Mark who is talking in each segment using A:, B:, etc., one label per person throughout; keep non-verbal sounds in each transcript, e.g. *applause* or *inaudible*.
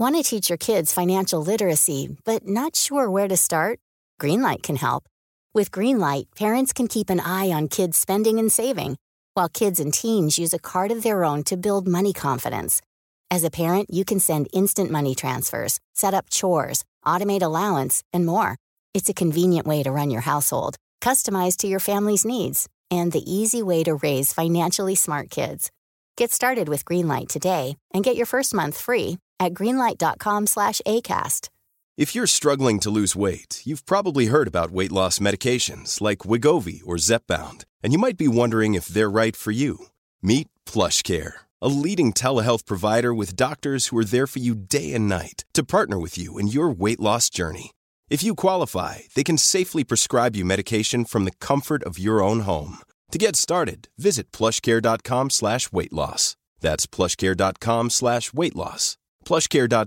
A: Want to teach your kids financial literacy, but not sure where to start? Greenlight can help. With Greenlight, parents can keep an eye on kids' spending and saving, while kids and teens use a card of their own to build money confidence. As a parent, you can send instant money transfers, set up chores, automate allowance, and more. It's a convenient way to run your household, customized to your family's needs, and the easy way to raise financially smart kids. Get started with Greenlight today and get your first month free at greenlight.com/ACAST.
B: If you're struggling to lose weight, you've probably heard about weight loss medications like Wegovy or Zepbound, and you might be wondering if they're right for you. Meet PlushCare, a leading telehealth provider with doctors who are there for you day and night to partner with you in your weight loss journey. If you qualify, they can safely prescribe you medication from the comfort of your own home. To get started, visit plushcare.com/weightloss. That's
C: plushcare.com/weightloss. Gorgeous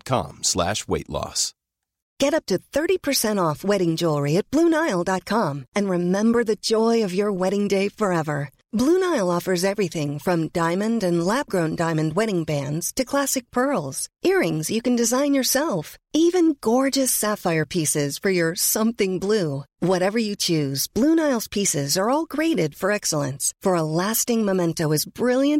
C: pieces for your something blue whatever you choose blue nail pieces are all for salons for lasting moment bridal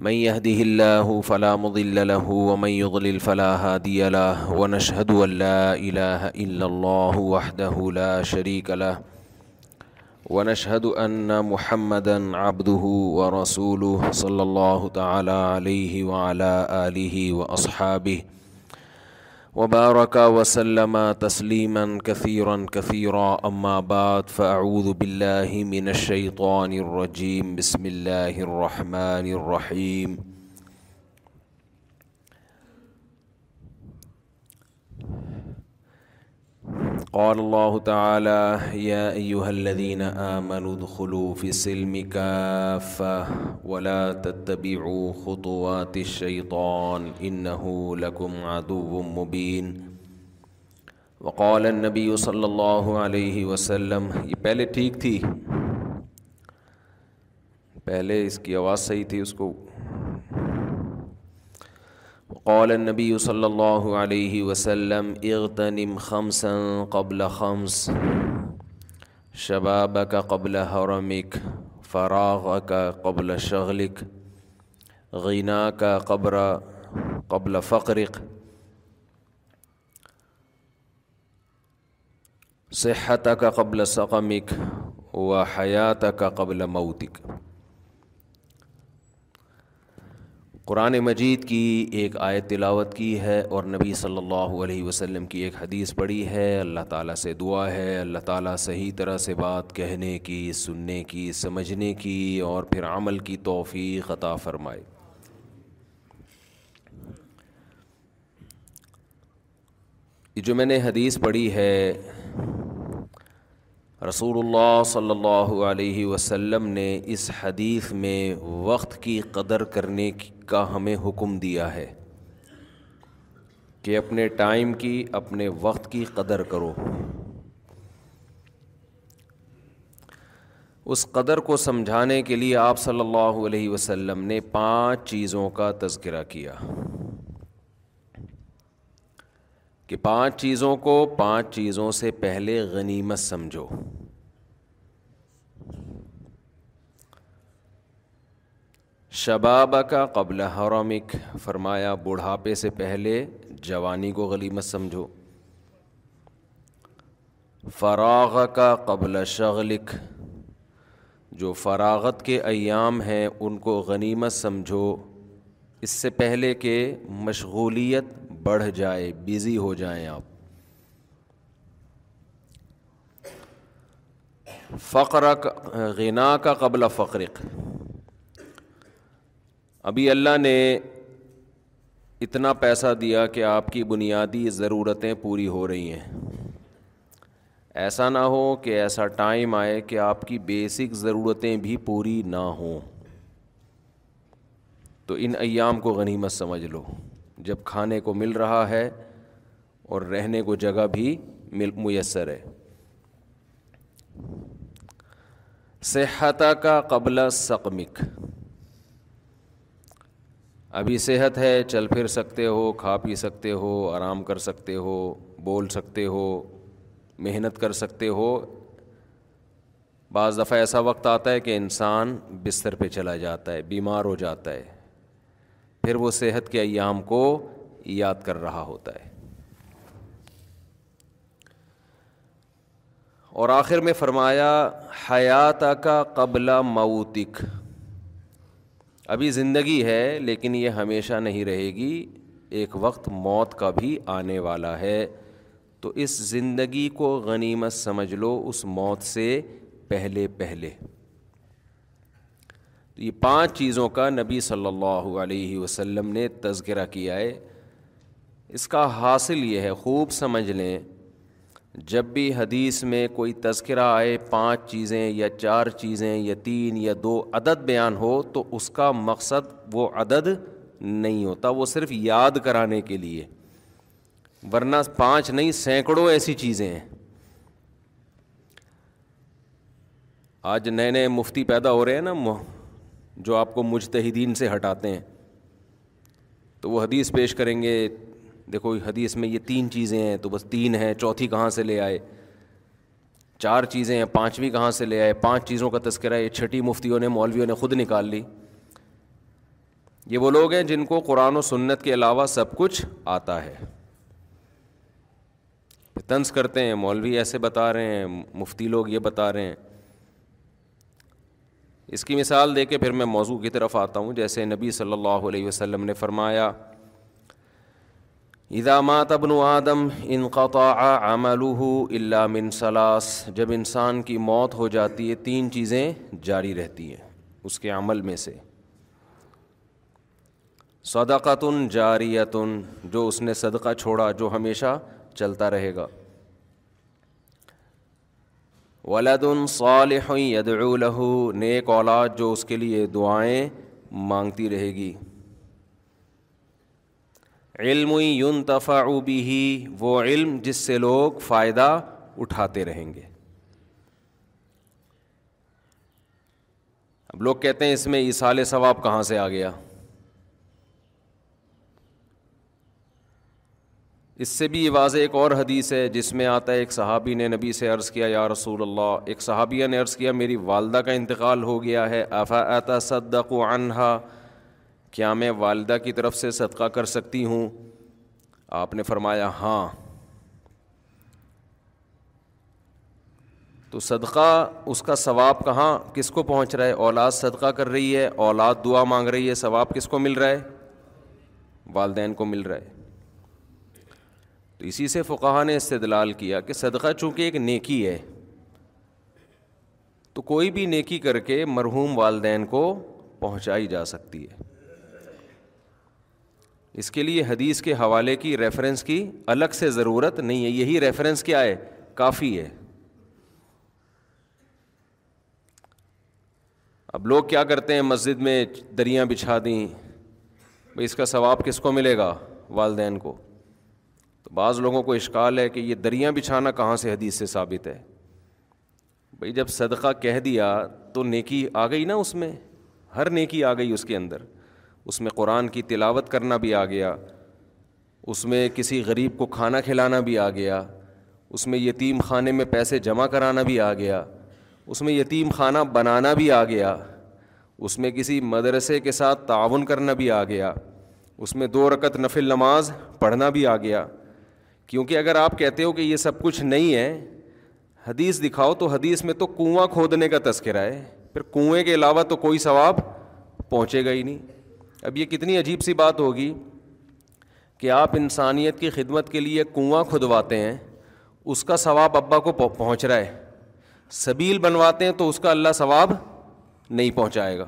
D: من يهده الله الله فلا فلا مضل له له ومن يضلل هادي ونشهد أن لا لا إله إلا وحده میّہ فلاں شریک ونش حد الحمد ان و رسول صلی اللہ وعلى آله وأصحابه وبارك وسلم تسليما كثيرا كثيرا أما بعد فأعوذ بالله من الشيطان الرجيم بسم الله الرحمن الرحيم قال الله تعالى يا أيها الذين آمنوا ادخلوا في السلم كافة ولا تتبعوا خطوات الشيطان إنه لكم عدو مبين وقال النبي صلى الله عليه وسلم یہ پہلے ٹھیک تھی پہلے اس کی آواز صحیح تھی اس کو قال النبی صلی اللہ علیہ وسلم اغتنم خمسا قبل خمس شبابك قبل حرمق فراغك قبل شغلك غناك قبر قبل فقرق صحتك قبل سقمك وحياتك قبل موتك قرآن مجید کی ایک آیت تلاوت کی ہے اور نبی صلی اللہ علیہ وسلم کی ایک حدیث پڑھی ہے اللہ تعالیٰ سے دعا ہے اللہ تعالیٰ صحیح طرح سے بات کہنے کی سننے کی سمجھنے کی اور پھر عمل کی توفیق عطا فرمائے جو میں نے حدیث پڑھی ہے رسول اللہ صلی اللہ علیہ وسلم نے اس حدیث میں وقت کی قدر کرنے کا ہمیں حکم دیا ہے کہ اپنے ٹائم کی اپنے وقت کی قدر کرو اس قدر کو سمجھانے کے لیے آپ صلی اللہ علیہ وسلم نے پانچ چیزوں کا تذکرہ کیا کہ پانچ چیزوں کو پانچ چیزوں سے پہلے غنیمت سمجھو شباب کا قبل حرمک فرمایا بڑھاپے سے پہلے جوانی کو غنیمت سمجھو فراغ کا قبل شغلک جو فراغت کے ایام ہیں ان کو غنیمت سمجھو اس سے پہلے کہ مشغولیت بڑھ جائے بزی ہو جائیں آپ فقر غنا کا قبل فقر ابھی اللہ نے اتنا پیسہ دیا کہ آپ کی بنیادی ضرورتیں پوری ہو رہی ہیں ایسا نہ ہو کہ ایسا ٹائم آئے کہ آپ کی بیسک ضرورتیں بھی پوری نہ ہوں تو ان ایام کو غنیمت سمجھ لو جب کھانے کو مل رہا ہے اور رہنے کو جگہ بھی مل میسر ہے صحت کا قبل سقمک ابھی صحت ہے چل پھر سکتے ہو کھا پی سکتے ہو آرام کر سکتے ہو بول سکتے ہو محنت کر سکتے ہو بعض دفعہ ایسا وقت آتا ہے کہ انسان بستر پہ چلا جاتا ہے بیمار ہو جاتا ہے پھر وہ صحت کے ایام کو یاد کر رہا ہوتا ہے اور آخر میں فرمایا حیات کا قبل موتک ابھی زندگی ہے لیکن یہ ہمیشہ نہیں رہے گی ایک وقت موت کا بھی آنے والا ہے تو اس زندگی کو غنیمت سمجھ لو اس موت سے پہلے پہلے تو یہ پانچ چیزوں کا نبی صلی اللہ علیہ وسلم نے تذکرہ کیا ہے اس کا حاصل یہ ہے خوب سمجھ لیں جب بھی حدیث میں کوئی تذکرہ آئے پانچ چیزیں یا چار چیزیں یا تین یا دو عدد بیان ہو تو اس کا مقصد وہ عدد نہیں ہوتا وہ صرف یاد کرانے کے لیے ورنہ پانچ نہیں سینکڑوں ایسی چیزیں ہیں آج نئے نئے مفتی پیدا ہو رہے ہیں نا جو آپ کو مجتہدین سے ہٹاتے ہیں تو وہ حدیث پیش کریں گے دیکھو حدیث میں یہ تین چیزیں ہیں تو بس تین ہیں چوتھی کہاں سے لے آئے چار چیزیں ہیں پانچویں کہاں سے لے آئے پانچ چیزوں کا تذکرہ یہ چھٹی مفتیوں نے مولویوں نے خود نکال لی یہ وہ لوگ ہیں جن کو قرآن و سنت کے علاوہ سب کچھ آتا ہے پھر طنز کرتے ہیں مولوی ایسے بتا رہے ہیں مفتی لوگ یہ بتا رہے ہیں اس کی مثال دے کے پھر میں موضوع کی طرف آتا ہوں جیسے نبی صلی اللہ علیہ وسلم نے فرمایا مات ابن آدم انقطع ان قطع اللہ منصلاس جب انسان کی موت ہو جاتی ہے تین چیزیں جاری رہتی ہیں اس کے عمل میں سے صدقۃ جاریتن جو اس نے صدقہ چھوڑا جو ہمیشہ چلتا رہے گا ولد صالح یدعو له نیک اولاد جو اس کے لیے دعائیں مانگتی رہے گی علم ينتفع به وہ علم جس سے لوگ فائدہ اٹھاتے رہیں گے اب لوگ کہتے ہیں اس میں ایسالِ ثواب کہاں سے آ گیا اس سے بھی یہ واضح ایک اور حدیث ہے جس میں آتا ہے ایک صحابی نے نبی سے عرض کیا یا رسول اللہ ایک صحابیہ نے عرض کیا میری والدہ کا انتقال ہو گیا ہے آفا آتا صدق عنہا کیا میں والدہ کی طرف سے صدقہ کر سکتی ہوں آپ نے فرمایا ہاں تو صدقہ اس کا ثواب کہاں کس کو پہنچ رہا ہے اولاد صدقہ کر رہی ہے اولاد دعا مانگ رہی ہے ثواب کس کو مل رہا ہے والدین کو مل رہا ہے تو اسی سے فقہ نے استدلال کیا کہ صدقہ چونکہ ایک نیکی ہے تو کوئی بھی نیکی کر کے مرحوم والدین کو پہنچائی جا سکتی ہے اس کے لیے حدیث کے حوالے کی ریفرنس کی الگ سے ضرورت نہیں ہے یہی ریفرنس کیا ہے کافی ہے اب لوگ کیا کرتے ہیں مسجد میں دریاں بچھا دیں بھائی اس کا ثواب کس کو ملے گا والدین کو تو بعض لوگوں کو اشکال ہے کہ یہ دریا بچھانا کہاں سے حدیث سے ثابت ہے بھائی جب صدقہ کہہ دیا تو نیکی آ گئی نا اس میں ہر نیکی آ گئی اس کے اندر اس میں قرآن کی تلاوت کرنا بھی آ گیا اس میں کسی غریب کو کھانا کھلانا بھی آ گیا اس میں یتیم خانے میں پیسے جمع کرانا بھی آ گیا اس میں یتیم خانہ بنانا بھی آ گیا اس میں کسی مدرسے کے ساتھ تعاون کرنا بھی آ گیا اس میں دو رکت نفل نماز پڑھنا بھی آ گیا کیونکہ اگر آپ کہتے ہو کہ یہ سب کچھ نہیں ہے حدیث دکھاؤ تو حدیث میں تو کنواں کھودنے کا تذکرہ ہے پھر کنویں کے علاوہ تو کوئی ثواب پہنچے گا ہی نہیں اب یہ کتنی عجیب سی بات ہوگی کہ آپ انسانیت کی خدمت کے لیے کنواں کھدواتے ہیں اس کا ثواب ابا کو پہنچ رہا ہے سبیل بنواتے ہیں تو اس کا اللہ ثواب نہیں پہنچائے گا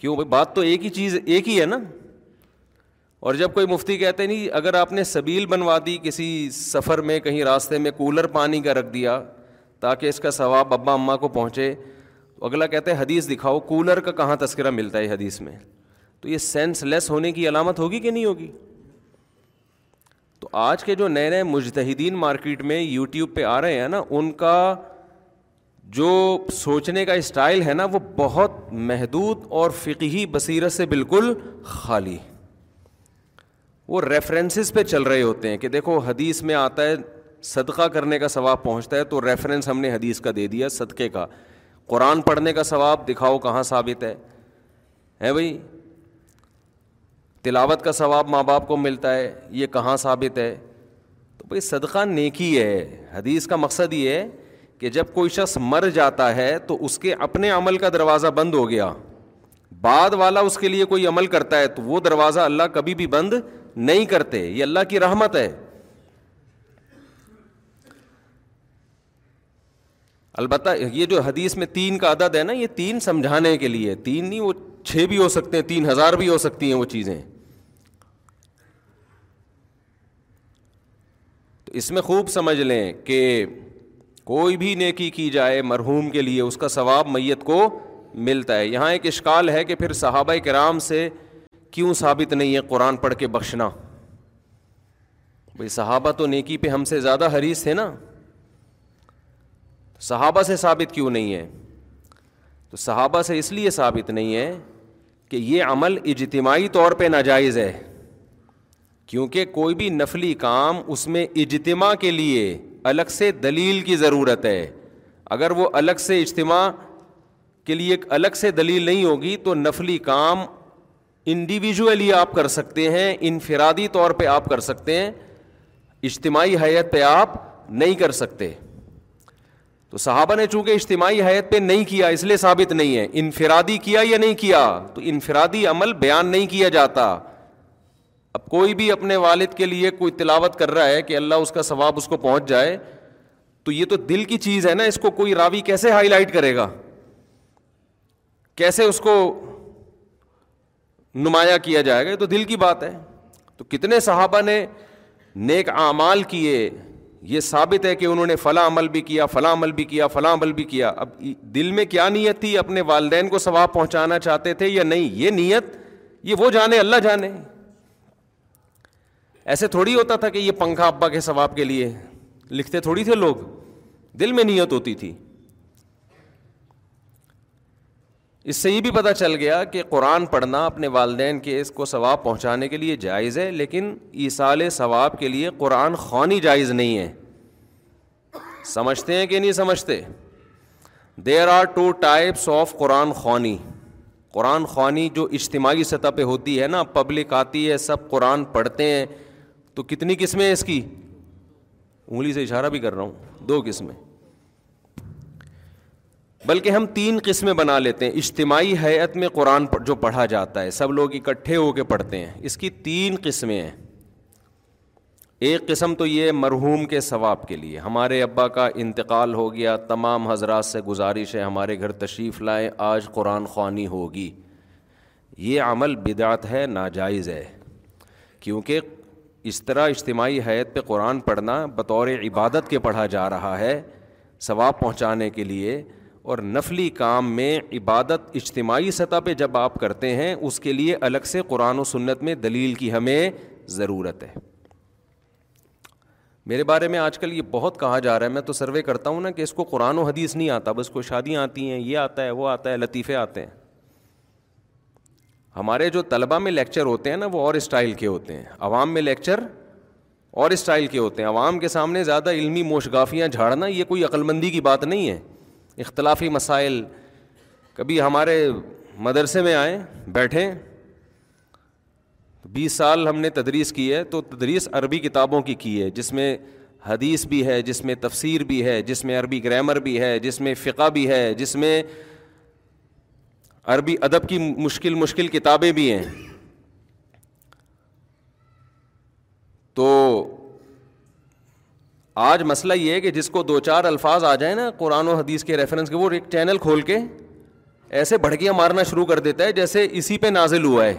D: کیوں بات تو ایک ہی چیز ایک ہی ہے نا اور جب کوئی مفتی کہتے نہیں اگر آپ نے سبیل بنوا دی کسی سفر میں کہیں راستے میں کولر پانی کا رکھ دیا تاکہ اس کا ثواب ابا اماں کو پہنچے اگلا کہتے ہیں حدیث دکھاؤ کولر کا کہاں تذکرہ ملتا ہے حدیث میں تو یہ سینس لیس ہونے کی علامت ہوگی کہ نہیں ہوگی تو آج کے جو نئے نئے مجتہدین مارکیٹ میں یوٹیوب پہ آ رہے ہیں نا ان کا جو سوچنے کا اسٹائل ہے نا وہ بہت محدود اور فقہی بصیرت سے بالکل خالی وہ ریفرنسز پہ چل رہے ہوتے ہیں کہ دیکھو حدیث میں آتا ہے صدقہ کرنے کا ثواب پہنچتا ہے تو ریفرنس ہم نے حدیث کا دے دیا صدقے کا قرآن پڑھنے کا ثواب دکھاؤ کہاں ثابت ہے ہیں بھائی تلاوت کا ثواب ماں باپ کو ملتا ہے یہ کہاں ثابت ہے تو بھائی صدقہ نیکی ہے حدیث کا مقصد یہ ہے کہ جب کوئی شخص مر جاتا ہے تو اس کے اپنے عمل کا دروازہ بند ہو گیا بعد والا اس کے لیے کوئی عمل کرتا ہے تو وہ دروازہ اللہ کبھی بھی بند نہیں کرتے یہ اللہ کی رحمت ہے البتہ یہ جو حدیث میں تین کا عدد ہے نا یہ تین سمجھانے کے لیے تین نہیں وہ چھ بھی ہو سکتے ہیں تین ہزار بھی ہو سکتی ہیں وہ چیزیں تو اس میں خوب سمجھ لیں کہ کوئی بھی نیکی کی جائے مرحوم کے لیے اس کا ثواب میت کو ملتا ہے یہاں ایک اشکال ہے کہ پھر صحابہ کرام سے کیوں ثابت نہیں ہے قرآن پڑھ کے بخشنا بھائی صحابہ تو نیکی پہ ہم سے زیادہ حریث ہے نا صحابہ سے ثابت کیوں نہیں ہے تو صحابہ سے اس لیے ثابت نہیں ہے کہ یہ عمل اجتماعی طور پہ ناجائز ہے کیونکہ کوئی بھی نفلی کام اس میں اجتماع کے لیے الگ سے دلیل کی ضرورت ہے اگر وہ الگ سے اجتماع کے لیے ایک الگ سے دلیل نہیں ہوگی تو نفلی کام انڈیویژلی آپ کر سکتے ہیں انفرادی طور پہ آپ کر سکتے ہیں اجتماعی حیت پہ آپ نہیں کر سکتے تو صحابہ نے چونکہ اجتماعی حیت پہ نہیں کیا اس لیے ثابت نہیں ہے انفرادی کیا یا نہیں کیا تو انفرادی عمل بیان نہیں کیا جاتا اب کوئی بھی اپنے والد کے لیے کوئی تلاوت کر رہا ہے کہ اللہ اس کا ثواب اس کو پہنچ جائے تو یہ تو دل کی چیز ہے نا اس کو کوئی راوی کیسے ہائی لائٹ کرے گا کیسے اس کو نمایاں کیا جائے گا تو دل کی بات ہے تو کتنے صحابہ نے نیک اعمال کیے یہ ثابت ہے کہ انہوں نے فلاں عمل بھی کیا فلاں عمل بھی کیا فلاں عمل بھی کیا اب دل میں کیا نیت تھی اپنے والدین کو ثواب پہنچانا چاہتے تھے یا نہیں یہ نیت یہ وہ جانے اللہ جانے ایسے تھوڑی ہوتا تھا کہ یہ پنکھا ابا کے ثواب کے لیے لکھتے تھوڑی تھے لوگ دل میں نیت ہوتی تھی اس سے یہ بھی پتہ چل گیا کہ قرآن پڑھنا اپنے والدین کے اس کو ثواب پہنچانے کے لیے جائز ہے لیکن ایسال ثواب کے لیے قرآن خوانی جائز نہیں ہے سمجھتے ہیں کہ نہیں سمجھتے there are two types of قرآن خوانی قرآن خوانی جو اجتماعی سطح پہ ہوتی ہے نا پبلک آتی ہے سب قرآن پڑھتے ہیں تو کتنی قسمیں ہیں اس کی انگلی سے اشارہ بھی کر رہا ہوں دو قسمیں بلکہ ہم تین قسمیں بنا لیتے ہیں اجتماعی حیت میں قرآن جو پڑھا جاتا ہے سب لوگ اکٹھے ہو کے پڑھتے ہیں اس کی تین قسمیں ہیں ایک قسم تو یہ مرحوم کے ثواب کے لیے ہمارے ابا کا انتقال ہو گیا تمام حضرات سے گزارش ہے ہمارے گھر تشریف لائیں آج قرآن خوانی ہوگی یہ عمل بدعت ہے ناجائز ہے کیونکہ اس طرح اجتماعی حیت پہ قرآن پڑھنا بطور عبادت کے پڑھا جا رہا ہے ثواب پہنچانے کے لیے اور نفلی کام میں عبادت اجتماعی سطح پہ جب آپ کرتے ہیں اس کے لیے الگ سے قرآن و سنت میں دلیل کی ہمیں ضرورت ہے میرے بارے میں آج کل یہ بہت کہا جا رہا ہے میں تو سروے کرتا ہوں نا کہ اس کو قرآن و حدیث نہیں آتا بس کو شادیاں آتی ہیں یہ آتا ہے وہ آتا ہے لطیفے آتے ہیں ہمارے جو طلباء میں لیکچر ہوتے ہیں نا وہ اور اسٹائل کے ہوتے ہیں عوام میں لیکچر اور اسٹائل کے ہوتے ہیں عوام کے سامنے زیادہ علمی موشگافیاں جھاڑنا یہ کوئی عقلمندی کی بات نہیں ہے اختلافی مسائل کبھی ہمارے مدرسے میں آئیں بیٹھیں بیس سال ہم نے تدریس کی ہے تو تدریس عربی کتابوں کی کی ہے جس میں حدیث بھی ہے جس میں تفسیر بھی ہے جس میں عربی گرامر بھی ہے جس میں فقہ بھی ہے جس میں عربی ادب کی مشکل مشکل کتابیں بھی ہیں تو آج مسئلہ یہ ہے کہ جس کو دو چار الفاظ آ جائیں نا قرآن و حدیث کے ریفرنس کے وہ ایک چینل کھول کے ایسے بھڑکیاں مارنا شروع کر دیتا ہے جیسے اسی پہ نازل ہوا ہے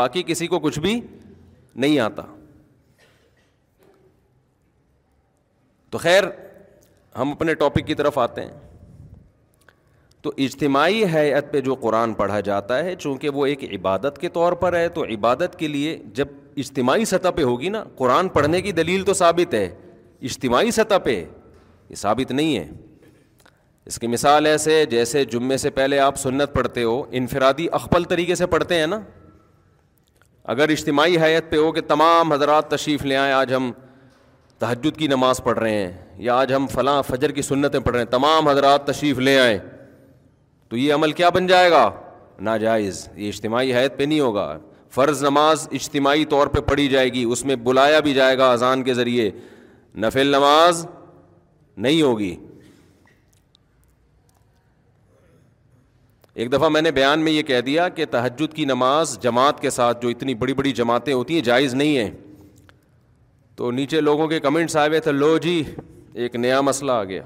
D: باقی کسی کو کچھ بھی نہیں آتا تو خیر ہم اپنے ٹاپک کی طرف آتے ہیں تو اجتماعی حیت پہ جو قرآن پڑھا جاتا ہے چونکہ وہ ایک عبادت کے طور پر ہے تو عبادت کے لیے جب اجتماعی سطح پہ ہوگی نا قرآن پڑھنے کی دلیل تو ثابت ہے اجتماعی سطح پہ یہ ثابت نہیں ہے اس کی مثال ایسے جیسے جمعے سے پہلے آپ سنت پڑھتے ہو انفرادی اخبل طریقے سے پڑھتے ہیں نا اگر اجتماعی حیت پہ ہو کہ تمام حضرات تشریف لے آئیں آج ہم تہجد کی نماز پڑھ رہے ہیں یا آج ہم فلاں فجر کی سنتیں پڑھ رہے ہیں تمام حضرات تشریف لے آئیں تو یہ عمل کیا بن جائے گا ناجائز یہ اجتماعی حیت پہ نہیں ہوگا فرض نماز اجتماعی طور پہ پڑھی جائے گی اس میں بلایا بھی جائے گا اذان کے ذریعے نفل نماز نہیں ہوگی ایک دفعہ میں نے بیان میں یہ کہہ دیا کہ تحجد کی نماز جماعت کے ساتھ جو اتنی بڑی بڑی جماعتیں ہوتی ہیں جائز نہیں ہیں تو نیچے لوگوں کے کمنٹس آئے ہوئے تھے لو جی ایک نیا مسئلہ آ گیا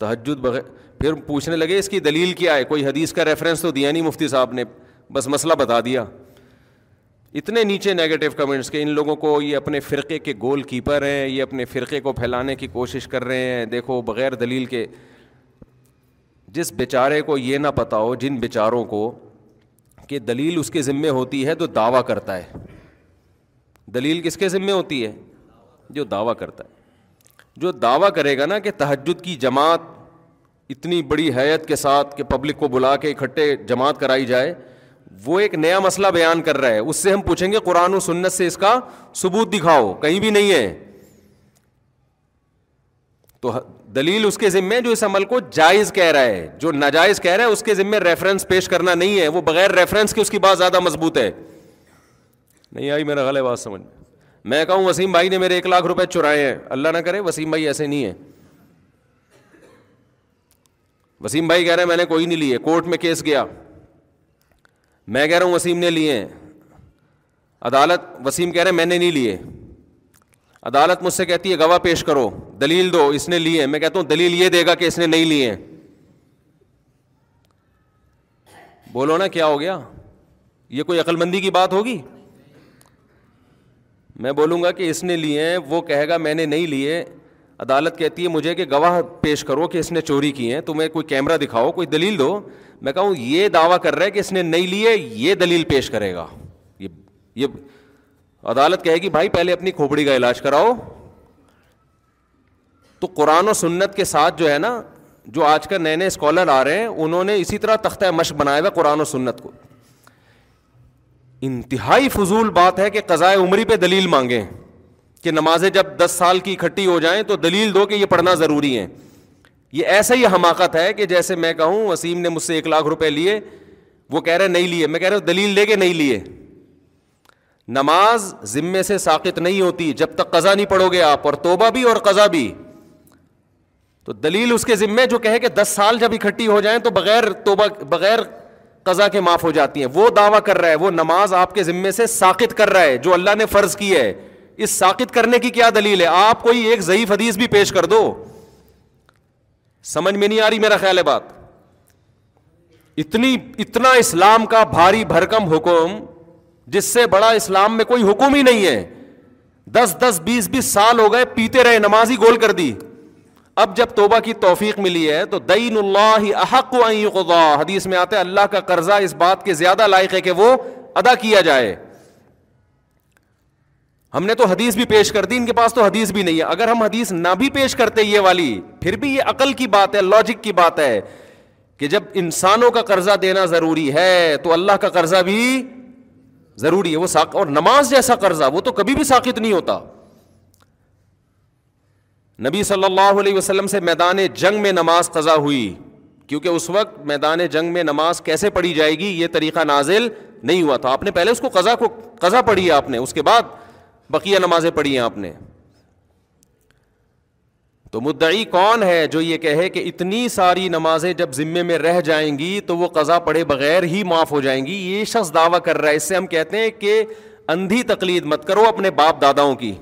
D: تحجد بغیر پھر پوچھنے لگے اس کی دلیل کیا ہے کوئی حدیث کا ریفرنس تو دیا نہیں مفتی صاحب نے بس مسئلہ بتا دیا اتنے نیچے نیگیٹو کمنٹس کے ان لوگوں کو یہ اپنے فرقے کے گول کیپر ہیں یہ اپنے فرقے کو پھیلانے کی کوشش کر رہے ہیں دیکھو بغیر دلیل کے جس بیچارے کو یہ نہ پتا ہو جن بیچاروں کو کہ دلیل اس کے ذمے ہوتی ہے تو دعویٰ کرتا ہے دلیل کس کے ذمے ہوتی ہے جو دعویٰ کرتا ہے جو دعویٰ کرے گا نا کہ تہجد کی جماعت اتنی بڑی حیت کے ساتھ کہ پبلک کو بلا کے اکٹھے جماعت کرائی جائے وہ ایک نیا مسئلہ بیان کر رہا ہے اس سے ہم پوچھیں گے قرآن و سنت سے اس کا ثبوت دکھاؤ کہیں بھی نہیں ہے تو دلیل اس کے ذمے جو اس عمل کو جائز کہہ رہا ہے جو ناجائز کہہ رہا ہے اس کے ذمے ریفرنس پیش کرنا نہیں ہے وہ بغیر ریفرنس کے اس کی بات زیادہ مضبوط ہے نہیں آئی میرا غلط سمجھ میں کہوں وسیم بھائی نے میرے ایک لاکھ روپے چرائے ہیں اللہ نہ کرے وسیم بھائی ایسے نہیں ہے وسیم بھائی کہہ رہے ہیں میں نے کوئی نہیں لیے کورٹ میں کیس گیا میں کہہ رہا ہوں وسیم نے لیے ہیں عدالت وسیم کہہ رہے ہیں میں نے نہیں لیے عدالت مجھ سے کہتی ہے گواہ پیش کرو دلیل دو اس نے لیے میں کہتا ہوں دلیل یہ دے گا کہ اس نے نہیں لیے بولو نا کیا ہو گیا یہ کوئی عقل مندی کی بات ہوگی میں بولوں گا کہ اس نے لیے ہیں وہ کہے گا میں نے نہیں لیے عدالت کہتی ہے مجھے کہ گواہ پیش کرو کہ اس نے چوری کی ہے تمہیں کوئی کیمرہ دکھاؤ کوئی دلیل دو میں کہوں یہ دعویٰ کر رہا ہے کہ اس نے نہیں لیے یہ دلیل پیش کرے گا یہ یہ عدالت کہے گی بھائی پہلے اپنی کھوپڑی کا علاج کراؤ تو قرآن و سنت کے ساتھ جو ہے نا جو آج کل نئے نئے اسکالر آ رہے ہیں انہوں نے اسی طرح تختہ مشق بنایا ہوا قرآن و سنت کو انتہائی فضول بات ہے کہ قضائے عمری پہ دلیل مانگیں کہ نمازیں جب دس سال کی اکٹھی ہو جائیں تو دلیل دو کہ یہ پڑھنا ضروری ہے یہ ایسا ہی حماقت ہے کہ جیسے میں کہوں وسیم نے مجھ سے ایک لاکھ روپئے لیے وہ کہہ رہے نہیں لیے میں کہہ رہا دلیل لے کے نہیں لیے نماز ذمے سے ساقت نہیں ہوتی جب تک قزا نہیں پڑھو گے آپ اور توبہ بھی اور قزا بھی تو دلیل اس کے ذمے جو کہے کہ دس سال جب اکٹھی ہو جائیں تو بغیر توبہ بغیر قزا کے معاف ہو جاتی ہیں وہ دعویٰ کر رہا ہے وہ نماز آپ کے ذمے سے ساقت کر رہا ہے جو اللہ نے فرض کی ہے اس ساقت کرنے کی کیا دلیل ہے آپ کوئی ایک ضعیف حدیث بھی پیش کر دو سمجھ میں نہیں آ رہی میرا خیال ہے بات اتنی اتنا اسلام کا بھاری بھرکم حکم جس سے بڑا اسلام میں کوئی حکم ہی نہیں ہے دس دس بیس بیس سال ہو گئے پیتے رہے نمازی گول کر دی اب جب توبہ کی توفیق ملی ہے تو اللہ ہی احق حدیث میں آتے اللہ کا قرضہ اس بات کے زیادہ لائق ہے کہ وہ ادا کیا جائے ہم نے تو حدیث بھی پیش کر دی ان کے پاس تو حدیث بھی نہیں ہے اگر ہم حدیث نہ بھی پیش کرتے یہ والی پھر بھی یہ عقل کی بات ہے لاجک کی بات ہے کہ جب انسانوں کا قرضہ دینا ضروری ہے تو اللہ کا قرضہ بھی ضروری ہے وہ ساق اور نماز جیسا قرضہ وہ تو کبھی بھی ساکت نہیں ہوتا نبی صلی اللہ علیہ وسلم سے میدان جنگ میں نماز قضا ہوئی کیونکہ اس وقت میدان جنگ میں نماز کیسے پڑھی جائے گی یہ طریقہ نازل نہیں ہوا تھا آپ نے پہلے اس کو قضا کو قضا پڑھی ہے آپ نے اس کے بعد بقیہ نمازیں پڑھی ہیں آپ نے تو مدعی کون ہے جو یہ کہے کہ اتنی ساری نمازیں جب ذمے میں رہ جائیں گی تو وہ قضا پڑھے بغیر ہی معاف ہو جائیں گی یہ شخص دعویٰ کر رہا ہے اس سے ہم کہتے ہیں کہ اندھی تقلید مت کرو اپنے باپ داداؤں کی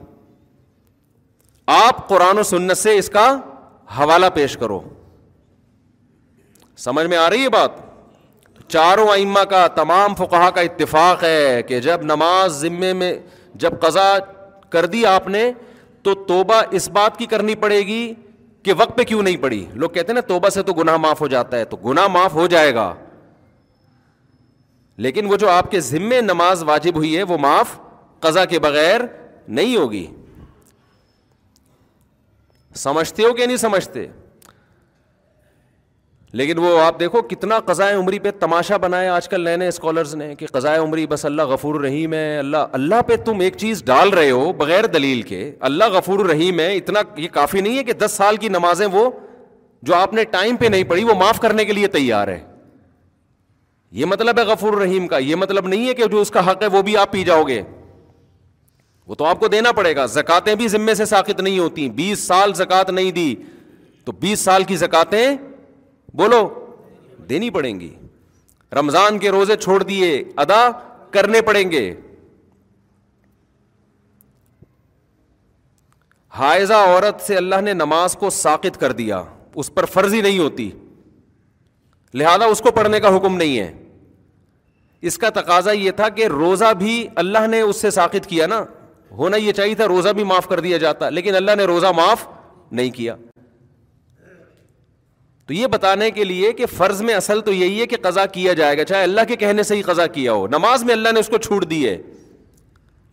D: آپ قرآن و سنت سے اس کا حوالہ پیش کرو سمجھ میں آ رہی ہے بات چاروں ائمہ کا تمام فقہ کا اتفاق ہے کہ جب نماز ذمے میں جب قضا کر دی آپ نے تو توبہ اس بات کی کرنی پڑے گی کہ وقت پہ کیوں نہیں پڑی لوگ کہتے ہیں نا توبہ سے تو گنا معاف ہو جاتا ہے تو گنا معاف ہو جائے گا لیکن وہ جو آپ کے ذمے نماز واجب ہوئی ہے وہ معاف قضا کے بغیر نہیں ہوگی سمجھتے ہو کہ نہیں سمجھتے لیکن وہ آپ دیکھو کتنا قضاء عمری پہ تماشا بنایا آج کل نئے نئے اسکالرز نے کہ قضائے عمری بس اللہ غفور الرحیم ہے اللہ اللہ پہ تم ایک چیز ڈال رہے ہو بغیر دلیل کے اللہ غفور الرحیم ہے اتنا یہ کافی نہیں ہے کہ دس سال کی نمازیں وہ جو آپ نے ٹائم پہ نہیں پڑھی وہ معاف کرنے کے لیے تیار ہے یہ مطلب ہے غفور الرحیم کا یہ مطلب نہیں ہے کہ جو اس کا حق ہے وہ بھی آپ پی جاؤ گے وہ تو آپ کو دینا پڑے گا زکاتیں بھی ذمے سے ساخت نہیں ہوتی بیس سال زکات نہیں دی تو بیس سال کی زکاتیں بولو دینی پڑیں گی رمضان کے روزے چھوڑ دیے ادا کرنے پڑیں گے حائضہ عورت سے اللہ نے نماز کو ساقت کر دیا اس پر فرضی نہیں ہوتی لہذا اس کو پڑھنے کا حکم نہیں ہے اس کا تقاضا یہ تھا کہ روزہ بھی اللہ نے اس سے ساقت کیا نا ہونا یہ چاہیے تھا روزہ بھی معاف کر دیا جاتا لیکن اللہ نے روزہ معاف نہیں کیا تو یہ بتانے کے لیے کہ فرض میں اصل تو یہی ہے کہ قضا کیا جائے گا چاہے اللہ کے کہنے سے ہی قضا کیا ہو نماز میں اللہ نے اس کو چھوٹ دی ہے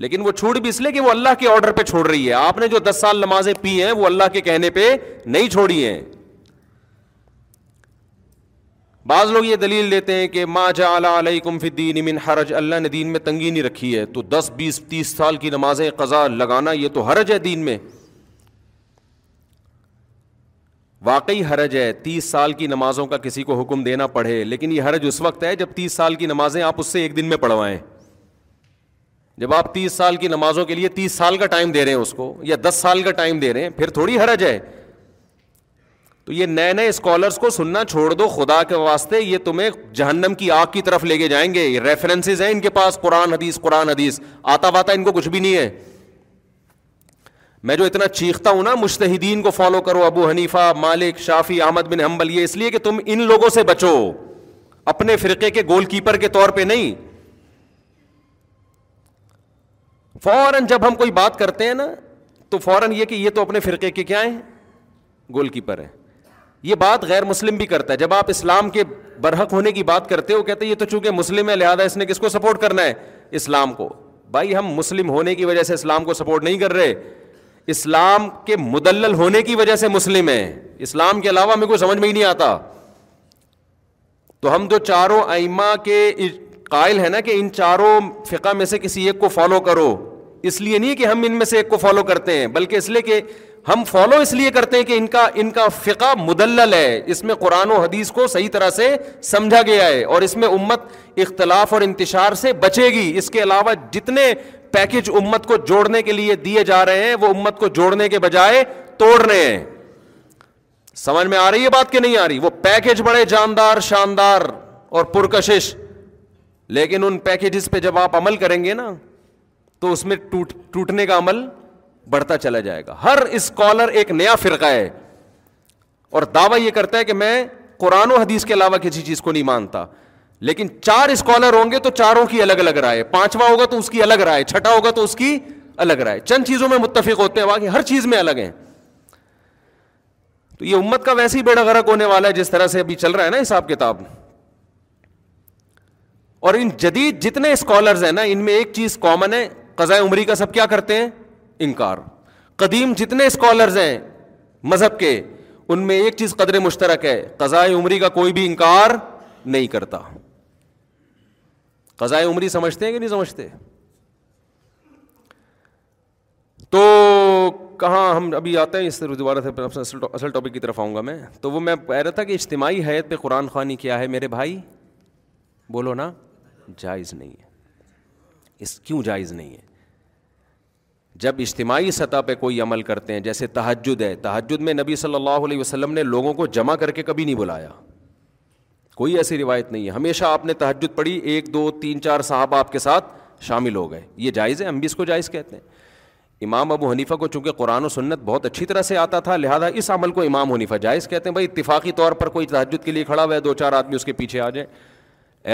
D: لیکن وہ چھوٹ بھی اس لیے کہ وہ اللہ کے آرڈر پہ چھوڑ رہی ہے آپ نے جو دس سال نمازیں پی ہیں وہ اللہ کے کہنے پہ نہیں چھوڑی ہیں بعض لوگ یہ دلیل دیتے ہیں کہ ما جا علیہ فی دین امن حرج اللہ نے دین میں تنگی نہیں رکھی ہے تو دس بیس تیس سال کی نمازیں قضا لگانا یہ تو حرج ہے دین میں واقعی حرج ہے تیس سال کی نمازوں کا کسی کو حکم دینا پڑھے لیکن یہ حرج اس وقت ہے جب تیس سال کی نمازیں آپ اس سے ایک دن میں پڑھوائیں جب آپ تیس سال کی نمازوں کے لیے تیس سال کا ٹائم دے رہے ہیں اس کو یا دس سال کا ٹائم دے رہے ہیں پھر تھوڑی حرج ہے تو یہ نئے نئے اسکالرس کو سننا چھوڑ دو خدا کے واسطے یہ تمہیں جہنم کی آگ کی طرف لے کے جائیں گے یہ ریفرنسز ہیں ان کے پاس قرآن حدیث قرآن حدیث آتا واتا ان کو کچھ بھی نہیں ہے میں جو اتنا چیختا ہوں نا مشتحدین کو فالو کرو ابو حنیفہ مالک شافی احمد بن حمبل یہ اس لیے کہ تم ان لوگوں سے بچو اپنے فرقے کے گول کیپر کے طور پہ نہیں فوراً جب ہم کوئی بات کرتے ہیں نا تو فوراً یہ کہ یہ تو اپنے فرقے کے کیا ہیں گول کیپر ہیں یہ بات غیر مسلم بھی کرتا ہے جب آپ اسلام کے برحق ہونے کی بات کرتے ہو کہتے ہیں یہ تو چونکہ مسلم ہے لہٰذا اس نے کس کو سپورٹ کرنا ہے اسلام کو بھائی ہم مسلم ہونے کی وجہ سے اسلام کو سپورٹ نہیں کر رہے اسلام کے مدلل ہونے کی وجہ سے مسلم ہیں اسلام کے علاوہ ہمیں کوئی سمجھ میں ہی نہیں آتا تو ہم جو چاروں ائمہ کے قائل ہیں نا کہ ان چاروں فقہ میں سے کسی ایک کو فالو کرو اس لیے نہیں کہ ہم ان میں سے ایک کو فالو کرتے ہیں بلکہ اس لیے کہ ہم فالو اس لیے کرتے ہیں کہ ان کا ان کا فقہ مدلل ہے اس میں قرآن و حدیث کو صحیح طرح سے سمجھا گیا ہے اور اس میں امت اختلاف اور انتشار سے بچے گی اس کے علاوہ جتنے پیکج امت کو جوڑنے کے لیے دیے جا رہے ہیں وہ امت کو جوڑنے کے بجائے توڑ رہے ہیں سمجھ میں آ رہی ہے بات کہ نہیں آ رہی وہ پیکج بڑے جاندار شاندار اور پرکشش لیکن ان پیکجز پہ جب آپ عمل کریں گے نا تو اس میں ٹوٹ ٹوٹنے کا عمل بڑھتا چلا جائے گا ہر اسکالر ایک نیا فرقہ ہے اور دعویٰ یہ کرتا ہے کہ میں قرآن و حدیث کے علاوہ کسی چیز کو نہیں مانتا لیکن چار اسکالر ہوں گے تو چاروں کی الگ الگ رائے پانچواں ہوگا تو اس کی الگ رائے چھٹا ہوگا تو اس کی الگ رائے چند چیزوں میں متفق ہوتے ہیں باقی ہر چیز میں الگ ہیں تو یہ امت کا ویسے ہی بیڑا غرق ہونے والا ہے جس طرح سے ابھی چل رہا ہے نا حساب کتاب اور ان جدید جتنے اسکالرز ہیں نا ان میں ایک چیز کامن ہے قضاء عمری کا سب کیا کرتے ہیں انکار قدیم جتنے اسکالرز ہیں مذہب کے ان میں ایک چیز قدر مشترک ہے قضاء عمری کا کوئی بھی انکار نہیں کرتا قضائے عمری سمجھتے ہیں کہ نہیں سمجھتے تو کہاں ہم ابھی آتے ہیں اس دوبارہ سے اصل ٹاپک کی طرف آؤں گا میں تو وہ میں کہہ رہا تھا کہ اجتماعی حیت پہ قرآن خوانی کیا ہے میرے بھائی بولو نا جائز نہیں ہے اس کیوں جائز نہیں ہے جب اجتماعی سطح پہ کوئی عمل کرتے ہیں جیسے تحجد ہے تحجد میں نبی صلی اللہ علیہ وسلم نے لوگوں کو جمع کر کے کبھی نہیں بلایا کوئی ایسی روایت نہیں ہے ہمیشہ آپ نے تحجد پڑھی ایک دو تین چار صاحب آپ کے ساتھ شامل ہو گئے یہ جائز ہے ہم بھی اس کو جائز کہتے ہیں امام ابو حنیفہ کو چونکہ قرآن و سنت بہت اچھی طرح سے آتا تھا لہٰذا اس عمل کو امام حنیفہ جائز کہتے ہیں بھائی اتفاقی طور پر کوئی تحجد کے لیے کھڑا ہوا ہے دو چار آدمی اس کے پیچھے آ جائیں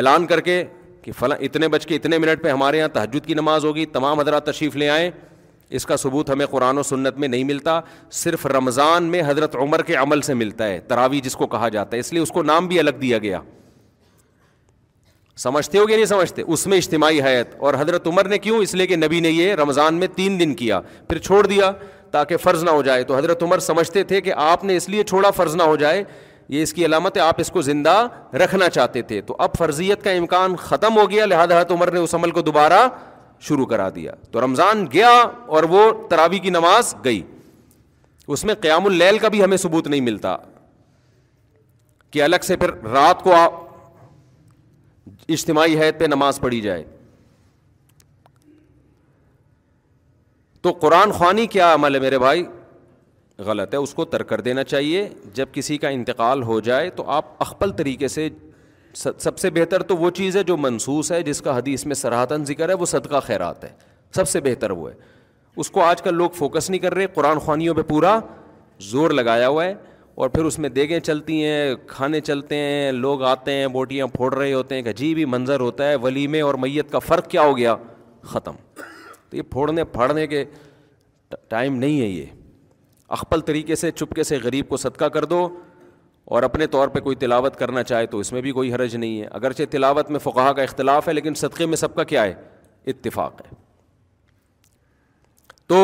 D: اعلان کر کے کہ فلاں اتنے بج کے اتنے منٹ پہ ہمارے یہاں تحجد کی نماز ہوگی تمام حضرات تشریف لے آئیں اس کا ثبوت ہمیں قرآن و سنت میں نہیں ملتا صرف رمضان میں حضرت عمر کے عمل سے ملتا ہے تراوی جس کو کہا جاتا ہے اس لیے اس کو نام بھی الگ دیا گیا سمجھتے ہو گیا نہیں سمجھتے اس میں اجتماعی حیت اور حضرت عمر نے کیوں اس لیے کہ نبی نے یہ رمضان میں تین دن کیا پھر چھوڑ دیا تاکہ فرض نہ ہو جائے تو حضرت عمر سمجھتے تھے کہ آپ نے اس لیے چھوڑا فرض نہ ہو جائے یہ اس کی علامت ہے آپ اس کو زندہ رکھنا چاہتے تھے تو اب فرضیت کا امکان ختم ہو گیا لہٰذا حضرت عمر نے اس عمل کو دوبارہ شروع کرا دیا تو رمضان گیا اور وہ تراوی کی نماز گئی اس میں قیام اللیل کا بھی ہمیں ثبوت نہیں ملتا کہ الگ سے پھر رات کو آپ اجتماعی حید پہ نماز پڑھی جائے تو قرآن خوانی کیا عمل ہے میرے بھائی غلط ہے اس کو کر دینا چاہیے جب کسی کا انتقال ہو جائے تو آپ اخبل طریقے سے سب سے بہتر تو وہ چیز ہے جو منسوس ہے جس کا حدیث میں سراہتاً ذکر ہے وہ صدقہ خیرات ہے سب سے بہتر وہ ہے اس کو آج کل لوگ فوکس نہیں کر رہے قرآن خوانیوں پہ پورا زور لگایا ہوا ہے اور پھر اس میں دیگیں چلتی ہیں کھانے چلتے ہیں لوگ آتے ہیں بوٹیاں پھوڑ رہے ہوتے ہیں کہ جی بھی منظر ہوتا ہے ولیمے اور میت کا فرق کیا ہو گیا ختم تو یہ پھوڑنے پھاڑنے کے ٹائم نہیں ہے یہ اخپل طریقے سے چپکے سے غریب کو صدقہ کر دو اور اپنے طور پہ کوئی تلاوت کرنا چاہے تو اس میں بھی کوئی حرج نہیں ہے اگرچہ تلاوت میں فقہ کا اختلاف ہے لیکن صدقے میں سب کا کیا ہے اتفاق ہے تو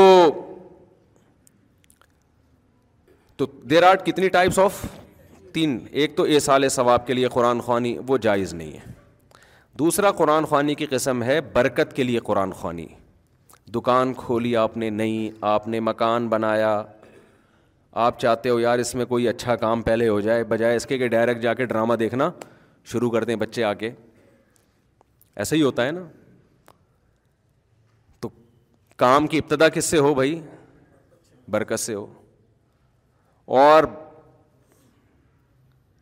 D: تو دیر آر کتنی ٹائپس آف تین ایک تو اے سال ثواب کے لیے قرآن خوانی وہ جائز نہیں ہے دوسرا قرآن خوانی کی قسم ہے برکت کے لیے قرآن خوانی دکان کھولی آپ نے نہیں آپ نے مکان بنایا آپ چاہتے ہو یار اس میں کوئی اچھا کام پہلے ہو جائے بجائے اس کے کہ ڈائریکٹ جا کے ڈرامہ دیکھنا شروع کر دیں بچے آ کے ایسا ہی ہوتا ہے نا تو کام کی ابتدا کس سے ہو بھائی برکت سے ہو اور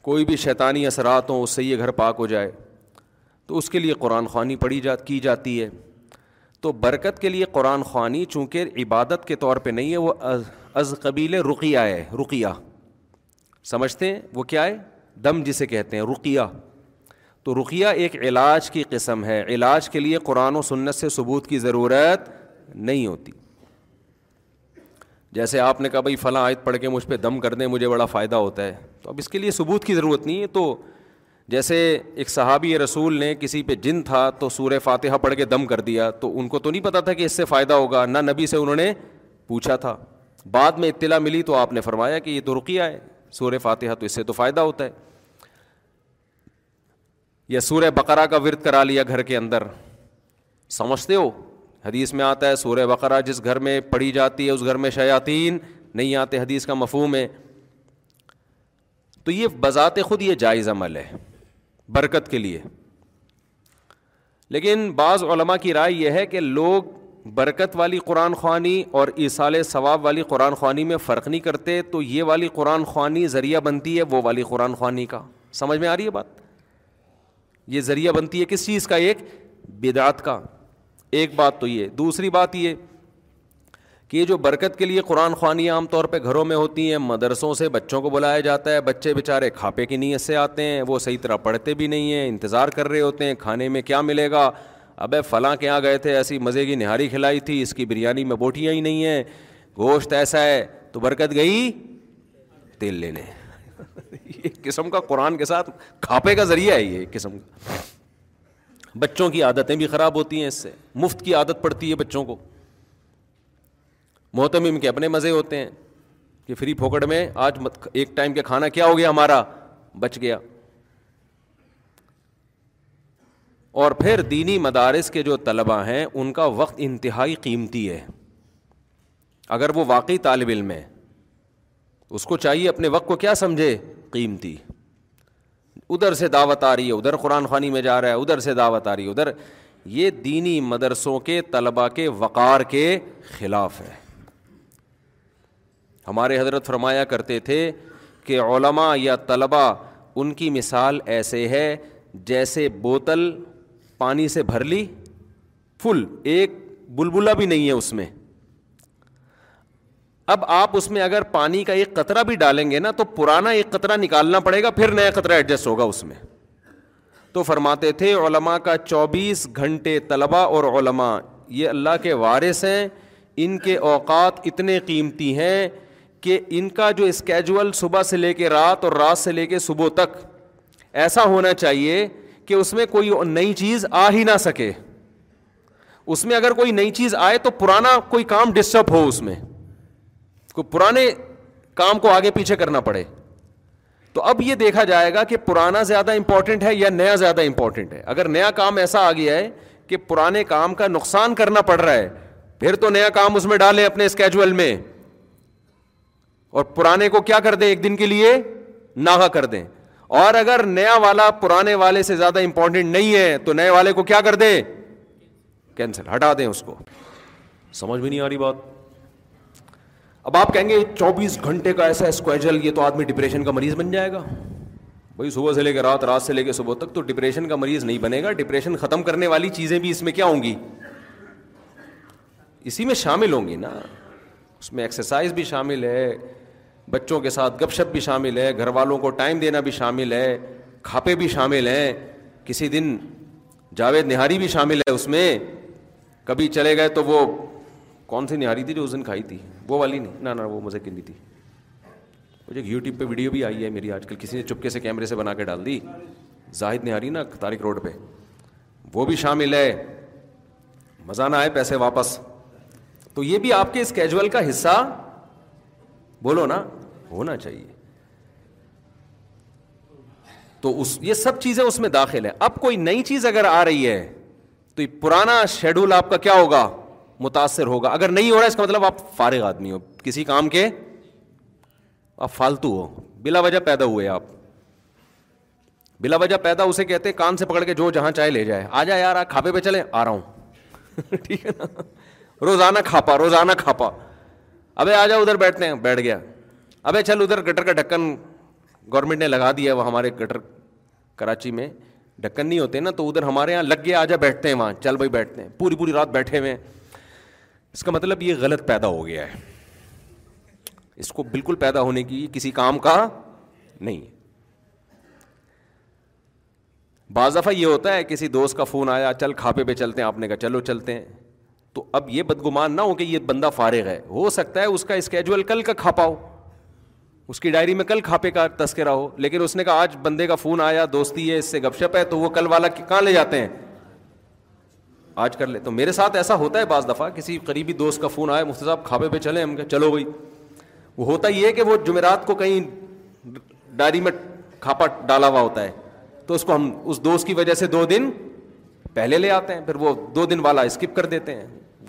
D: کوئی بھی شیطانی اثرات ہوں اس سے یہ گھر پاک ہو جائے تو اس کے لیے قرآن خوانی پڑھی جات کی جاتی ہے تو برکت کے لیے قرآن خوانی چونکہ عبادت کے طور پہ نہیں ہے وہ از قبیل رقیہ ہے رقیہ سمجھتے ہیں وہ کیا ہے دم جسے کہتے ہیں رقیہ تو رقیہ ایک علاج کی قسم ہے علاج کے لیے قرآن و سنت سے ثبوت کی ضرورت نہیں ہوتی جیسے آپ نے کہا بھائی فلاں آیت پڑھ کے مجھ پہ دم کر دیں مجھے بڑا فائدہ ہوتا ہے تو اب اس کے لیے ثبوت کی ضرورت نہیں ہے تو جیسے ایک صحابی رسول نے کسی پہ جن تھا تو سور فاتحہ پڑھ کے دم کر دیا تو ان کو تو نہیں پتہ تھا کہ اس سے فائدہ ہوگا نہ نبی سے انہوں نے پوچھا تھا بعد میں اطلاع ملی تو آپ نے فرمایا کہ یہ تو رقیہ ہے سورہ فاتحہ تو اس سے تو فائدہ ہوتا ہے یا سورہ بقرہ کا ورد کرا لیا گھر کے اندر سمجھتے ہو حدیث میں آتا ہے سورہ بقرہ جس گھر میں پڑھی جاتی ہے اس گھر میں شیاطین نہیں آتے حدیث کا مفہوم ہے تو یہ بذات خود یہ جائز عمل ہے برکت کے لیے لیکن بعض علماء کی رائے یہ ہے کہ لوگ برکت والی قرآن خوانی اور اصال ثواب والی قرآن خوانی میں فرق نہیں کرتے تو یہ والی قرآن خوانی ذریعہ بنتی ہے وہ والی قرآن خوانی کا سمجھ میں آ رہی ہے بات یہ ذریعہ بنتی ہے کس چیز کا ایک بدعت کا ایک بات تو یہ دوسری بات یہ کہ یہ جو برکت کے لیے قرآن خوانی عام طور پہ گھروں میں ہوتی ہیں مدرسوں سے بچوں کو بلایا جاتا ہے بچے بیچارے کھاپے کی نیت سے آتے ہیں وہ صحیح طرح پڑھتے بھی نہیں ہیں انتظار کر رہے ہوتے ہیں کھانے میں کیا ملے گا اب فلاں کے یہاں گئے تھے ایسی مزے کی نہاری کھلائی تھی اس کی بریانی میں بوٹیاں ہی نہیں ہیں گوشت ایسا ہے تو برکت گئی تیل لینے ایک *laughs* قسم کا قرآن کے ساتھ کھاپے کا ذریعہ ہے یہ ایک قسم کا بچوں کی عادتیں بھی خراب ہوتی ہیں اس سے مفت کی عادت پڑتی ہے بچوں کو محتم کے اپنے مزے ہوتے ہیں کہ فری پھوکڑ میں آج ایک ٹائم کا کھانا کیا ہو گیا ہمارا بچ گیا اور پھر دینی مدارس کے جو طلباء ہیں ان کا وقت انتہائی قیمتی ہے اگر وہ واقعی طالب علم ہے اس کو چاہیے اپنے وقت کو کیا سمجھے قیمتی ادھر سے دعوت آ رہی ہے ادھر قرآن خوانی میں جا رہا ہے ادھر سے دعوت آ رہی ہے ادھر یہ دینی مدرسوں کے طلباء کے وقار کے خلاف ہے ہمارے حضرت فرمایا کرتے تھے کہ علماء یا طلبہ ان کی مثال ایسے ہے جیسے بوتل پانی سے بھر لی فل ایک بلبلا بھی نہیں ہے اس میں اب آپ اس میں اگر پانی کا ایک قطرہ بھی ڈالیں گے نا تو پرانا ایک قطرہ نکالنا پڑے گا پھر نیا قطرہ ایڈجسٹ ہوگا اس میں تو فرماتے تھے علماء کا چوبیس گھنٹے طلباء اور علماء یہ اللہ کے وارث ہیں ان کے اوقات اتنے قیمتی ہیں کہ ان کا جو اسکیجول صبح سے لے کے رات اور رات سے لے کے صبح تک ایسا ہونا چاہیے کہ اس میں کوئی نئی چیز آ ہی نہ سکے اس میں اگر کوئی نئی چیز آئے تو پرانا کوئی کام ڈسٹرب ہو اس میں کوئی پرانے کام کو آگے پیچھے کرنا پڑے تو اب یہ دیکھا جائے گا کہ پرانا زیادہ امپورٹنٹ ہے یا نیا زیادہ امپورٹنٹ ہے اگر نیا کام ایسا آ گیا ہے کہ پرانے کام کا نقصان کرنا پڑ رہا ہے پھر تو نیا کام اس میں ڈالیں اپنے اسکیجول میں اور پرانے کو کیا کر دیں ایک دن کے لیے ناغا کر دیں اور اگر نیا والا پرانے والے سے زیادہ امپورٹینٹ نہیں ہے تو نئے والے کو کیا کر دیں کینسل ہٹا دیں اس کو سمجھ بھی نہیں آ رہی بات اب آپ کہیں گے چوبیس گھنٹے کا ایسا اسکویجل یہ تو آدمی ڈپریشن کا مریض بن جائے گا بھائی صبح سے لے کے رات رات سے لے کے صبح تک تو ڈپریشن کا مریض نہیں بنے گا ڈپریشن ختم کرنے والی چیزیں بھی اس میں کیا ہوں گی اسی میں شامل ہوں گی نا اس میں ایکسرسائز بھی شامل ہے بچوں کے ساتھ گپ شپ بھی شامل ہے گھر والوں کو ٹائم دینا بھی شامل ہے کھاپے بھی شامل ہیں کسی دن جاوید نہاری بھی شامل ہے اس میں کبھی چلے گئے تو وہ کون سی نہاری تھی جو اس دن کھائی تھی وہ والی نہیں نہ وہ مزے کی نہیں تھی مجھے یوٹیوب پہ ویڈیو بھی آئی ہے میری آج کل کسی نے چپکے سے کیمرے سے بنا کے ڈال دی زاہد نہاری نا تارک روڈ پہ وہ بھی شامل ہے مزہ نہ آئے پیسے واپس تو یہ بھی آپ کے اس کیجول کا حصہ بولو نا ہونا چاہیے تو اس یہ سب چیزیں اس میں داخل ہے اب کوئی نئی چیز اگر آ رہی ہے تو یہ پرانا شیڈول آپ کا کیا ہوگا متاثر ہوگا اگر نہیں ہو رہا اس کا مطلب آپ فارغ آدمی ہو کسی کام کے آپ فالتو ہو بلا وجہ پیدا ہوئے آپ بلا وجہ پیدا اسے کہتے کان سے پکڑ کے جو جہاں چاہے لے جائے آ جا یار کھاپے پہ چلے آ رہا ہوں *laughs* ٹھیک ہے نا روزانہ کھاپا روزانہ کھاپا ابھی آ جاؤ ادھر بیٹھتے ہیں بیٹھ گیا ابھی چل ادھر گٹر کا ڈھکن گورنمنٹ نے لگا دیا وہ ہمارے گٹر کراچی میں ڈھکن نہیں ہوتے نا تو ادھر ہمارے یہاں لگ گیا آ جا بیٹھتے ہیں وہاں چل بھائی بیٹھتے ہیں پوری پوری رات بیٹھے ہوئے ہیں اس کا مطلب یہ غلط پیدا ہو گیا ہے اس کو بالکل پیدا ہونے کی کسی کام کا نہیں بعض دفعہ یہ ہوتا ہے کسی دوست کا فون آیا چل کھاپے پہ چلتے ہیں آپ نے کہا چلو چلتے ہیں تو اب یہ بدگمان نہ ہو کہ یہ بندہ فارغ ہے ہو سکتا ہے اس کا اسکیجول کل کا کھا پاؤ اس کی ڈائری میں کل کھاپے کا تذکرہ ہو لیکن اس نے کہا آج بندے کا فون آیا دوستی ہے اس سے گپ شپ ہے تو وہ کل والا کہاں لے جاتے ہیں آج کر لے تو میرے ساتھ ایسا ہوتا ہے بعض دفعہ کسی قریبی دوست کا فون آیا مفتی صاحب کھاپے پہ چلے ہم کہ چلو بھائی وہ ہوتا یہ کہ وہ جمعرات کو کہیں ڈائری میں کھاپا ڈالا ہوا ہوتا ہے تو اس کو ہم اس دوست کی وجہ سے دو دن پہلے لے آتے ہیں پھر وہ دو دن والا اسکپ کر دیتے ہیں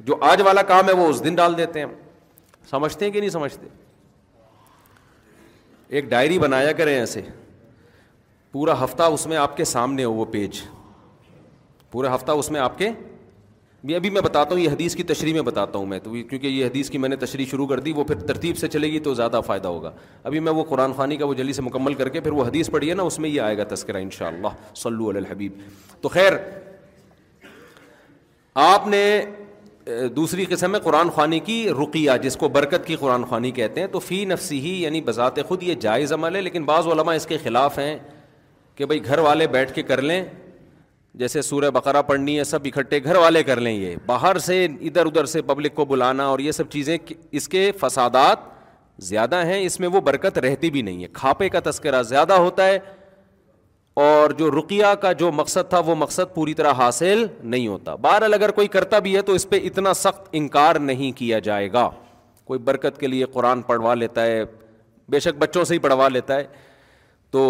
D: جو آج والا کام ہے وہ اس دن ڈال دیتے ہیں سمجھتے ہیں کہ نہیں سمجھتے ایک ڈائری بنایا کریں ایسے پورا ہفتہ اس میں آپ کے سامنے ہو وہ پیج پورا ہفتہ اس میں آپ کے یہ ابھی میں بتاتا ہوں یہ حدیث کی تشریح میں بتاتا ہوں میں تو کیونکہ یہ حدیث کی میں نے تشریح شروع کر دی وہ پھر ترتیب سے چلے گی تو زیادہ فائدہ ہوگا ابھی میں وہ قرآن خانی کا وہ جلی سے مکمل کر کے پھر وہ حدیث پڑھی ہے نا اس میں یہ آئے گا تذکرہ ان شاء اللہ صلی الحبیب تو خیر آپ نے دوسری قسم ہے قرآن خوانی کی رقیہ جس کو برکت کی قرآن خوانی کہتے ہیں تو فی نفسی ہی یعنی بذات خود یہ جائز عمل ہے لیکن بعض علماء اس کے خلاف ہیں کہ بھائی گھر والے بیٹھ کے کر لیں جیسے سورہ بقرہ پڑھنی ہے سب اکٹھے گھر والے کر لیں یہ باہر سے ادھر ادھر سے پبلک کو بلانا اور یہ سب چیزیں اس کے فسادات زیادہ ہیں اس میں وہ برکت رہتی بھی نہیں ہے کھاپے کا تذکرہ زیادہ ہوتا ہے اور جو رقیہ کا جو مقصد تھا وہ مقصد پوری طرح حاصل نہیں ہوتا بہرحال اگر کوئی کرتا بھی ہے تو اس پہ اتنا سخت انکار نہیں کیا جائے گا کوئی برکت کے لیے قرآن پڑھوا لیتا ہے بے شک بچوں سے ہی پڑھوا لیتا ہے تو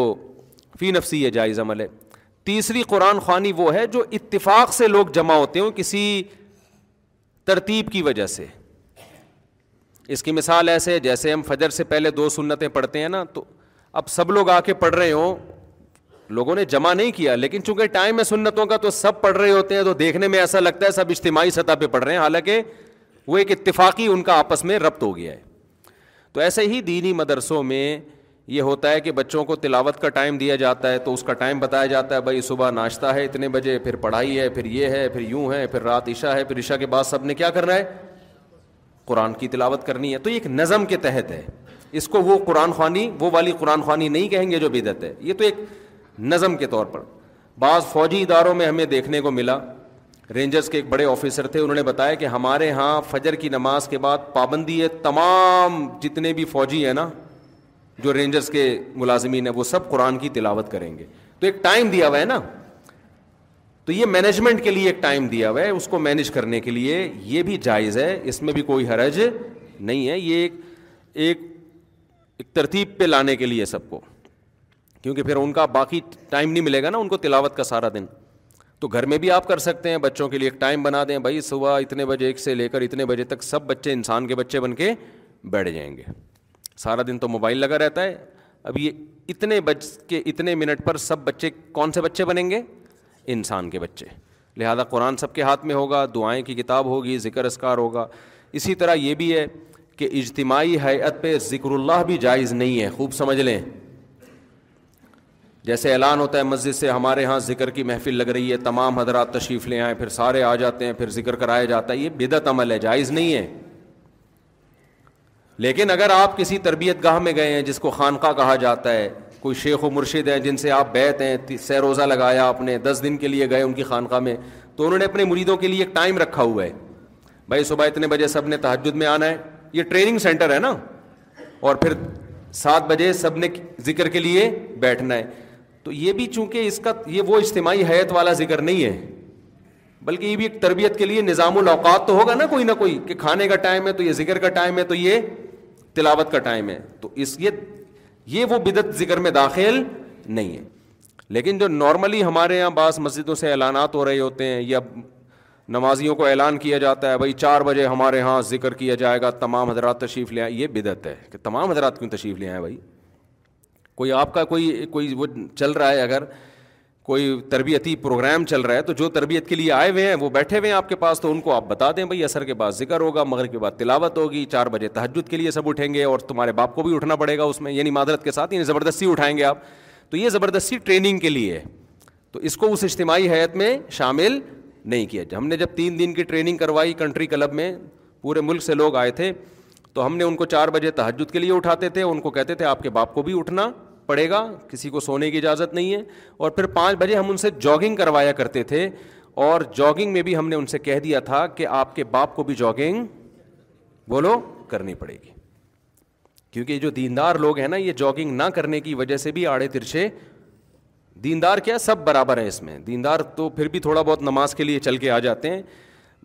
D: فی نفسی یہ جائز عمل ہے تیسری قرآن خوانی وہ ہے جو اتفاق سے لوگ جمع ہوتے ہوں کسی ترتیب کی وجہ سے اس کی مثال ایسے ہے جیسے ہم فجر سے پہلے دو سنتیں پڑھتے ہیں نا تو اب سب لوگ آ کے پڑھ رہے ہوں لوگوں نے جمع نہیں کیا لیکن چونکہ ٹائم ہے سنتوں کا تو سب پڑھ رہے ہوتے ہیں تو دیکھنے میں ایسا لگتا ہے سب اجتماعی سطح پہ پڑھ رہے ہیں حالانکہ وہ ایک اتفاقی ان کا آپس میں ربط ہو گیا ہے تو ایسے ہی دینی مدرسوں میں یہ ہوتا ہے کہ بچوں کو تلاوت کا ٹائم دیا جاتا ہے تو اس کا ٹائم بتایا جاتا ہے بھائی صبح ناشتہ ہے اتنے بجے پھر پڑھائی ہے پھر یہ ہے پھر یوں ہے پھر رات عشاء ہے پھر عشاء کے بعد سب نے کیا کرنا ہے قرآن کی تلاوت کرنی ہے تو یہ ایک نظم کے تحت ہے اس کو وہ قرآن خوانی وہ والی قرآن خوانی نہیں کہیں گے جو بدت ہے یہ تو ایک نظم کے طور پر بعض فوجی اداروں میں ہمیں دیکھنے کو ملا رینجرز کے ایک بڑے آفیسر تھے انہوں نے بتایا کہ ہمارے ہاں فجر کی نماز کے بعد پابندی ہے تمام جتنے بھی فوجی ہیں نا جو رینجرز کے ملازمین ہیں وہ سب قرآن کی تلاوت کریں گے تو ایک ٹائم دیا ہوا ہے نا تو یہ مینجمنٹ کے لیے ایک ٹائم دیا ہوا ہے اس کو مینج کرنے کے لیے یہ بھی جائز ہے اس میں بھی کوئی حرج نہیں ہے یہ ایک ایک ترتیب پہ لانے کے لیے سب کو کیونکہ پھر ان کا باقی ٹائم نہیں ملے گا نا ان کو تلاوت کا سارا دن تو گھر میں بھی آپ کر سکتے ہیں بچوں کے لیے ایک ٹائم بنا دیں بھائی صبح اتنے بجے ایک سے لے کر اتنے بجے تک سب بچے انسان کے بچے بن کے بیٹھ جائیں گے سارا دن تو موبائل لگا رہتا ہے اب یہ اتنے بج کے اتنے منٹ پر سب بچے کون سے بچے بنیں گے انسان کے بچے لہٰذا قرآن سب کے ہاتھ میں ہوگا دعائیں کی کتاب ہوگی ذکر اسکار ہوگا اسی طرح یہ بھی ہے کہ اجتماعی حیت پہ ذکر اللہ بھی جائز نہیں ہے خوب سمجھ لیں جیسے اعلان ہوتا ہے مسجد سے ہمارے ہاں ذکر کی محفل لگ رہی ہے تمام حضرات تشریف لے آئیں پھر سارے آ جاتے ہیں پھر ذکر کرایا جاتا ہے یہ بدعت عمل ہے جائز نہیں ہے لیکن اگر آپ کسی تربیت گاہ میں گئے ہیں جس کو خانقاہ کہا جاتا ہے کوئی شیخ و مرشد ہیں جن سے آپ بیت ہیں سہ روزہ لگایا آپ نے دس دن کے لیے گئے ان کی خانقاہ میں تو انہوں نے اپنے مریدوں کے لیے ایک ٹائم رکھا ہوا ہے بھائی صبح اتنے بجے سب نے تحجد میں آنا ہے یہ ٹریننگ سینٹر ہے نا اور پھر سات بجے سب نے ذکر کے لیے بیٹھنا ہے تو یہ بھی چونکہ اس کا یہ وہ اجتماعی حیت والا ذکر نہیں ہے بلکہ یہ بھی ایک تربیت کے لیے نظام الاوقات تو ہوگا نا کوئی نہ کوئی کہ کھانے کا ٹائم ہے تو یہ ذکر کا ٹائم ہے تو یہ تلاوت کا ٹائم ہے تو اس یہ یہ وہ بدت ذکر میں داخل نہیں ہے لیکن جو نارملی ہمارے یہاں بعض مسجدوں سے اعلانات ہو رہے ہوتے ہیں یا نمازیوں کو اعلان کیا جاتا ہے بھائی چار بجے ہمارے یہاں ذکر کیا جائے گا تمام حضرات تشریف لے آئے یہ بدعت ہے کہ تمام حضرات کیوں تشریف لے آئیں بھائی کوئی آپ کا کوئی کوئی وہ چل رہا ہے اگر کوئی تربیتی پروگرام چل رہا ہے تو جو تربیت کے لیے آئے ہوئے ہیں وہ بیٹھے ہوئے ہیں آپ کے پاس تو ان کو آپ بتا دیں بھائی اثر کے بعد ذکر ہوگا مغرب کے بعد تلاوت ہوگی چار بجے تہجد کے لیے سب اٹھیں گے اور تمہارے باپ کو بھی اٹھنا پڑے گا اس میں یعنی معذرت کے ساتھ یعنی زبردستی اٹھائیں گے آپ تو یہ زبردستی ٹریننگ کے لیے تو اس کو اس اجتماعی حیت میں شامل نہیں کیا ہم نے جب تین دن کی ٹریننگ کروائی کنٹری کلب میں پورے ملک سے لوگ آئے تھے تو ہم نے ان کو چار بجے تہجد کے لیے اٹھاتے تھے ان کو کہتے تھے آپ کے باپ کو بھی اٹھنا پڑے گا کسی کو سونے کی اجازت نہیں ہے اور پھر پانچ بجے ہم ان سے جاگنگ کروایا کرتے تھے اور جاگنگ میں بھی ہم نے ان سے کہہ دیا تھا کہ آپ کے باپ کو بھی جاگنگ بولو کرنی پڑے گی کیونکہ جو دیندار لوگ ہیں نا یہ جاگنگ نہ کرنے کی وجہ سے بھی آڑے ترچھے دیندار کیا سب برابر ہیں اس میں دیندار تو پھر بھی تھوڑا بہت نماز کے لیے چل کے آ جاتے ہیں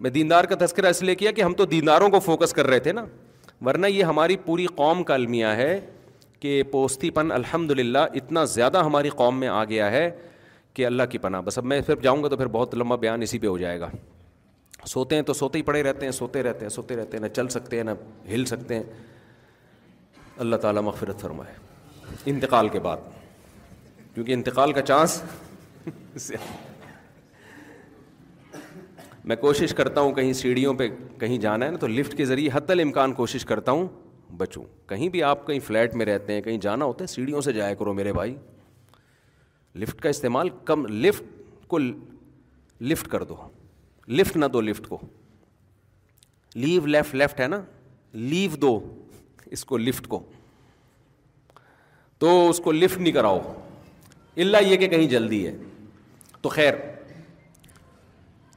D: میں دیندار کا تذکرہ اس لیے کیا کہ ہم تو دینداروں کو فوکس کر رہے تھے نا ورنہ یہ ہماری پوری قوم کا المیہ ہے کہ پوستی پن الحمد للہ اتنا زیادہ ہماری قوم میں آ گیا ہے کہ اللہ کی پناہ بس اب میں پھر جاؤں گا تو پھر بہت لمبا بیان اسی پہ ہو جائے گا سوتے ہیں تو سوتے ہی پڑے رہتے ہیں سوتے رہتے ہیں سوتے رہتے ہیں نہ چل سکتے ہیں نہ ہل سکتے ہیں اللہ تعالیٰ مغفرت فرمائے انتقال کے بعد کیونکہ انتقال کا چانس *laughs* میں کوشش کرتا ہوں کہیں سیڑھیوں پہ کہیں جانا ہے نا تو لفٹ کے ذریعے حتی الامکان کوشش کرتا ہوں بچوں کہیں بھی آپ کہیں فلیٹ میں رہتے ہیں کہیں جانا ہوتا ہے سیڑھیوں سے جایا کرو میرے بھائی لفٹ کا استعمال کم لفٹ کو لفٹ کر دو لفٹ نہ دو لفٹ کو لیو لیفٹ لیفٹ ہے نا لیو دو اس کو لفٹ کو تو اس کو لفٹ نہیں کراؤ اللہ یہ کہ کہیں جلدی ہے تو خیر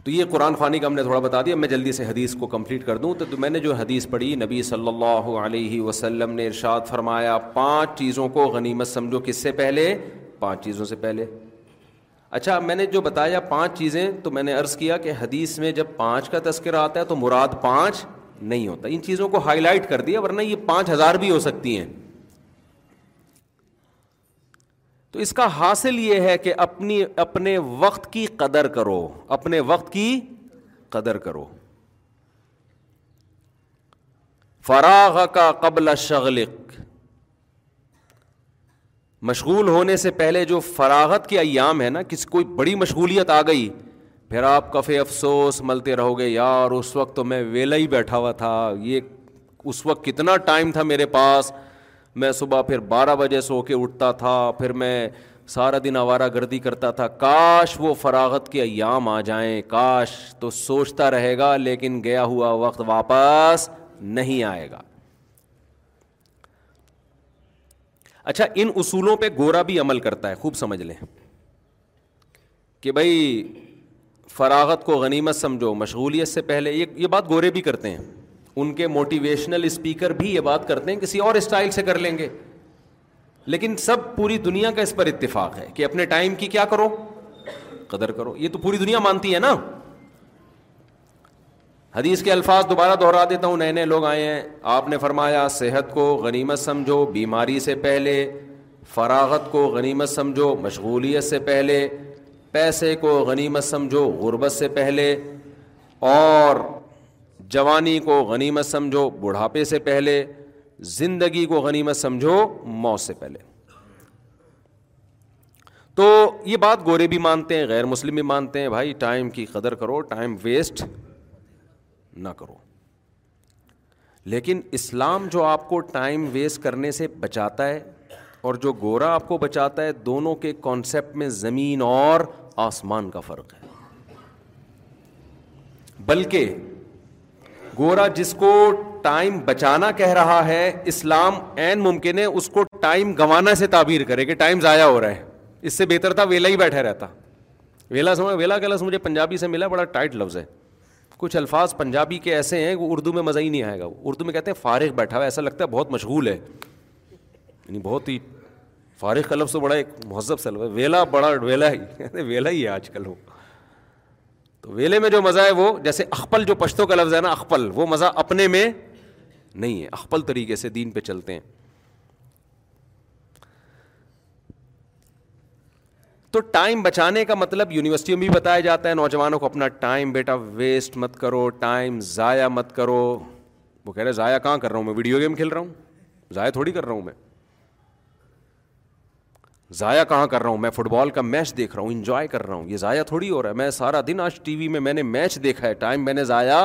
D: تو یہ قرآن خوانی کا ہم نے تھوڑا بتا دیا میں جلدی سے حدیث کو کمپلیٹ کر دوں تو میں نے جو حدیث پڑھی نبی صلی اللہ علیہ وسلم نے ارشاد فرمایا پانچ چیزوں کو غنیمت سمجھو کس سے پہلے پانچ چیزوں سے پہلے اچھا میں نے جو بتایا پانچ چیزیں تو میں نے عرض کیا کہ حدیث میں جب پانچ کا تذکرہ آتا ہے تو مراد پانچ نہیں ہوتا ان چیزوں کو ہائی لائٹ کر دیا ورنہ یہ پانچ ہزار بھی ہو سکتی ہیں تو اس کا حاصل یہ ہے کہ اپنی اپنے وقت کی قدر کرو اپنے وقت کی قدر کرو فراغ کا قبل شغلق مشغول ہونے سے پہلے جو فراغت کے ایام ہے نا کسی کوئی بڑی مشغولیت آ گئی پھر آپ کفے افسوس ملتے رہو گے یار اس وقت تو میں ویلا ہی بیٹھا ہوا تھا یہ اس وقت کتنا ٹائم تھا میرے پاس میں صبح پھر بارہ بجے سو کے اٹھتا تھا پھر میں سارا دن آوارہ گردی کرتا تھا کاش وہ فراغت کے ایام آ جائیں کاش تو سوچتا رہے گا لیکن گیا ہوا وقت واپس نہیں آئے گا اچھا ان اصولوں پہ گورا بھی عمل کرتا ہے خوب سمجھ لیں کہ بھائی فراغت کو غنیمت سمجھو مشغولیت سے پہلے یہ بات گورے بھی کرتے ہیں ان کے موٹیویشنل اسپیکر بھی یہ بات کرتے ہیں کسی اور اسٹائل سے کر لیں گے لیکن سب پوری دنیا کا اس پر اتفاق ہے کہ اپنے ٹائم کی کیا کرو قدر کرو یہ تو پوری دنیا مانتی ہے نا حدیث کے الفاظ دوبارہ دوہرا دیتا ہوں نئے نئے لوگ آئے ہیں آپ نے فرمایا صحت کو غنیمت سمجھو بیماری سے پہلے فراغت کو غنیمت سمجھو مشغولیت سے پہلے پیسے کو غنیمت سمجھو غربت سے پہلے اور جوانی کو غنیمت سمجھو بڑھاپے سے پہلے زندگی کو غنیمت سمجھو موت سے پہلے تو یہ بات گورے بھی مانتے ہیں غیر مسلم بھی مانتے ہیں بھائی ٹائم کی قدر کرو ٹائم ویسٹ نہ کرو لیکن اسلام جو آپ کو ٹائم ویسٹ کرنے سے بچاتا ہے اور جو گورا آپ کو بچاتا ہے دونوں کے کانسیپٹ میں زمین اور آسمان کا فرق ہے بلکہ گورا جس کو ٹائم بچانا کہہ رہا ہے اسلام عین ممکن ہے اس کو ٹائم گنوانا سے تعبیر کرے کہ ٹائم ضائع ہو رہا ہے اس سے بہتر تھا ویلا ہی بیٹھا رہتا ویلا سمجھ ویلا کا لفظ مجھے پنجابی سے ملا بڑا ٹائٹ لفظ ہے کچھ الفاظ پنجابی کے ایسے ہیں وہ اردو میں مزہ ہی نہیں آئے گا اردو میں کہتے ہیں فارغ بیٹھا ہوا ایسا لگتا ہے بہت مشغول ہے یعنی بہت ہی فارغ کا لفظ تو بڑا ایک مہذب سے لفظ ہے ویلا بڑا ویلا ہی *laughs* ویلا ہی ہے آج کل وہ تو ویلے میں جو مزہ ہے وہ جیسے اخپل جو پشتوں کا لفظ ہے نا اخپل وہ مزہ اپنے میں نہیں ہے اخپل طریقے سے دین پہ چلتے ہیں تو ٹائم بچانے کا مطلب یونیورسٹیوں میں بھی بتایا جاتا ہے نوجوانوں کو اپنا ٹائم بیٹا ویسٹ مت کرو ٹائم ضائع مت کرو وہ کہہ رہے ضائع کہاں کر رہا ہوں میں ویڈیو گیم کھیل رہا ہوں ضائع تھوڑی کر رہا ہوں میں ضائع کہاں کر رہا ہوں میں فٹ بال کا میچ دیکھ رہا ہوں انجوائے کر رہا ہوں یہ ضائع تھوڑی ہو رہا ہے میں سارا دن آج ٹی وی میں میں نے میچ دیکھا ہے ٹائم میں نے ضائع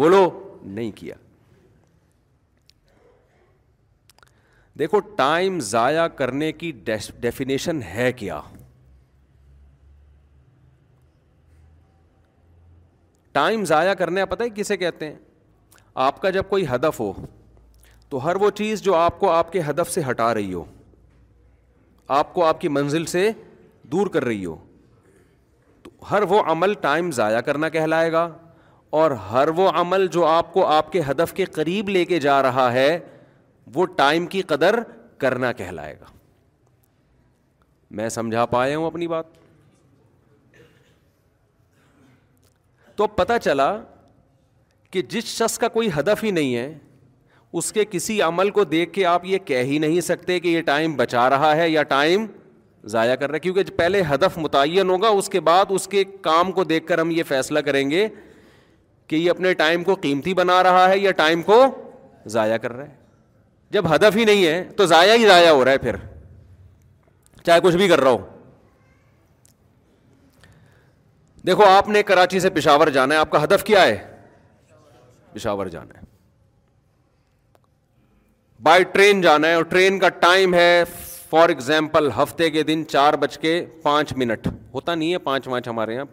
D: بولو نہیں کیا دیکھو ٹائم ضائع کرنے کی ڈیفینیشن ہے کیا ٹائم ضائع کرنے پتہ ہے ہی کسے کہتے ہیں آپ کا جب کوئی ہدف ہو تو ہر وہ چیز جو آپ کو آپ کے ہدف سے ہٹا رہی ہو آپ کو آپ کی منزل سے دور کر رہی ہو تو ہر وہ عمل ٹائم ضائع کرنا کہلائے گا اور ہر وہ عمل جو آپ کو آپ کے ہدف کے قریب لے کے جا رہا ہے وہ ٹائم کی قدر کرنا کہلائے گا میں سمجھا پایا ہوں اپنی بات تو اب پتا چلا کہ جس شخص کا کوئی ہدف ہی نہیں ہے اس کے کسی عمل کو دیکھ کے آپ یہ کہہ ہی نہیں سکتے کہ یہ ٹائم بچا رہا ہے یا ٹائم ضائع کر رہا ہے کیونکہ پہلے ہدف متعین ہوگا اس کے بعد اس کے کام کو دیکھ کر ہم یہ فیصلہ کریں گے کہ یہ اپنے ٹائم کو قیمتی بنا رہا ہے یا ٹائم کو ضائع کر رہا ہے جب ہدف ہی نہیں ہے تو ضائع ہی ضائع ہو رہا ہے پھر چاہے کچھ بھی کر رہا ہو دیکھو آپ نے کراچی سے پشاور جانا ہے آپ کا ہدف کیا ہے پشاور جانا ہے بائی ٹرین جانا ہے اور ٹرین کا ٹائم ہے فار ایگزامپل ہفتے کے دن چار بج کے پانچ منٹ ہوتا نہیں ہے پانچ پانچ ہمارے یہاں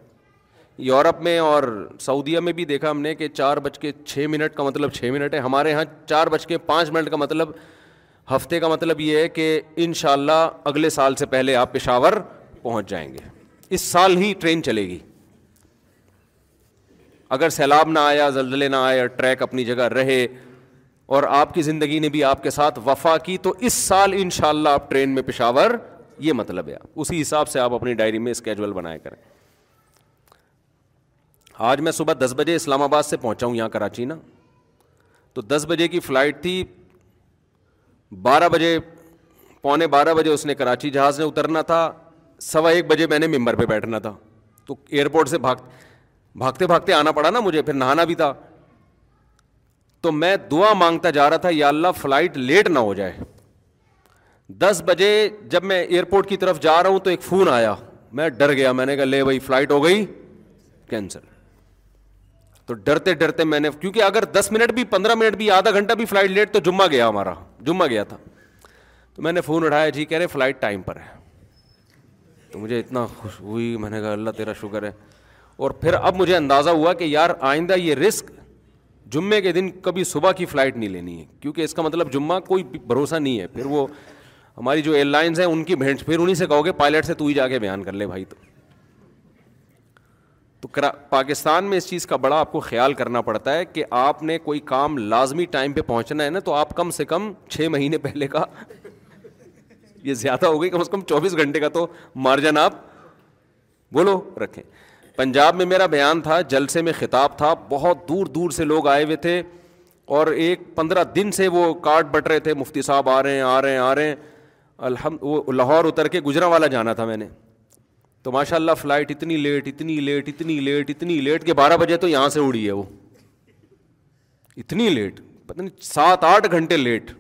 D: یورپ میں اور سعودیہ میں بھی دیکھا ہم نے کہ چار بج کے چھ منٹ کا مطلب چھ منٹ ہے ہمارے یہاں چار بج کے پانچ منٹ کا مطلب ہفتے کا مطلب یہ ہے کہ ان شاء اللہ اگلے سال سے پہلے آپ پشاور پہنچ جائیں گے اس سال ہی ٹرین چلے گی اگر سیلاب نہ آیا زلزلے نہ آیا ٹریک اپنی جگہ رہے اور آپ کی زندگی نے بھی آپ کے ساتھ وفا کی تو اس سال ان شاء اللہ آپ ٹرین میں پشاور یہ مطلب ہے اسی حساب سے آپ اپنی ڈائری میں اسکیجول بنایا کریں آج میں صبح دس بجے اسلام آباد سے پہنچا ہوں یہاں کراچی نا تو دس بجے کی فلائٹ تھی بارہ بجے پونے بارہ بجے اس نے کراچی جہاز میں اترنا تھا سوا ایک بجے میں نے ممبر پہ بیٹھنا تھا تو ایئرپورٹ سے بھاگ بھاگتے بھاگتے آنا پڑا نا مجھے پھر نہانا بھی تھا تو میں دعا مانگتا جا رہا تھا یا اللہ فلائٹ لیٹ نہ ہو جائے دس بجے جب میں ایئرپورٹ کی طرف جا رہا ہوں تو ایک فون آیا میں ڈر گیا میں نے کہا لے بھائی فلائٹ ہو گئی کینسل تو ڈرتے ڈرتے میں نے کیونکہ اگر دس منٹ بھی پندرہ منٹ بھی آدھا گھنٹہ بھی فلائٹ لیٹ تو جمعہ گیا ہمارا جمعہ گیا تھا تو میں نے فون اٹھایا جی کہہ رہے فلائٹ ٹائم پر ہے تو مجھے اتنا خوش ہوئی میں نے کہا اللہ تیرا شکر ہے اور پھر اب مجھے اندازہ ہوا کہ یار آئندہ یہ رسک جمعے کے دن کبھی صبح کی فلائٹ نہیں لینی ہے کیونکہ اس کا مطلب جمعہ کوئی بھروسہ نہیں ہے پھر پھر وہ ہماری جو ایئر ہیں ان کی بھینٹ انہیں سے سے کہو گے پائلٹ تو پاکستان میں اس چیز کا بڑا آپ کو خیال کرنا پڑتا ہے کہ آپ نے کوئی کام لازمی ٹائم پہ پہنچنا ہے نا تو آپ کم سے کم چھ مہینے پہلے کا یہ زیادہ ہو گئی کم از کم چوبیس گھنٹے کا تو مارجن آپ بولو رکھیں پنجاب میں میرا بیان تھا جلسے میں خطاب تھا بہت دور دور سے لوگ آئے ہوئے تھے اور ایک پندرہ دن سے وہ کارڈ بٹ رہے تھے مفتی صاحب آ رہے ہیں آ رہے ہیں آ رہے ہیں الحمد وہ لاہور اتر کے گجرا والا جانا تھا میں نے تو ماشاء اللہ فلائٹ اتنی لیٹ اتنی لیٹ اتنی لیٹ اتنی لیٹ کہ بارہ بجے تو یہاں سے اڑی ہے وہ اتنی لیٹ پتہ نہیں سات آٹھ گھنٹے لیٹ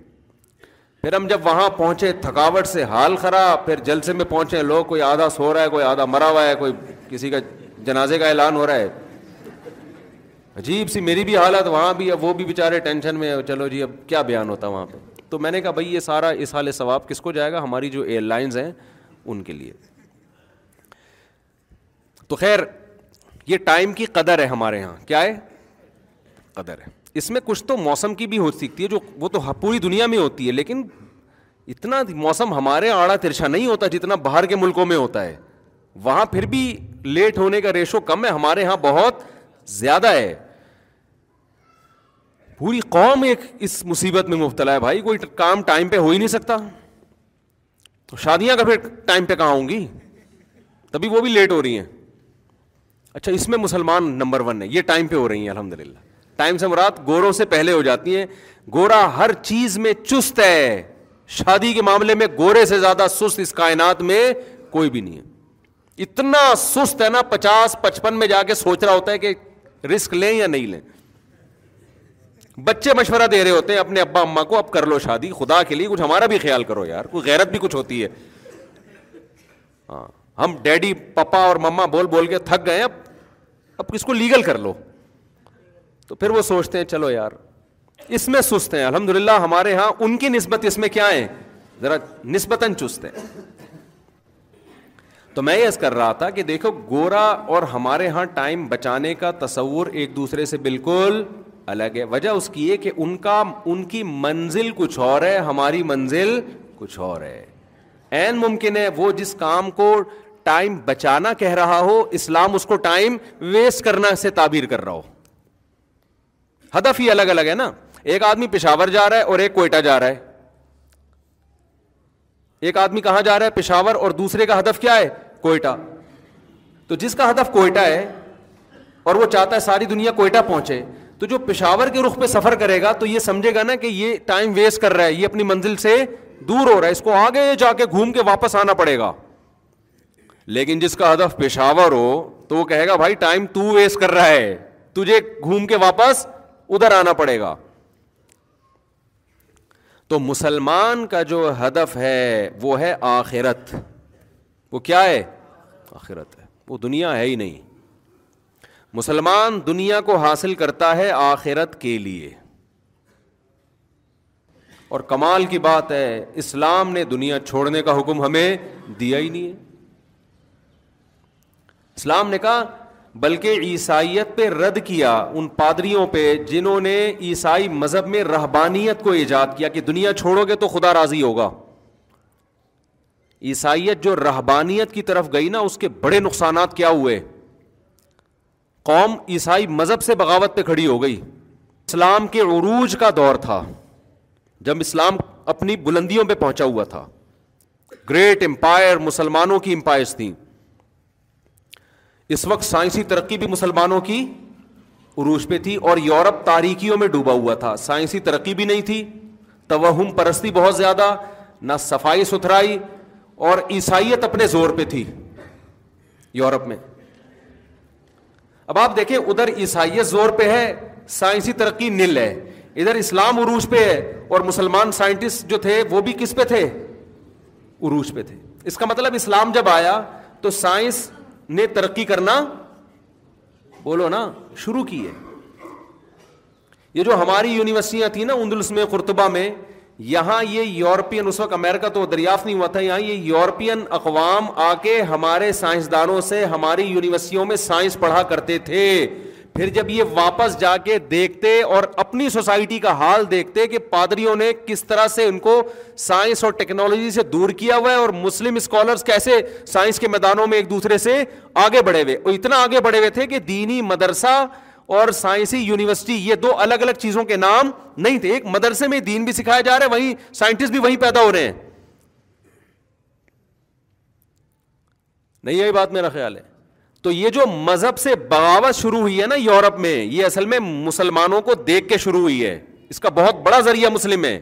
D: پھر ہم جب وہاں پہنچے تھکاوٹ سے حال خراب پھر جلسے میں پہنچے لوگ کوئی آدھا سو رہا ہے کوئی آدھا مرا ہوا ہے کوئی کسی کا جنازے کا اعلان ہو رہا ہے عجیب سی میری بھی حالت وہاں بھی اب وہ بھی بےچارے ٹینشن میں چلو جی اب کیا بیان ہوتا وہاں پہ تو میں نے کہا بھائی یہ سارا اس حال ثواب کس کو جائے گا ہماری جو ایئر لائنز ہیں ان کے لیے تو خیر یہ ٹائم کی قدر ہے ہمارے یہاں کیا ہے قدر ہے اس میں کچھ تو موسم کی بھی ہو سکتی ہے جو وہ تو پوری دنیا میں ہوتی ہے لیکن اتنا موسم ہمارے آڑا ترچھا نہیں ہوتا جتنا باہر کے ملکوں میں ہوتا ہے وہاں پھر بھی لیٹ ہونے کا ریشو کم ہے ہمارے یہاں بہت زیادہ ہے پوری قوم ایک اس مصیبت میں مبتلا ہے بھائی کوئی کام ٹائم پہ ہو ہی نہیں سکتا تو شادیاں کا پھر ٹائم پہ کہاں ہوں گی تبھی وہ بھی لیٹ ہو رہی ہیں اچھا اس میں مسلمان نمبر ون ہے یہ ٹائم پہ ہو رہی ہیں الحمد للہ ٹائم سے مراد گوروں سے پہلے ہو جاتی ہیں گورا ہر چیز میں چست ہے شادی کے معاملے میں گورے سے زیادہ سست اس کائنات میں کوئی بھی نہیں ہے اتنا سست ہے نا پچاس پچپن میں جا کے سوچ رہا ہوتا ہے کہ رسک لیں یا نہیں لیں بچے مشورہ دے رہے ہوتے ہیں اپنے ابا اما کو اب کر لو شادی خدا کے لیے کچھ ہمارا بھی خیال کرو یار کوئی غیرت بھی کچھ ہوتی ہے ہاں، ہم ڈیڈی پپا اور مما بول بول کے تھک گئے اب اب کس کو لیگل کر لو تو پھر وہ سوچتے ہیں چلو یار اس میں سست ہیں الحمد للہ ہمارے یہاں ان کی نسبت اس میں کیا ہے ذرا نسبتاً چست ہے تو میں یس کر رہا تھا کہ دیکھو گورا اور ہمارے ہاں ٹائم بچانے کا تصور ایک دوسرے سے بالکل الگ ہے وجہ اس کی ہے کہ ان کا ان کی منزل کچھ اور ہے ہماری منزل کچھ اور ہے این ممکن ہے وہ جس کام کو ٹائم بچانا کہہ رہا ہو اسلام اس کو ٹائم ویسٹ کرنا سے تعبیر کر رہا ہو ہدف ہی الگ الگ ہے نا ایک آدمی پشاور جا رہا ہے اور ایک کوئٹہ جا رہا ہے ایک آدمی کہاں جا رہا ہے پشاور اور دوسرے کا ہدف کیا ہے کوئٹہ تو جس کا ہدف کوئٹہ ہے اور وہ چاہتا ہے ساری دنیا کوئٹہ پہنچے تو جو پشاور کے رخ پہ سفر کرے گا تو یہ سمجھے گا نا کہ یہ ٹائم ویسٹ کر رہا ہے یہ اپنی منزل سے دور ہو رہا ہے اس کو آگے جا کے گھوم کے واپس آنا پڑے گا لیکن جس کا ہدف پشاور ہو تو وہ کہے گا بھائی ٹائم تو ویسٹ کر رہا ہے تجھے گھوم کے واپس ادھر آنا پڑے گا تو مسلمان کا جو ہدف ہے وہ ہے آخرت وہ کیا ہے آخرت ہے وہ دنیا ہے ہی نہیں مسلمان دنیا کو حاصل کرتا ہے آخرت کے لیے اور کمال کی بات ہے اسلام نے دنیا چھوڑنے کا حکم ہمیں دیا ہی نہیں ہے اسلام نے کہا بلکہ عیسائیت پہ رد کیا ان پادریوں پہ جنہوں نے عیسائی مذہب میں رہبانیت کو ایجاد کیا کہ دنیا چھوڑو گے تو خدا راضی ہوگا عیسائیت جو رہبانیت کی طرف گئی نا اس کے بڑے نقصانات کیا ہوئے قوم عیسائی مذہب سے بغاوت پہ کھڑی ہو گئی اسلام کے عروج کا دور تھا جب اسلام اپنی بلندیوں پہ پہنچا ہوا تھا گریٹ امپائر مسلمانوں کی امپائرس تھیں اس وقت سائنسی ترقی بھی مسلمانوں کی عروج پہ تھی اور یورپ تاریکیوں میں ڈوبا ہوا تھا سائنسی ترقی بھی نہیں تھی توہم پرستی بہت زیادہ نہ صفائی ستھرائی اور عیسائیت اپنے زور پہ تھی یورپ میں اب آپ دیکھیں ادھر عیسائیت زور پہ ہے سائنسی ترقی نل ہے ادھر اسلام عروج پہ ہے اور مسلمان سائنٹسٹ جو تھے وہ بھی کس پہ تھے عروج پہ تھے اس کا مطلب اسلام جب آیا تو سائنس نے ترقی کرنا بولو نا شروع کی ہے یہ جو ہماری یونیورسٹیاں تھیں نا اندلس میں قرطبہ میں یہاں یہ یورپین اس وقت امریکہ تو دریافت نہیں ہوا تھا یہاں یہ یورپین اقوام آ کے ہمارے سائنسدانوں سے ہماری یونیورسٹیوں میں سائنس پڑھا کرتے تھے پھر جب یہ واپس جا کے دیکھتے اور اپنی سوسائٹی کا حال دیکھتے کہ پادریوں نے کس طرح سے ان کو سائنس اور ٹیکنالوجی سے دور کیا ہوا ہے اور مسلم اسکالرس کیسے سائنس کے میدانوں میں ایک دوسرے سے آگے بڑھے ہوئے اور اتنا آگے بڑھے ہوئے تھے کہ دینی مدرسہ اور سائنسی یونیورسٹی یہ دو الگ الگ چیزوں کے نام نہیں تھے ایک مدرسے میں دین بھی بھی سکھایا جا رہا ہے ہے وہیں وہیں سائنٹسٹ پیدا ہو رہے ہیں نہیں یہی بات میرا خیال تو یہ جو مذہب سے بغاوت شروع ہوئی ہے نا یورپ میں یہ اصل میں مسلمانوں کو دیکھ کے شروع ہوئی ہے اس کا بہت بڑا ذریعہ مسلم ہے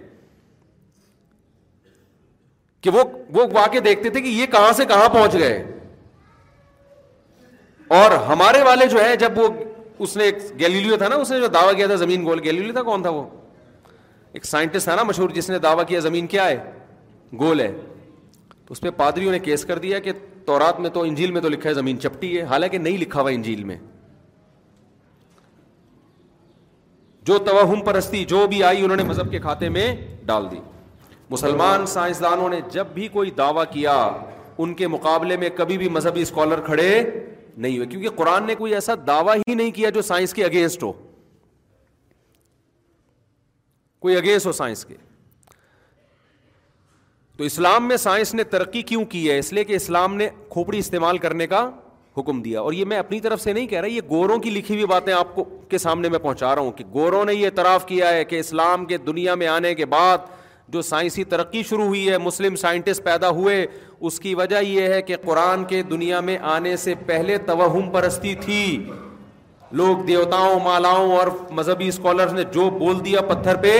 D: کہ وہ وہ واقع دیکھتے تھے کہ یہ کہاں سے کہاں پہنچ گئے اور ہمارے والے جو ہے جب وہ اس نے ایک گیلیلیو تھا نا اس نے جو دعویٰ کیا تھا زمین گول گیلیلیو تھا کون تھا وہ ایک سائنٹسٹ تھا نا مشہور جس نے دعویٰ کیا زمین کیا ہے گول ہے تو اس پہ پادریوں نے کیس کر دیا کہ تورات میں تو انجیل میں تو لکھا ہے زمین چپٹی ہے حالانکہ نہیں لکھا ہوا انجیل میں جو توہم پرستی جو بھی آئی انہوں نے مذہب کے کھاتے میں ڈال دی مسلمان سائنسدانوں نے جب بھی کوئی دعویٰ کیا ان کے مقابلے میں کبھی بھی مذہبی اسکالر کھڑے نہیں ہوئے کیونکہ قرآن نے کوئی ایسا دعویٰ ہی نہیں کیا جو سائنس کے اگینسٹ ہو کوئی اگینسٹ ہو سائنس کے تو اسلام میں سائنس نے ترقی کیوں کی ہے اس لیے کہ اسلام نے کھوپڑی استعمال کرنے کا حکم دیا اور یہ میں اپنی طرف سے نہیں کہہ رہا یہ گوروں کی لکھی ہوئی باتیں آپ کو کے سامنے میں پہنچا رہا ہوں کہ گوروں نے یہ اعتراف کیا ہے کہ اسلام کے دنیا میں آنے کے بعد جو سائنسی ترقی شروع ہوئی ہے مسلم سائنٹسٹ پیدا ہوئے اس کی وجہ یہ ہے کہ قرآن کے دنیا میں آنے سے پہلے توہم پرستی تھی لوگ دیوتاؤں مالاؤں اور مذہبی اسکالرس نے جو بول دیا پتھر پہ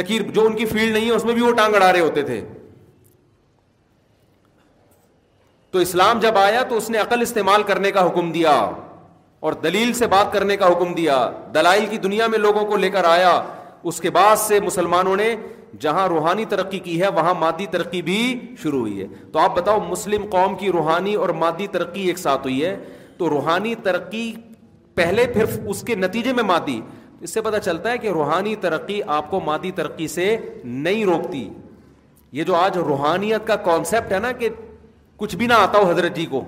D: لکیر جو ان کی فیلڈ نہیں ہے اس میں بھی وہ ٹانگ اڑا رہے ہوتے تھے تو اسلام جب آیا تو اس نے عقل استعمال کرنے کا حکم دیا اور دلیل سے بات کرنے کا حکم دیا دلائل کی دنیا میں لوگوں کو لے کر آیا اس کے بعد سے مسلمانوں نے جہاں روحانی ترقی کی ہے وہاں مادی ترقی بھی شروع ہوئی ہے تو آپ بتاؤ مسلم قوم کی روحانی اور مادی ترقی ایک ساتھ ہوئی ہے تو روحانی ترقی پہلے پھر اس کے نتیجے میں مادی اس سے پتا چلتا ہے کہ روحانی ترقی آپ کو مادی ترقی سے نہیں روکتی یہ جو آج روحانیت کا کانسیپٹ ہے نا کہ کچھ بھی نہ آتا ہو حضرت جی کو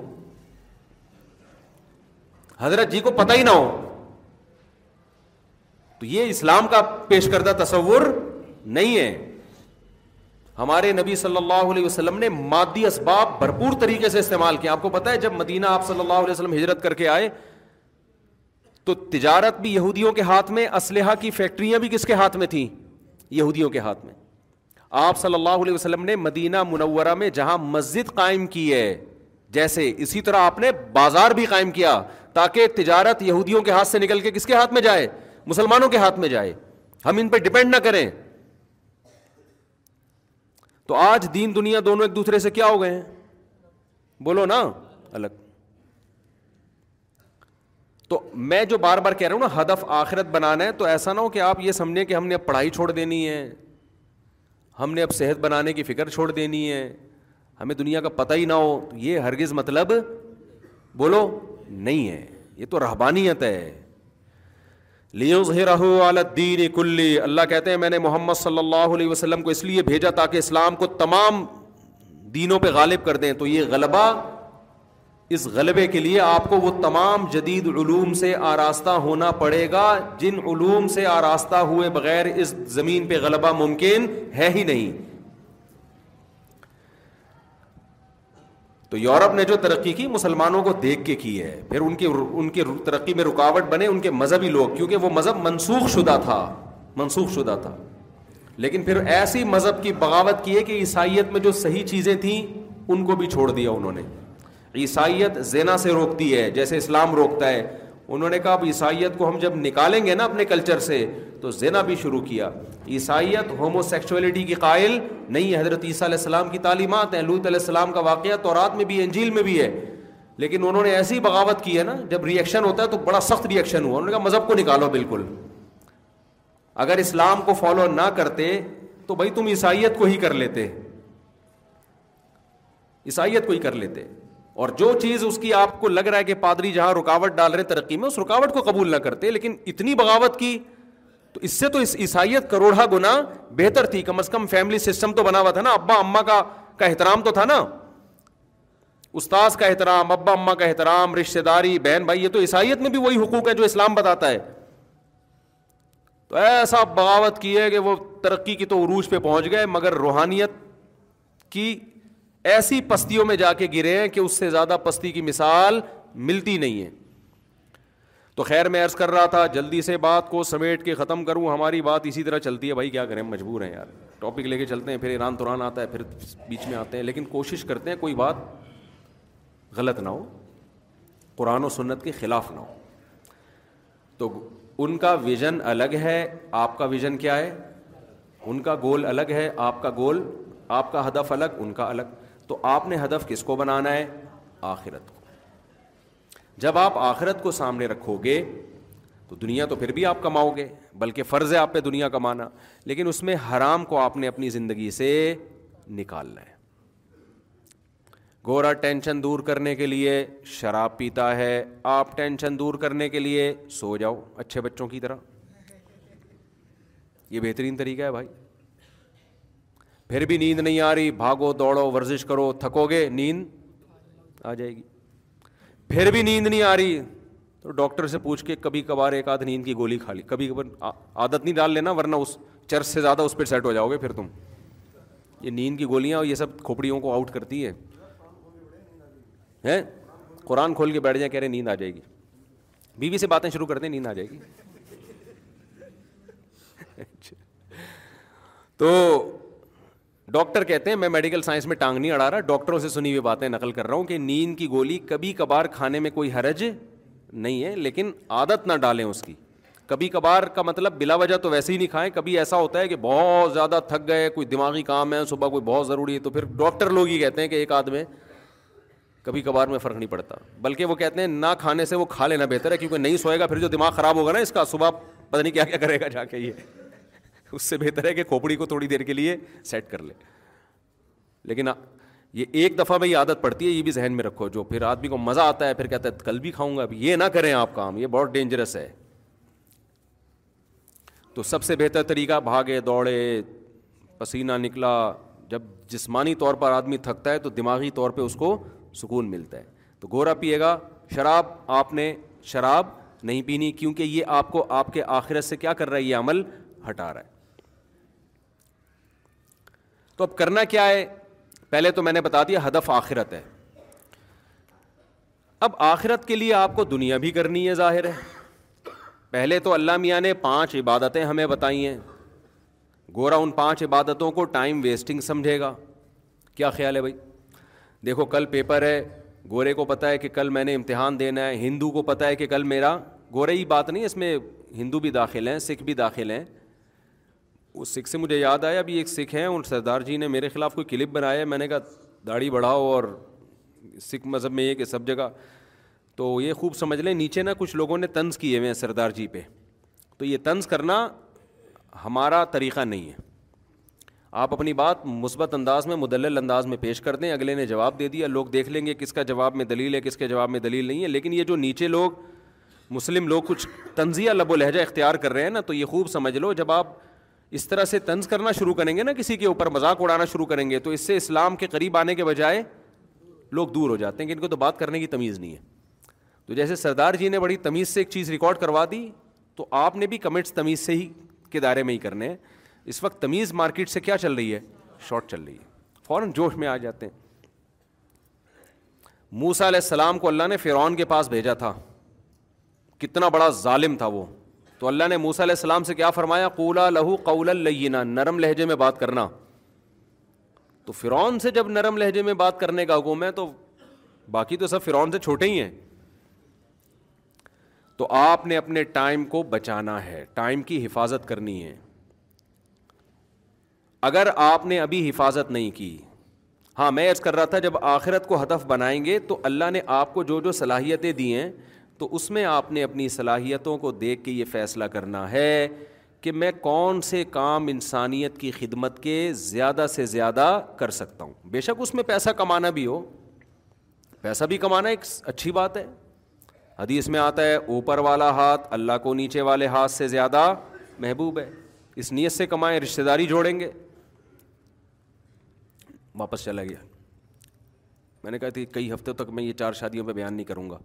D: حضرت جی کو پتہ ہی نہ ہو تو یہ اسلام کا پیش کردہ تصور نہیں ہے ہمارے نبی صلی اللہ علیہ وسلم نے مادی اسباب بھرپور طریقے سے استعمال کیا آپ کو پتا ہے جب مدینہ آپ صلی اللہ علیہ وسلم ہجرت کر کے آئے تو تجارت بھی یہودیوں کے ہاتھ میں اسلحہ کی فیکٹریاں بھی کس کے ہاتھ میں تھیں یہودیوں کے ہاتھ میں آپ صلی اللہ علیہ وسلم نے مدینہ منورہ میں جہاں مسجد قائم کی ہے جیسے اسی طرح آپ نے بازار بھی قائم کیا تاکہ تجارت یہودیوں کے ہاتھ سے نکل کے کس کے ہاتھ میں جائے مسلمانوں کے ہاتھ میں جائے ہم ان پہ ڈپینڈ نہ کریں تو آج دین دنیا دونوں ایک دوسرے سے کیا ہو گئے ہیں بولو نا الگ تو میں جو بار بار کہہ رہا ہوں نا ہدف آخرت بنانا ہے تو ایسا نہ ہو کہ آپ یہ سمجھیں کہ ہم نے اب پڑھائی چھوڑ دینی ہے ہم نے اب صحت بنانے کی فکر چھوڑ دینی ہے ہمیں دنیا کا پتہ ہی نہ ہو یہ ہرگز مطلب بولو نہیں ہے یہ تو رہبانیت ہے لو ظہر دین کلی اللہ کہتے ہیں میں نے محمد صلی اللہ علیہ وسلم کو اس لیے بھیجا تاکہ اسلام کو تمام دینوں پہ غالب کر دیں تو یہ غلبہ اس غلبے کے لیے آپ کو وہ تمام جدید علوم سے آراستہ ہونا پڑے گا جن علوم سے آراستہ ہوئے بغیر اس زمین پہ غلبہ ممکن ہے ہی نہیں تو یورپ نے جو ترقی کی مسلمانوں کو دیکھ کے کی ہے پھر ان کی ان کی ترقی میں رکاوٹ بنے ان کے مذہبی لوگ کیونکہ وہ مذہب منسوخ شدہ تھا منسوخ شدہ تھا لیکن پھر ایسی مذہب کی بغاوت کی ہے کہ عیسائیت میں جو صحیح چیزیں تھیں ان کو بھی چھوڑ دیا انہوں نے عیسائیت زینا سے روکتی ہے جیسے اسلام روکتا ہے انہوں نے کہا اب عیسائیت کو ہم جب نکالیں گے نا اپنے کلچر سے تو زینا بھی شروع کیا عیسائیت ہومو سیکچولیٹی کی قائل نہیں ہے حضرت عیسیٰ علیہ السلام کی تعلیمات ہیں لوت علیہ السلام کا واقعہ تورات رات میں بھی انجیل میں بھی ہے لیکن انہوں نے ایسی بغاوت کی ہے نا جب ریئیکشن ہوتا ہے تو بڑا سخت ریئیکشن ہوا انہوں نے کہا مذہب کو نکالو بالکل اگر اسلام کو فالو نہ کرتے تو بھائی تم عیسائیت کو ہی کر لیتے عیسائیت کو ہی کر لیتے اور جو چیز اس کی آپ کو لگ رہا ہے کہ پادری جہاں رکاوٹ ڈال رہے ترقی میں اس رکاوٹ کو قبول نہ کرتے لیکن اتنی بغاوت کی تو اس سے تو اس عیسائیت کروڑا گنا بہتر تھی کم از کم فیملی سسٹم تو بنا ہوا تھا نا ابا اما کا کا احترام تو تھا نا استاذ کا احترام ابا اما کا احترام رشتے داری بہن بھائی یہ تو عیسائیت میں بھی وہی حقوق ہے جو اسلام بتاتا ہے تو ایسا بغاوت کی ہے کہ وہ ترقی کی تو عروج پہ پہنچ گئے مگر روحانیت کی ایسی پستیوں میں جا کے گرے ہیں کہ اس سے زیادہ پستی کی مثال ملتی نہیں ہے تو خیر میں عرض کر رہا تھا جلدی سے بات کو سمیٹ کے ختم کروں ہماری بات اسی طرح چلتی ہے بھائی کیا کریں مجبور ہیں یار ٹاپک لے کے چلتے ہیں پھر ایران توران آتا ہے پھر بیچ میں آتے ہیں لیکن کوشش کرتے ہیں کوئی بات غلط نہ ہو قرآن و سنت کے خلاف نہ ہو تو ان کا ویژن الگ ہے آپ کا ویژن کیا ہے ان کا گول الگ ہے آپ کا گول آپ کا ہدف الگ ان کا الگ تو آپ نے ہدف کس کو بنانا ہے آخرت کو جب آپ آخرت کو سامنے رکھو گے تو دنیا تو پھر بھی آپ کماؤ گے بلکہ فرض ہے آپ پہ دنیا کمانا لیکن اس میں حرام کو آپ نے اپنی زندگی سے نکالنا ہے گورا ٹینشن دور کرنے کے لیے شراب پیتا ہے آپ ٹینشن دور کرنے کے لیے سو جاؤ اچھے بچوں کی طرح یہ بہترین طریقہ ہے بھائی پھر بھی نیند نہیں آ رہی بھاگو دوڑو ورزش کرو تھکو گے نیند آ جائے گی پھر بھی نیند نہیں آ رہی تو ڈاکٹر سے پوچھ کے کبھی کبھار ایک آدھ نیند کی گولی کھا لی کبھی کبھار عادت نہیں ڈال لینا ورنہ اس چرچ سے زیادہ اس پہ سیٹ ہو جاؤ گے پھر تم یہ نیند کی گولیاں اور یہ سب کھوپڑیوں کو آؤٹ کرتی ہے قرآن کھول کے بیٹھ جائیں کہہ رہے نیند آ جائے گی بیوی سے باتیں شروع کر دیں نیند آ جائے گی *laughs* اچھا۔ تو ڈاکٹر کہتے ہیں میں میڈیکل سائنس میں ٹانگ نہیں اڑا رہا ڈاکٹروں سے سنی ہوئی باتیں نقل کر رہا ہوں کہ نیند کی گولی کبھی کبھار کھانے میں کوئی حرج نہیں ہے لیکن عادت نہ ڈالیں اس کی کبھی کبھار کا مطلب بلا وجہ تو ویسے ہی نہیں کھائیں کبھی ایسا ہوتا ہے کہ بہت زیادہ تھک گئے کوئی دماغی کام ہے صبح کوئی بہت ضروری ہے تو پھر ڈاکٹر لوگ ہی کہتے ہیں کہ ایک آدمی کبھی کبھار میں فرق نہیں پڑتا بلکہ وہ کہتے ہیں نہ کھانے سے وہ کھا لینا بہتر ہے کیونکہ نہیں سوئے گا پھر جو دماغ خراب ہوگا نا اس کا صبح پتہ نہیں کیا کیا کرے گا جا کے یہ اس سے بہتر ہے کہ کھوپڑی کو تھوڑی دیر کے لیے سیٹ کر لے لیکن یہ ایک دفعہ میں یہ عادت پڑتی ہے یہ بھی ذہن میں رکھو جو پھر آدمی کو مزہ آتا ہے پھر کہتا ہے کل بھی کھاؤں گا اب یہ نہ کریں آپ کام یہ بہت ڈینجرس ہے تو سب سے بہتر طریقہ بھاگے دوڑے پسینہ نکلا جب جسمانی طور پر آدمی تھکتا ہے تو دماغی طور پہ اس کو سکون ملتا ہے تو گورا پیے گا شراب آپ نے شراب نہیں پینی کیونکہ یہ آپ کو آپ کے آخرت سے کیا کر رہا ہے یہ عمل ہٹا رہا ہے تو اب کرنا کیا ہے پہلے تو میں نے بتا دیا ہدف آخرت ہے اب آخرت کے لیے آپ کو دنیا بھی کرنی ہے ظاہر ہے پہلے تو اللہ میاں نے پانچ عبادتیں ہمیں بتائی ہیں گورا ان پانچ عبادتوں کو ٹائم ویسٹنگ سمجھے گا کیا خیال ہے بھائی دیکھو کل پیپر ہے گورے کو پتہ ہے کہ کل میں نے امتحان دینا ہے ہندو کو پتا ہے کہ کل میرا گورے ہی بات نہیں اس میں ہندو بھی داخل ہیں سکھ بھی داخل ہیں اس سکھ سے مجھے یاد آیا ابھی ایک سکھ ہیں ان سردار جی نے میرے خلاف کوئی کلپ بنایا ہے میں نے کہا داڑھی بڑھاؤ اور سکھ مذہب میں یہ کہ سب جگہ تو یہ خوب سمجھ لیں نیچے نا کچھ لوگوں نے طنز کیے ہوئے ہیں سردار جی پہ تو یہ طنز کرنا ہمارا طریقہ نہیں ہے آپ اپنی بات مثبت انداز میں مدلل انداز میں پیش کر دیں اگلے نے جواب دے دیا لوگ دیکھ لیں گے کس کا جواب میں دلیل ہے کس کے جواب میں دلیل نہیں ہے لیکن یہ جو نیچے لوگ مسلم لوگ کچھ تنزیہ لب و لہجہ اختیار کر رہے ہیں نا تو یہ خوب سمجھ لو جب آپ اس طرح سے طنز کرنا شروع کریں گے نا کسی کے اوپر مذاق اڑانا شروع کریں گے تو اس سے اسلام کے قریب آنے کے بجائے لوگ دور ہو جاتے ہیں کہ ان کو تو بات کرنے کی تمیز نہیں ہے تو جیسے سردار جی نے بڑی تمیز سے ایک چیز ریکارڈ کروا دی تو آپ نے بھی کمنٹس تمیز سے ہی کے دائرے میں ہی کرنے ہیں اس وقت تمیز مارکیٹ سے کیا چل رہی ہے شارٹ چل رہی ہے فوراً جوش میں آ جاتے ہیں موسا علیہ السلام کو اللہ نے فرعون کے پاس بھیجا تھا کتنا بڑا ظالم تھا وہ تو اللہ نے موسا علیہ السلام سے کیا فرمایا کولا لہو قول کو نرم لہجے میں بات کرنا تو فرعون سے جب نرم لہجے میں بات کرنے کا حکم ہے تو باقی تو سب فرعون سے چھوٹے ہی ہیں تو آپ نے اپنے ٹائم کو بچانا ہے ٹائم کی حفاظت کرنی ہے اگر آپ نے ابھی حفاظت نہیں کی ہاں میں عرض کر رہا تھا جب آخرت کو ہدف بنائیں گے تو اللہ نے آپ کو جو جو صلاحیتیں دی ہیں تو اس میں آپ نے اپنی صلاحیتوں کو دیکھ کے یہ فیصلہ کرنا ہے کہ میں کون سے کام انسانیت کی خدمت کے زیادہ سے زیادہ کر سکتا ہوں بے شک اس میں پیسہ کمانا بھی ہو پیسہ بھی کمانا ایک اچھی بات ہے حدیث میں آتا ہے اوپر والا ہاتھ اللہ کو نیچے والے ہاتھ سے زیادہ محبوب ہے اس نیت سے کمائیں رشتہ داری جوڑیں گے واپس چلا گیا میں نے کہا کہ کئی ہفتوں تک میں یہ چار شادیوں پہ بیان نہیں کروں گا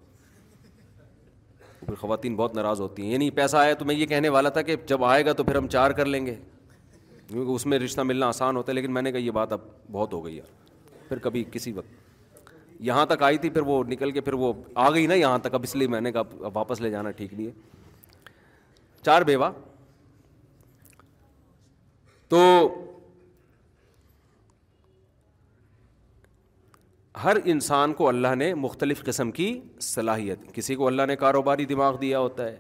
D: پھر خواتین بہت ناراض ہوتی ہیں یعنی پیسہ آیا تو میں یہ کہنے والا تھا کہ جب آئے گا تو پھر ہم چار کر لیں گے کیونکہ اس میں رشتہ ملنا آسان ہوتا ہے لیکن میں نے کہا یہ بات اب بہت ہو گئی یار پھر کبھی کسی وقت یہاں تک آئی تھی پھر وہ نکل کے پھر وہ آ گئی نا یہاں تک اب اس لیے میں نے کہا واپس لے جانا ٹھیک نہیں ہے چار بیوہ تو ہر انسان کو اللہ نے مختلف قسم کی صلاحیت کسی کو اللہ نے کاروباری دماغ دیا ہوتا ہے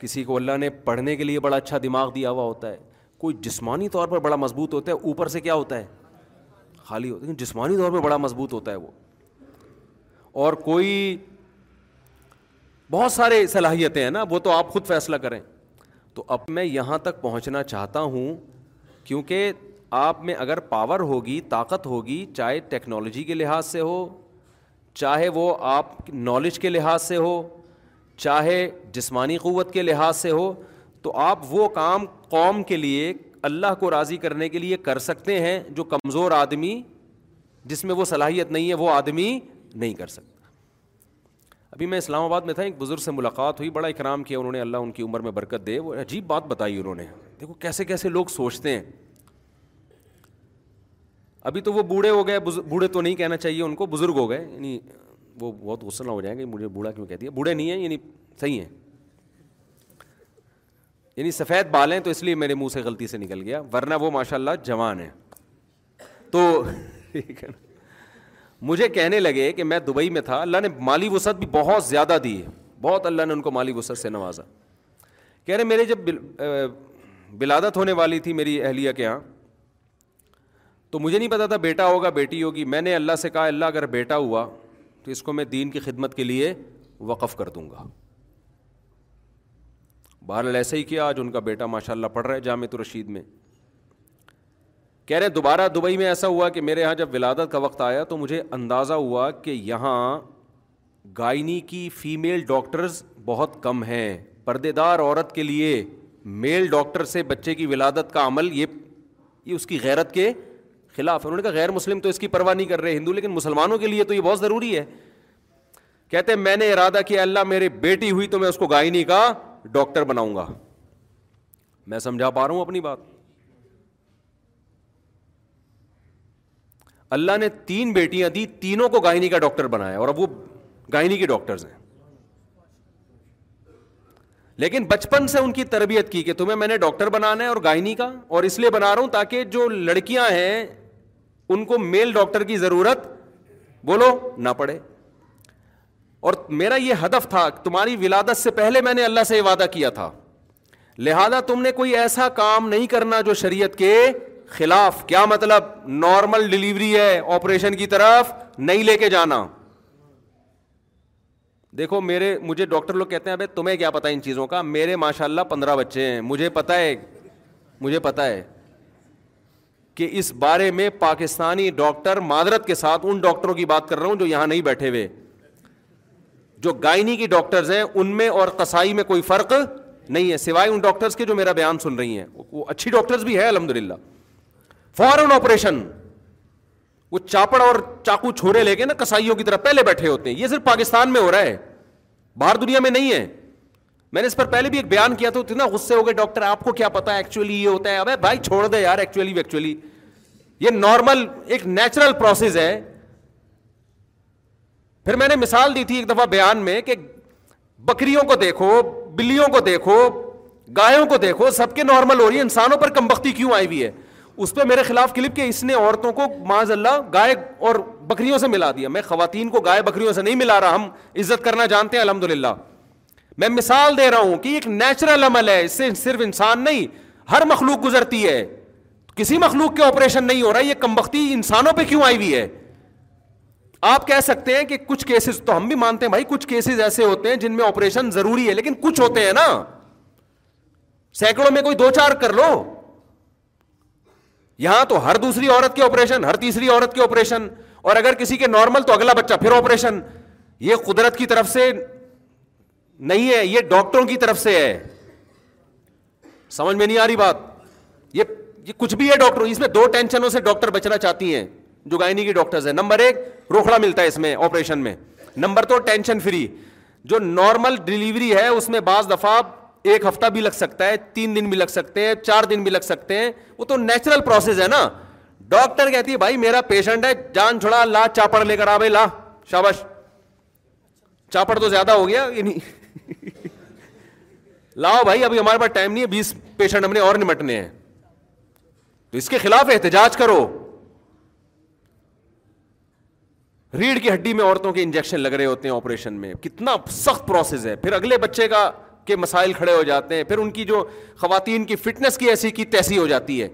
D: کسی کو اللہ نے پڑھنے کے لیے بڑا اچھا دماغ دیا ہوا ہوتا ہے کوئی جسمانی طور پر بڑا مضبوط ہوتا ہے اوپر سے کیا ہوتا ہے خالی ہوتا ہے جسمانی طور پر بڑا مضبوط ہوتا ہے وہ اور کوئی بہت سارے صلاحیتیں ہیں نا وہ تو آپ خود فیصلہ کریں تو اب میں یہاں تک پہنچنا چاہتا ہوں کیونکہ آپ میں اگر پاور ہوگی طاقت ہوگی چاہے ٹیکنالوجی کے لحاظ سے ہو چاہے وہ آپ نالج کے لحاظ سے ہو چاہے جسمانی قوت کے لحاظ سے ہو تو آپ وہ کام قوم کے لیے اللہ کو راضی کرنے کے لیے کر سکتے ہیں جو کمزور آدمی جس میں وہ صلاحیت نہیں ہے وہ آدمی نہیں کر سکتا ابھی میں اسلام آباد میں تھا ایک بزرگ سے ملاقات ہوئی بڑا اکرام کیا انہوں نے اللہ ان کی عمر میں برکت دے وہ عجیب بات بتائی انہوں نے دیکھو کیسے کیسے لوگ سوچتے ہیں ابھی تو وہ بوڑھے ہو گئے بوڑھے تو نہیں کہنا چاہیے ان کو بزرگ ہو گئے یعنی وہ بہت غصہ نہ ہو جائیں گے مجھے بوڑھا کیوں کہہ ہے بوڑھے نہیں ہیں یعنی صحیح ہیں یعنی سفید بال ہیں تو اس لیے میرے منہ سے غلطی سے نکل گیا ورنہ وہ ماشاء اللہ جوان ہیں تو مجھے کہنے لگے کہ میں دبئی میں تھا اللہ نے مالی وسعت بھی بہت زیادہ دی ہے بہت اللہ نے ان کو مالی وسعت سے نوازا کہہ رہے میرے جب بلادت ہونے والی تھی میری اہلیہ کے یہاں تو مجھے نہیں پتا تھا بیٹا ہوگا بیٹی ہوگی میں نے اللہ سے کہا اللہ اگر بیٹا ہوا تو اس کو میں دین کی خدمت کے لیے وقف کر دوں گا بہرحال ایسے ہی کیا آج ان کا بیٹا ماشاء اللہ پڑھ رہا ہے جامع رشید میں کہہ رہے دوبارہ دبئی میں ایسا ہوا کہ میرے یہاں جب ولادت کا وقت آیا تو مجھے اندازہ ہوا کہ یہاں گائنی کی فیمیل ڈاکٹرز بہت کم ہیں پردے دار عورت کے لیے میل ڈاکٹر سے بچے کی ولادت کا عمل یہ یہ اس کی غیرت کے خلاف ہے انہوں نے کہا غیر مسلم تو اس کی پرواہ نہیں کر رہے ہندو لیکن مسلمانوں کے لیے تو یہ بہت ضروری ہے کہتے ہیں میں نے ارادہ کیا اللہ میرے بیٹی ہوئی تو میں اس کو گائنی کا ڈاکٹر بناؤں گا میں سمجھا پا رہا ہوں اپنی بات اللہ نے تین بیٹیاں دی تینوں کو گائنی کا ڈاکٹر بنایا اور اب وہ گائنی کے ڈاکٹرز ہیں لیکن بچپن سے ان کی تربیت کی کہ تمہیں میں نے ڈاکٹر بنانا ہے اور گائنی کا اور اس لیے بنا رہا ہوں تاکہ جو لڑکیاں ہیں ان کو میل ڈاکٹر کی ضرورت بولو نہ پڑے اور میرا یہ ہدف تھا تمہاری ولادت سے پہلے میں نے اللہ سے یہ وعدہ کیا تھا لہذا تم نے کوئی ایسا کام نہیں کرنا جو شریعت کے خلاف کیا مطلب نارمل ڈلیوری ہے آپریشن کی طرف نہیں لے کے جانا دیکھو میرے مجھے ڈاکٹر لوگ کہتے ہیں ابھی تمہیں کیا پتا ان چیزوں کا میرے ماشاء اللہ پندرہ بچے ہیں مجھے پتا ہے مجھے پتا ہے کہ اس بارے میں پاکستانی ڈاکٹر معذرت کے ساتھ ان ڈاکٹروں کی بات کر رہا ہوں جو یہاں نہیں بیٹھے ہوئے جو گائنی کی ڈاکٹرز ہیں ان میں اور قصائی میں کوئی فرق نہیں ہے سوائے ان ڈاکٹرز کے جو میرا بیان سن رہی ہیں وہ اچھی ڈاکٹرز بھی ہے الحمد للہ فوراً آپریشن وہ چاپڑ اور چاقو چھوڑے لے کے نا کسائیوں کی طرح پہلے بیٹھے ہوتے ہیں یہ صرف پاکستان میں ہو رہا ہے باہر دنیا میں نہیں ہے میں نے اس پر پہلے بھی ایک بیان کیا تھا اتنا غصے ہو گئے ڈاکٹر آپ کو کیا پتا ہے ایکچولی یہ ہوتا ہے اب بھائی چھوڑ دے یار ایکچولی یہ نارمل ایک نیچرل پروسیز ہے پھر میں نے مثال دی تھی ایک دفعہ بیان میں کہ بکریوں کو دیکھو بلیوں کو دیکھو گایوں کو دیکھو سب کے نارمل ہو رہی ہے انسانوں پر کم بختی کیوں آئی ہوئی ہے اس پہ میرے خلاف کلپ کے اس نے عورتوں کو معاذ اللہ گائے اور بکریوں سے ملا دیا میں خواتین کو گائے بکریوں سے نہیں ملا رہا ہم عزت کرنا جانتے ہیں الحمد للہ میں مثال دے رہا ہوں کہ ایک نیچرل عمل ہے اس سے صرف انسان نہیں ہر مخلوق گزرتی ہے کسی مخلوق کے آپریشن نہیں ہو رہا یہ کمبختی انسانوں پہ کیوں آئی ہوئی ہے آپ کہہ سکتے ہیں کہ کچھ کیسز تو ہم بھی مانتے ہیں بھائی کچھ کیسز ایسے ہوتے ہیں جن میں آپریشن ضروری ہے لیکن کچھ ہوتے ہیں نا سینکڑوں میں کوئی دو چار کر لو یہاں تو ہر دوسری عورت کے آپریشن ہر تیسری عورت کے آپریشن اور اگر کسی کے نارمل تو اگلا بچہ پھر آپریشن یہ قدرت کی طرف سے نہیں ہے یہ ڈاکٹروں کی طرف سے ہے سمجھ میں نہیں آ رہی بات یہ کچھ بھی ہے ڈاکٹر اس میں دو ٹینشنوں سے ڈاکٹر بچنا چاہتی ہیں جو گائنی ڈاکٹرز ڈاکٹر نمبر ایک روکھڑا ملتا ہے اس میں آپریشن میں نمبر دو ٹینشن فری جو نارمل ڈلیوری ہے اس میں بعض دفعہ ایک ہفتہ بھی لگ سکتا ہے تین دن بھی لگ سکتے ہیں چار دن بھی لگ سکتے ہیں وہ تو نیچرل پروسیس ہے نا ڈاکٹر کہتی ہے بھائی میرا پیشنٹ ہے جان چھڑا لا چاپڑ لے کر آ بھائی لا شابش چاپڑ تو زیادہ ہو گیا لاؤ بھائی ابھی ہمارے پاس ٹائم نہیں ہے بیس پیشنٹ ہم نے اور نمٹنے ہیں تو اس کے خلاف احتجاج کرو ریڑھ کی ہڈی میں عورتوں کے انجیکشن لگ رہے ہوتے ہیں آپریشن میں کتنا سخت پروسیس ہے پھر اگلے بچے کا کے مسائل کھڑے ہو جاتے ہیں پھر ان کی جو خواتین کی فٹنس کی ایسی کی تیسی ہو جاتی ہے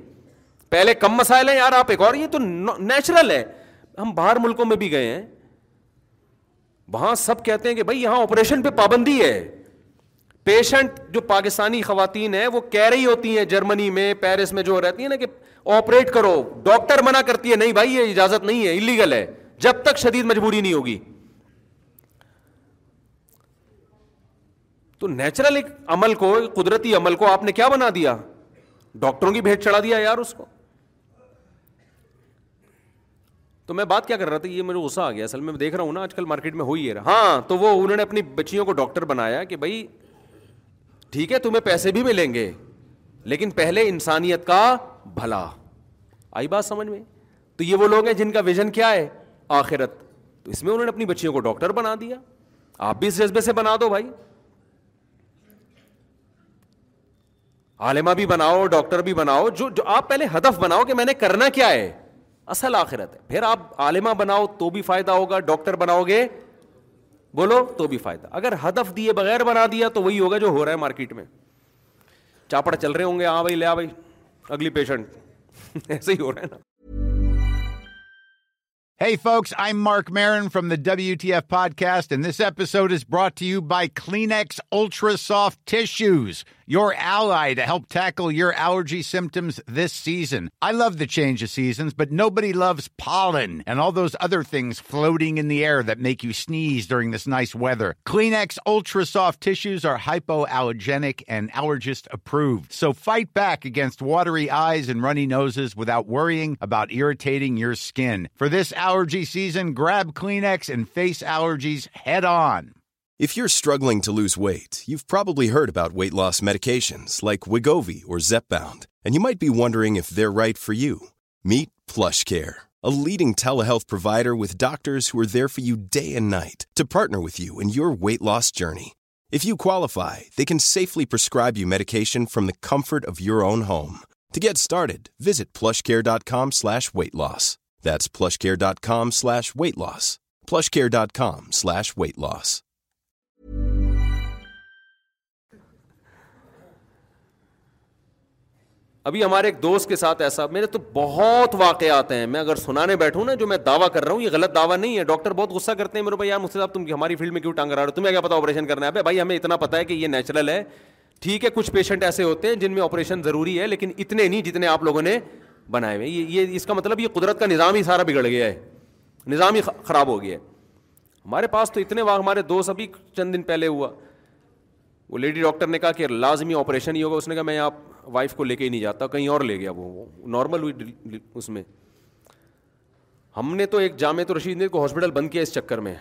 D: پہلے کم مسائل ہیں یار آپ ایک اور یہ تو نیچرل ہے ہم باہر ملکوں میں بھی گئے ہیں وہاں سب کہتے ہیں کہ بھائی یہاں آپریشن پہ پابندی ہے پیشنٹ جو پاکستانی خواتین ہیں وہ کہہ رہی ہوتی ہیں جرمنی میں پیرس میں جو رہتی ہیں نا کہ آپریٹ کرو ڈاکٹر منع کرتی ہے نہیں بھائی یہ اجازت نہیں ہے انلیگل ہے جب تک شدید مجبوری نہیں ہوگی تو نیچرل ایک عمل کو قدرتی عمل کو آپ نے کیا بنا دیا ڈاکٹروں کی بھیٹ چڑھا دیا یار اس کو تو میں بات کیا کر رہا تھا یہ مجھے غصہ آ گیا اصل میں دیکھ رہا ہوں نا آج کل مارکیٹ میں ہوئی ہے ہاں تو وہ انہوں نے اپنی بچیوں کو ڈاکٹر بنایا کہ بھائی ٹھیک ہے تمہیں پیسے بھی ملیں گے لیکن پہلے انسانیت کا بھلا آئی بات سمجھ میں تو یہ وہ لوگ ہیں جن کا ویژن کیا ہے آخرت تو اس میں انہوں نے اپنی بچیوں کو ڈاکٹر بنا دیا آپ بھی اس جذبے سے بنا دو بھائی عالمہ بھی بناؤ ڈاکٹر بھی بناؤ جو جو آپ پہلے ہدف بناؤ کہ میں نے کرنا کیا ہے اصل آخرت ہے پھر آپ عالمہ بناؤ تو بھی فائدہ ہوگا ڈاکٹر بناؤ گے بولو تو بھی فائدہ اگر ہدف دیے بغیر بنا دیا تو وہی ہوگا جو ہو رہا ہے مارکیٹ میں چاپڑ چل رہے ہوں گے ہاں بھائی لیا بھائی اگلی پیشنٹ *laughs* ایسے ہی ہو رہا ہے نا
E: Hey folks, I'm Mark Marin from the WTF podcast and this episode is brought to you by Kleenex Ultra Soft Tissues. your ally to help tackle your allergy symptoms this season. I love the change of seasons, but nobody loves pollen and all those other things floating in the air that make you sneeze during this nice weather. Kleenex Ultra Soft Tissues are hypoallergenic and allergist approved. So fight back against watery eyes and runny noses without worrying about irritating your skin. For this allergy season, grab Kleenex and face allergies head on.
B: If you're struggling to lose weight, you've probably heard about weight loss medications like Wegovy or Zepbound, and you might be wondering if they're right for you. Meet PlushCare, a leading telehealth provider with doctors who are there for you day and night to partner with you in your weight loss journey. If you qualify, they can safely prescribe you medication from the comfort of your own home. To get started, visit plushcare.com/weightloss. That's plushcare.com/weightloss. plushcare.com/weightloss.
D: ابھی ہمارے ایک دوست کے ساتھ ایسا میرے تو بہت واقعات ہیں میں اگر سنانے بیٹھوں نا جو میں دعویٰ کر رہا ہوں یہ غلط دعویٰ نہیں ہے ڈاکٹر بہت غصہ کرتے ہیں میرے بھائی یار مجھ سے صاحب تم ہماری فیلڈ میں کیوں ٹانگ رہا ہو تمہیں کیا پتا آپریشن کرنا ہے بھائی ہمیں اتنا پتا ہے کہ یہ نیچرل ہے ٹھیک ہے کچھ پیشنٹ ایسے ہوتے ہیں جن میں آپریشن ضروری ہے لیکن اتنے نہیں جتنے آپ لوگوں نے بنائے ہوئے یہ یہ اس کا مطلب یہ قدرت کا نظام ہی سارا بگڑ گیا ہے نظام ہی خراب ہو گیا ہے ہمارے پاس تو اتنے واقع ہمارے دوست ابھی چند دن پہلے ہوا وہ لیڈی ڈاکٹر نے کہا کہ لازمی آپریشن ہی ہوگا اس نے کہا میں آپ وائف کو لے کے ہی نہیں جاتا کہیں اور لے گیا وہ نارمل ہوئی اس میں ہم نے تو ایک جامع رشید نے ہاسپٹل بند کیا اس چکر میں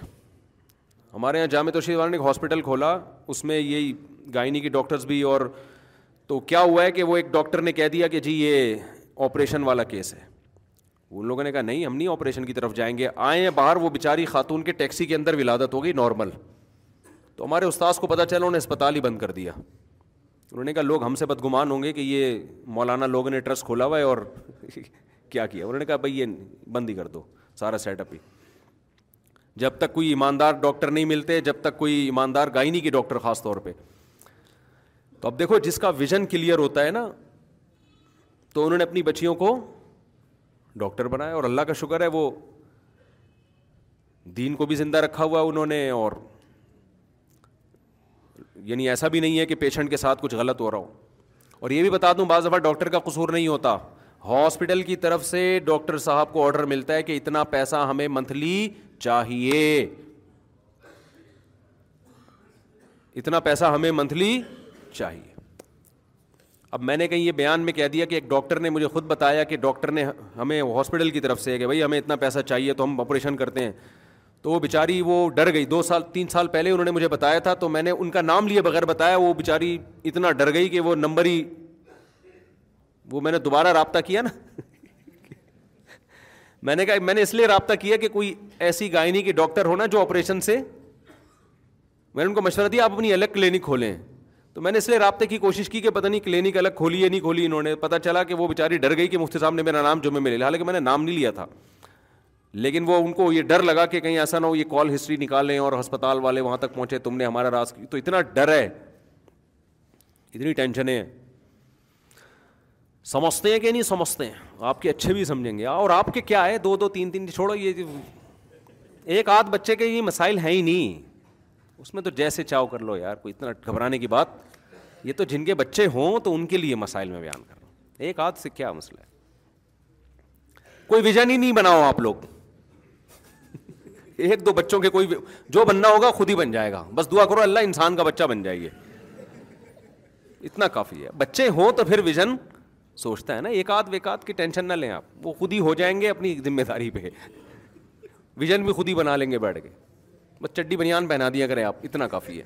D: ہمارے یہاں جامع رشید والے نے ایک ہاسپٹل کھولا اس میں یہی گائنی کی ڈاکٹرس بھی اور تو کیا ہوا ہے کہ وہ ایک ڈاکٹر نے کہہ دیا کہ جی یہ آپریشن والا کیس ہے ان لوگوں نے کہا نہیں ہم نہیں آپریشن کی طرف جائیں گے آئے ہیں باہر وہ بیچاری خاتون کے ٹیکسی کے اندر ولادت ہو گئی نارمل تو ہمارے استاذ کو پتہ چلا انہوں نے اسپتال ہی بند کر دیا انہوں نے کہا لوگ ہم سے بدگمان ہوں گے کہ یہ مولانا لوگوں نے ٹرسٹ کھولا ہوا ہے اور *laughs* کیا کیا انہوں نے کہا بھائی یہ بند ہی کر دو سارا سیٹ اپ ہی جب تک کوئی ایماندار ڈاکٹر نہیں ملتے جب تک کوئی ایماندار گائنی کی ڈاکٹر خاص طور پہ تو اب دیکھو جس کا ویژن کلیئر ہوتا ہے نا تو انہوں نے اپنی بچیوں کو ڈاکٹر بنایا اور اللہ کا شکر ہے وہ دین کو بھی زندہ رکھا ہوا انہوں نے اور یعنی ایسا بھی نہیں ہے کہ پیشنٹ کے ساتھ کچھ غلط ہو رہا ہو اور یہ بھی بتا دوں بعض دفعہ ڈاکٹر کا قصور نہیں ہوتا ہاسپٹل کی طرف سے ڈاکٹر صاحب کو آرڈر ملتا ہے کہ اتنا پیسہ ہمیں منتھلی چاہیے اتنا پیسہ ہمیں منتھلی چاہیے اب میں نے کہیں یہ بیان میں کہہ دیا کہ ایک ڈاکٹر نے مجھے خود بتایا کہ ڈاکٹر نے ہمیں ہاسپٹل کی طرف سے کہ بھائی ہمیں اتنا پیسہ چاہیے تو ہم آپریشن کرتے ہیں تو وہ بیچاری وہ ڈر گئی دو سال تین سال پہلے انہوں نے مجھے بتایا تھا تو میں نے ان کا نام لیے بغیر بتایا وہ بیچاری اتنا ڈر گئی کہ وہ نمبر ہی وہ میں نے دوبارہ رابطہ کیا نا *laughs* میں نے کہا میں نے اس لیے رابطہ کیا کہ کوئی ایسی گائنی کی ڈاکٹر ہونا جو آپریشن سے میں نے ان کو مشورہ دیا آپ اپنی الگ کلینک کھولیں تو میں نے اس لیے رابطے کی کوشش کی کہ پتہ نہیں کلینک الگ کھولی ہے نہیں کھولی انہوں نے پتہ چلا کہ وہ بیچاری ڈر گئی کہ مفتی صاحب نے میرا نام جمعے میں لے لیا حالانکہ میں نے نام نہیں لیا تھا لیکن وہ ان کو یہ ڈر لگا کہ کہیں ایسا نہ ہو یہ کال ہسٹری نکالیں اور ہسپتال والے وہاں تک پہنچے تم نے ہمارا راز کی تو اتنا ڈر ہے اتنی ٹینشن ہے سمجھتے ہیں کہ نہیں سمجھتے ہیں آپ کے اچھے بھی سمجھیں گے اور آپ کے کیا ہے دو دو تین تین چھوڑو یہ ایک آدھ بچے کے یہ مسائل ہیں ہی نہیں اس میں تو جیسے چاؤ کر لو یار کوئی اتنا گھبرانے کی بات یہ تو جن کے بچے ہوں تو ان کے لیے مسائل میں بیان کر رہا ہوں ایک آدھ سے کیا مسئلہ ہے کوئی ویژن ہی نہیں بناؤ آپ لوگ ایک دو بچوں کے کوئی جو بننا ہوگا خود ہی بن جائے گا بس دعا کرو اللہ انسان کا بچہ بن جائے اتنا کافی ہے بچے ہوں تو پھر ویژن سوچتا ہے نا ایک آدھ ویکات کی ٹینشن نہ لیں آپ وہ خود ہی ہو جائیں گے اپنی ذمہ داری پہ ویژن بھی خود ہی بنا لیں گے بیٹھ کے بس چڈی بنیان پہنا دیا کریں آپ اتنا کافی ہے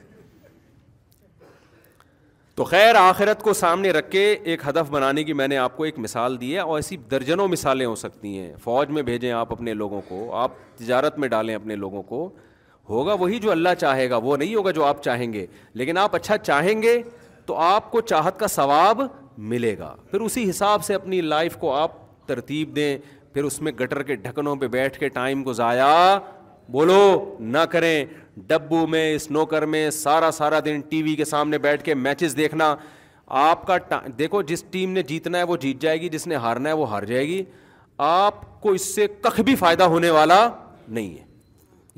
D: تو خیر آخرت کو سامنے رکھ کے ایک ہدف بنانے کی میں نے آپ کو ایک مثال دی ہے اور ایسی درجنوں مثالیں ہو سکتی ہیں فوج میں بھیجیں آپ اپنے لوگوں کو آپ تجارت میں ڈالیں اپنے لوگوں کو ہوگا وہی جو اللہ چاہے گا وہ نہیں ہوگا جو آپ چاہیں گے لیکن آپ اچھا چاہیں گے تو آپ کو چاہت کا ثواب ملے گا پھر اسی حساب سے اپنی لائف کو آپ ترتیب دیں پھر اس میں گٹر کے ڈھکنوں پہ بیٹھ کے ٹائم کو ضائع بولو نہ کریں ڈبو میں اسنوکر میں سارا سارا دن ٹی وی کے سامنے بیٹھ کے میچز دیکھنا آپ کا دیکھو جس ٹیم نے جیتنا ہے وہ جیت جائے گی جس نے ہارنا ہے وہ ہار جائے گی آپ کو اس سے کخ بھی فائدہ ہونے والا نہیں ہے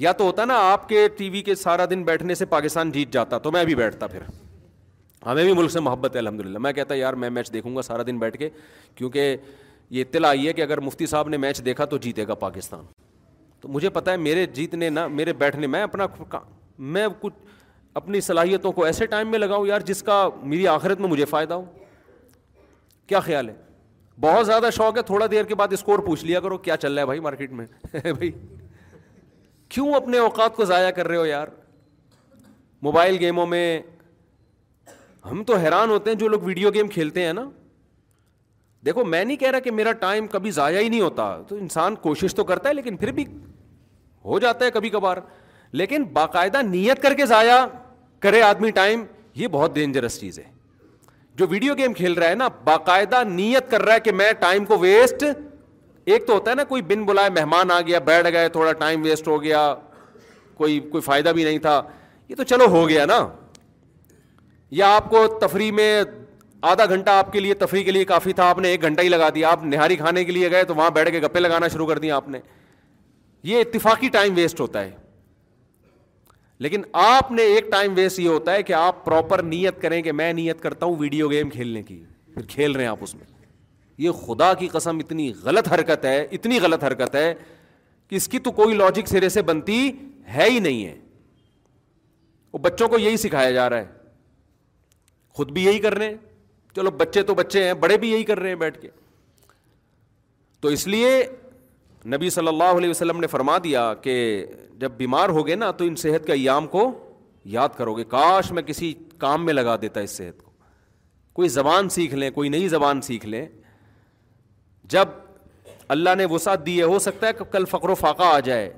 D: یا تو ہوتا نا آپ کے ٹی وی کے سارا دن بیٹھنے سے پاکستان جیت جاتا تو میں بھی بیٹھتا پھر ہمیں بھی ملک سے محبت ہے الحمد للہ میں کہتا یار میں میچ دیکھوں گا سارا دن بیٹھ کے کیونکہ یہ اطلاع آئی ہے کہ اگر مفتی صاحب نے میچ دیکھا تو جیتے گا پاکستان تو مجھے پتا ہے میرے جیتنے نہ میرے بیٹھنے میں اپنا میں کچھ اپنی صلاحیتوں کو ایسے ٹائم میں لگاؤں یار جس کا میری آخرت میں مجھے فائدہ ہو کیا خیال ہے بہت زیادہ شوق ہے تھوڑا دیر کے بعد اسکور پوچھ لیا کرو کیا چل رہا ہے بھائی مارکیٹ میں *laughs* بھائی کیوں اپنے اوقات کو ضائع کر رہے ہو یار موبائل گیموں میں ہم تو حیران ہوتے ہیں جو لوگ ویڈیو گیم کھیلتے ہیں نا دیکھو میں نہیں کہہ رہا کہ میرا ٹائم کبھی ضائع ہی نہیں ہوتا تو انسان کوشش تو کرتا ہے لیکن پھر بھی ہو جاتا ہے کبھی کبھار لیکن باقاعدہ نیت کر کے ضائع کرے آدمی ٹائم یہ بہت ڈینجرس چیز ہے جو ویڈیو گیم کھیل رہا ہے نا باقاعدہ نیت کر رہا ہے کہ میں ٹائم کو ویسٹ ایک تو ہوتا ہے نا کوئی بن بلائے مہمان آ گیا بیٹھ گئے تھوڑا ٹائم ویسٹ ہو گیا کوئی کوئی فائدہ بھی نہیں تھا یہ تو چلو ہو گیا نا یا آپ کو تفریح میں آدھا گھنٹہ آپ کے لیے تفریح کے لیے کافی تھا آپ نے ایک گھنٹہ ہی لگا دیا آپ نہاری کھانے کے لیے گئے تو وہاں بیٹھ کے گپے لگانا شروع کر دیا آپ نے یہ اتفاقی ٹائم ویسٹ ہوتا ہے لیکن آپ نے ایک ٹائم ویسٹ یہ ہوتا ہے کہ آپ پراپر نیت کریں کہ میں نیت کرتا ہوں ویڈیو گیم کھیلنے کی پھر کھیل رہے ہیں آپ اس میں یہ خدا کی قسم اتنی غلط حرکت ہے اتنی غلط حرکت ہے کہ اس کی تو کوئی لاجک سرے سے بنتی ہے ہی نہیں ہے وہ بچوں کو یہی سکھایا جا رہا ہے خود بھی یہی کر رہے ہیں چلو بچے تو بچے ہیں بڑے بھی یہی کر رہے ہیں بیٹھ کے تو اس لیے نبی صلی اللہ علیہ وسلم نے فرما دیا کہ جب بیمار ہوگے نا تو ان صحت کے ایام کو یاد کرو گے کاش میں کسی کام میں لگا دیتا اس صحت کو کوئی زبان سیکھ لیں کوئی نئی زبان سیکھ لیں جب اللہ نے وسعت دی ہے ہو سکتا ہے کہ کل فقر و فاقہ آ جائے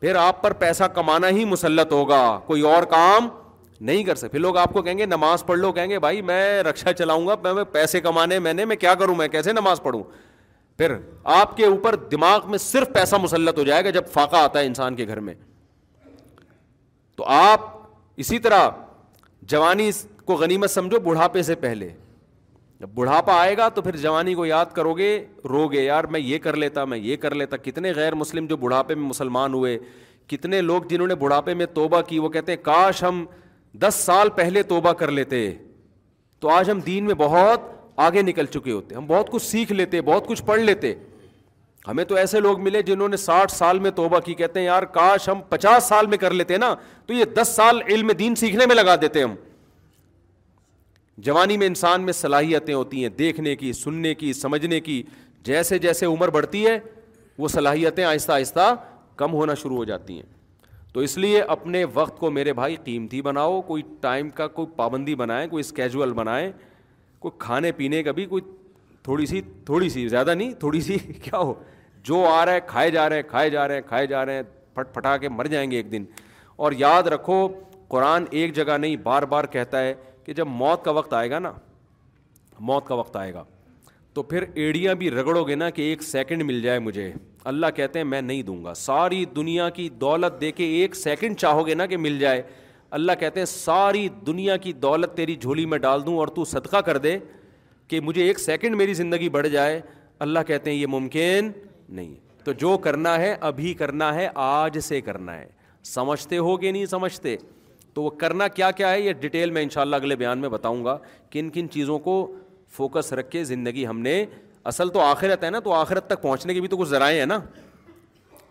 D: پھر آپ پر پیسہ کمانا ہی مسلط ہوگا کوئی اور کام نہیں کر سکتے پھر لوگ آپ کو کہیں گے نماز پڑھ لو کہیں گے بھائی میں رکشا چلاؤں گا میں پیسے کمانے میں نے میں کیا کروں میں کیسے نماز پڑھوں پھر آپ کے اوپر دماغ میں صرف پیسہ مسلط ہو جائے گا جب فاقہ آتا ہے انسان کے گھر میں تو آپ اسی طرح جوانی کو غنیمت سمجھو بڑھاپے سے پہلے جب بڑھاپا آئے گا تو پھر جوانی کو یاد کرو گے رو گے یار میں یہ کر لیتا میں یہ کر لیتا کتنے غیر مسلم جو بڑھاپے میں مسلمان ہوئے کتنے لوگ جنہوں نے بڑھاپے میں توبہ کی وہ کہتے ہیں کاش ہم دس سال پہلے توبہ کر لیتے تو آج ہم دین میں بہت آگے نکل چکے ہوتے ہم بہت کچھ سیکھ لیتے بہت کچھ پڑھ لیتے ہمیں تو ایسے لوگ ملے جنہوں نے ساٹھ سال میں توبہ کی کہتے ہیں یار کاش ہم پچاس سال میں کر لیتے نا تو یہ دس سال علم دین سیکھنے میں لگا دیتے ہم جوانی میں انسان میں صلاحیتیں ہوتی ہیں دیکھنے کی سننے کی سمجھنے کی جیسے جیسے عمر بڑھتی ہے وہ صلاحیتیں آہستہ آہستہ کم ہونا شروع ہو جاتی ہیں تو اس لیے اپنے وقت کو میرے بھائی قیمتی بناؤ کوئی ٹائم کا کوئی پابندی بنائیں کوئی اسکیجول بنائیں کوئی کھانے پینے کا بھی کوئی تھوڑی سی تھوڑی سی زیادہ نہیں تھوڑی سی *laughs* کیا ہو جو آ رہا ہے کھائے جا رہے ہیں کھائے جا رہے ہیں کھائے جا رہے ہیں پھٹ پھٹا کے مر جائیں گے ایک دن اور یاد رکھو قرآن ایک جگہ نہیں بار بار کہتا ہے کہ جب موت کا وقت آئے گا نا موت کا وقت آئے گا تو پھر ایڑیاں بھی رگڑو گے نا کہ ایک سیکنڈ مل جائے مجھے اللہ کہتے ہیں میں نہیں دوں گا ساری دنیا کی دولت دے کے ایک سیکنڈ چاہو گے نا کہ مل جائے اللہ کہتے ہیں ساری دنیا کی دولت تیری جھولی میں ڈال دوں اور تو صدقہ کر دے کہ مجھے ایک سیکنڈ میری زندگی بڑھ جائے اللہ کہتے ہیں یہ ممکن نہیں تو جو کرنا ہے ابھی کرنا ہے آج سے کرنا ہے سمجھتے ہو کہ نہیں سمجھتے تو وہ کرنا کیا کیا ہے یہ ڈیٹیل میں انشاءاللہ اگلے بیان میں بتاؤں گا کن کن چیزوں کو فوکس رکھ کے زندگی ہم نے اصل تو آخرت ہے نا تو آخرت تک پہنچنے کے بھی تو کچھ ذرائع ہیں نا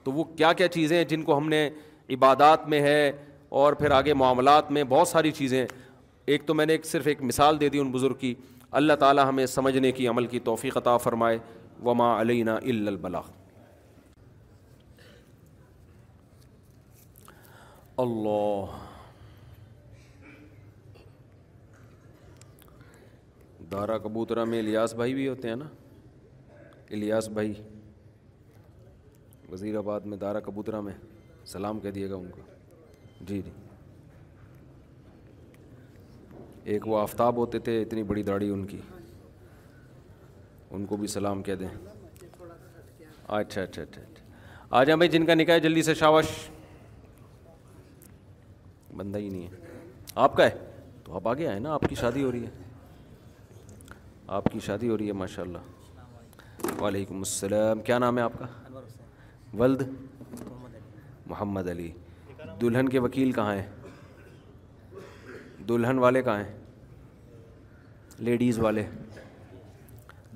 D: تو وہ کیا کیا چیزیں ہیں جن کو ہم نے عبادات میں ہے اور پھر آگے معاملات میں بہت ساری چیزیں ایک تو میں نے ایک صرف ایک مثال دے دی ان بزرگ کی اللہ تعالیٰ ہمیں سمجھنے کی عمل کی توفیق عطا فرمائے وما علینا البلاغ اللہ دارا کبوترا میں الیاس بھائی بھی ہوتے ہیں نا الیاس بھائی وزیر آباد میں دارا کبوترا میں سلام کہہ دیے گا ان کو جی جی ایک وہ آفتاب ہوتے تھے اتنی بڑی داڑھی ان کی ان کو بھی سلام کہہ دیں اچھا اچھا اچھا اچھا آ جائیں بھائی جن کا نکاح جلدی سے شاوش بندہ ہی نہیں ہے آپ کا ہے تو آپ آگے آئے نا آپ کی شادی ہو رہی ہے آپ کی شادی ہو رہی ہے ماشاء اللہ وعلیکم السلام کیا نام ہے آپ کا ولد محمد علی دلہن کے وکیل کہاں ہیں دلہن والے کہاں ہیں لیڈیز والے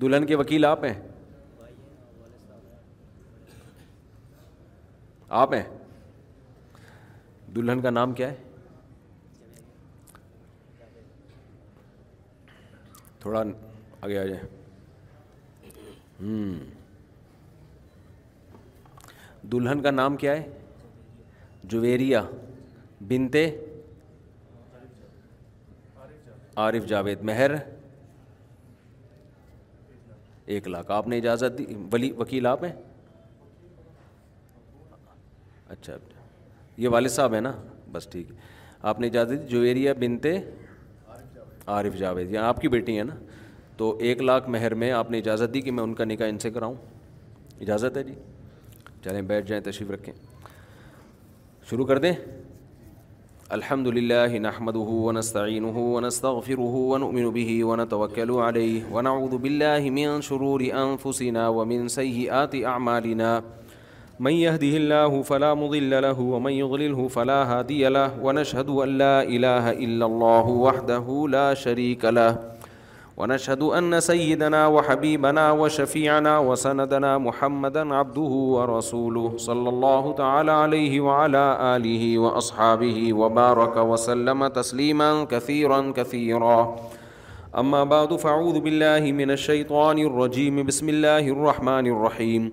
D: دلہن کے وکیل آپ ہیں آپ ہیں دلہن کا نام کیا ہے تھوڑا آگے آ جائیں ہوں دلہن کا نام کیا ہے جویریہ بنتے عارف جاوید مہر ایک لاکھ آپ نے اجازت دی ولی وکیل آپ ہیں اچھا یہ والد صاحب ہیں نا بس ٹھیک ہے آپ نے اجازت دی جویریہ بنتے عارف جاوید یہاں آپ کی بیٹی ہیں نا تو ایک لاکھ مہر میں آپ نے اجازت دی کہ میں ان کا نکاح ان سے کراؤں اجازت ہے جی چلیں بیٹھ جائیں تشریف رکھیں شروع کر دیں الحمد لله نحمده ونستعينه ونستغفره ونؤمن به ونتوكل عليه ونعوذ بالله من من شرور أنفسنا ومن ومن سيئات أعمالنا يهده الله الله فلا فلا مضل له له يضلله هادي ونشهد أن لا لا إله إلا وحده شريك له ونشهد أن سيدنا وحبيبنا وشفيعنا وسندنا محمدا عبده ورسوله صلى الله تعالى عليه وعلى آله وأصحابه وبارك وسلم تسليما كثيرا كثيرا أما بعد فعوذ بالله من الشيطان الرجيم بسم الله الرحمن الرحيم